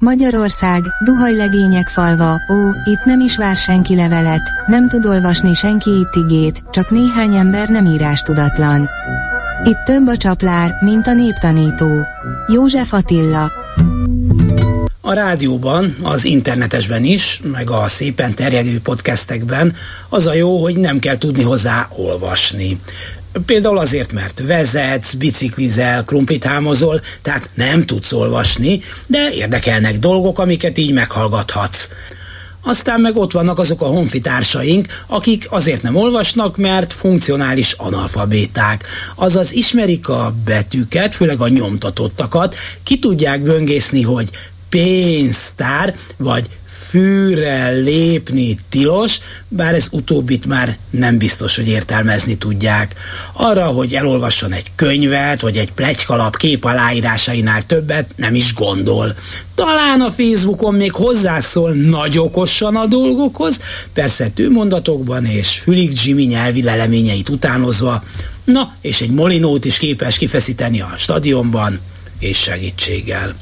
Magyarország, duhajlegények falva, ó, itt nem is vár senki levelet, nem tud olvasni senki itt igét, csak néhány ember nem írás tudatlan. Itt több a csaplár, mint a néptanító. József Attila a rádióban, az internetesben is, meg a szépen terjedő podcastekben az a jó, hogy nem kell tudni hozzá olvasni. Például azért, mert vezetsz, biciklizel, krumplit hámozol, tehát nem tudsz olvasni, de érdekelnek dolgok, amiket így meghallgathatsz. Aztán meg ott vannak azok a honfitársaink, akik azért nem olvasnak, mert funkcionális analfabéták. Azaz ismerik a betűket, főleg a nyomtatottakat, ki tudják böngészni, hogy pénztár, vagy fűre lépni tilos, bár ez utóbbit már nem biztos, hogy értelmezni tudják. Arra, hogy elolvasson egy könyvet, vagy egy plegykalap kép aláírásainál többet, nem is gondol. Talán a Facebookon még hozzászól nagy okosan a dolgokhoz, persze tőmondatokban és Fülig Jimmy nyelvi leleményeit utánozva, na, és egy molinót is képes kifeszíteni a stadionban, és segítséggel.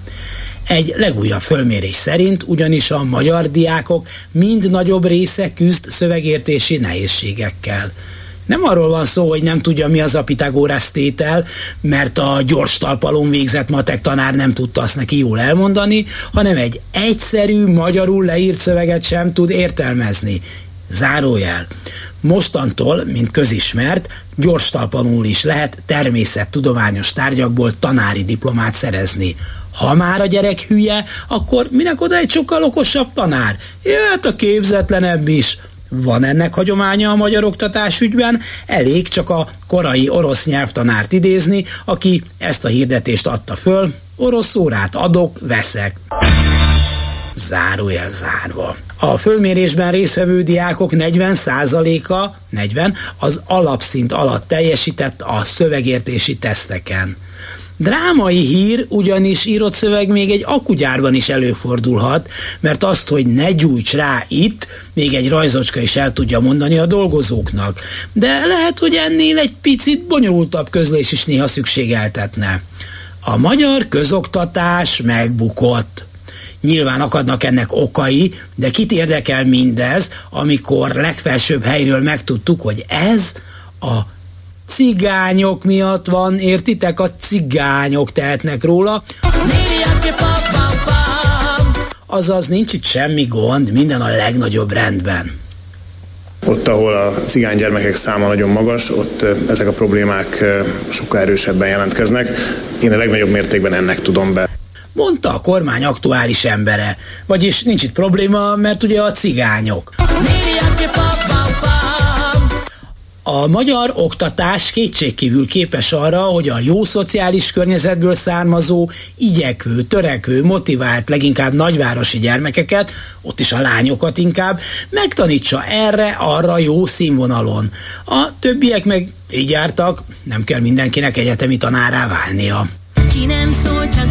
Egy legújabb fölmérés szerint ugyanis a magyar diákok mind nagyobb része küzd szövegértési nehézségekkel. Nem arról van szó, hogy nem tudja, mi az a Pitagórász tétel, mert a gyors talpalon végzett matek tanár nem tudta azt neki jól elmondani, hanem egy egyszerű, magyarul leírt szöveget sem tud értelmezni. Zárójel. Mostantól, mint közismert, gyors talpanul is lehet természettudományos tárgyakból tanári diplomát szerezni. Ha már a gyerek hülye, akkor minek oda egy sokkal okosabb tanár? Jöhet a képzetlenebb is. Van ennek hagyománya a magyar oktatás ügyben, elég csak a korai orosz nyelvtanárt idézni, aki ezt a hirdetést adta föl, orosz órát adok, veszek. Zárójel zárva. A fölmérésben résztvevő diákok 40%-a, 40, az alapszint alatt teljesített a szövegértési teszteken. Drámai hír, ugyanis írott szöveg még egy akugyárban is előfordulhat, mert azt, hogy ne gyújts rá itt, még egy rajzocska is el tudja mondani a dolgozóknak. De lehet, hogy ennél egy picit bonyolultabb közlés is néha szükségeltetne. A magyar közoktatás megbukott. Nyilván akadnak ennek okai, de kit érdekel mindez, amikor legfelsőbb helyről megtudtuk, hogy ez a cigányok miatt van, értitek? A cigányok tehetnek róla. Azaz nincs itt semmi gond, minden a legnagyobb rendben. Ott, ahol a cigány gyermekek száma nagyon magas, ott ezek a problémák sokkal erősebben jelentkeznek. Én a legnagyobb mértékben ennek tudom be mondta a kormány aktuális embere. Vagyis nincs itt probléma, mert ugye a cigányok. A magyar oktatás kétségkívül képes arra, hogy a jó szociális környezetből származó, igyekvő, törekvő, motivált, leginkább nagyvárosi gyermekeket, ott is a lányokat inkább, megtanítsa erre, arra jó színvonalon. A többiek meg így jártak, nem kell mindenkinek egyetemi tanárá válnia. Ki nem szól, csak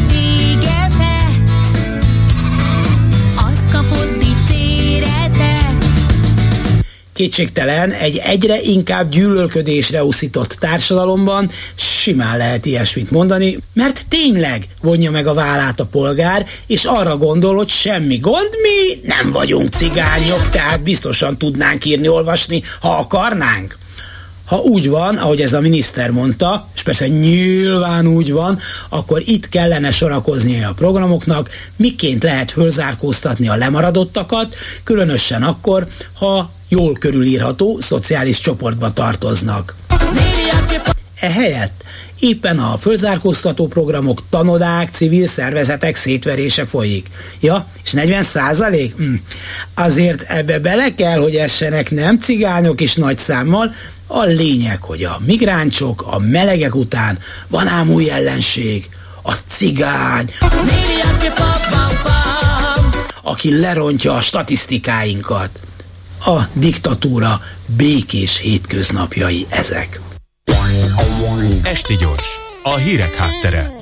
Kétségtelen egy egyre inkább gyűlölködésre uszított társadalomban simán lehet ilyesmit mondani, mert tényleg vonja meg a vállát a polgár, és arra gondol, hogy semmi gond, mi nem vagyunk cigányok, tehát biztosan tudnánk írni, olvasni, ha akarnánk. Ha úgy van, ahogy ez a miniszter mondta, és persze nyilván úgy van, akkor itt kellene sorakozni a programoknak, miként lehet fölzárkóztatni a lemaradottakat, különösen akkor, ha jól körülírható szociális csoportba tartoznak. Ehelyett éppen a fölzárkóztató programok, tanodák, civil szervezetek szétverése folyik. Ja, és 40 százalék? Hm. Azért ebbe bele kell, hogy essenek nem cigányok is nagy számmal, a lényeg, hogy a migránsok a melegek után van ám új ellenség, a cigány, aki lerontja a statisztikáinkat. A diktatúra békés hétköznapjai ezek. Esti gyors, a hírek háttere.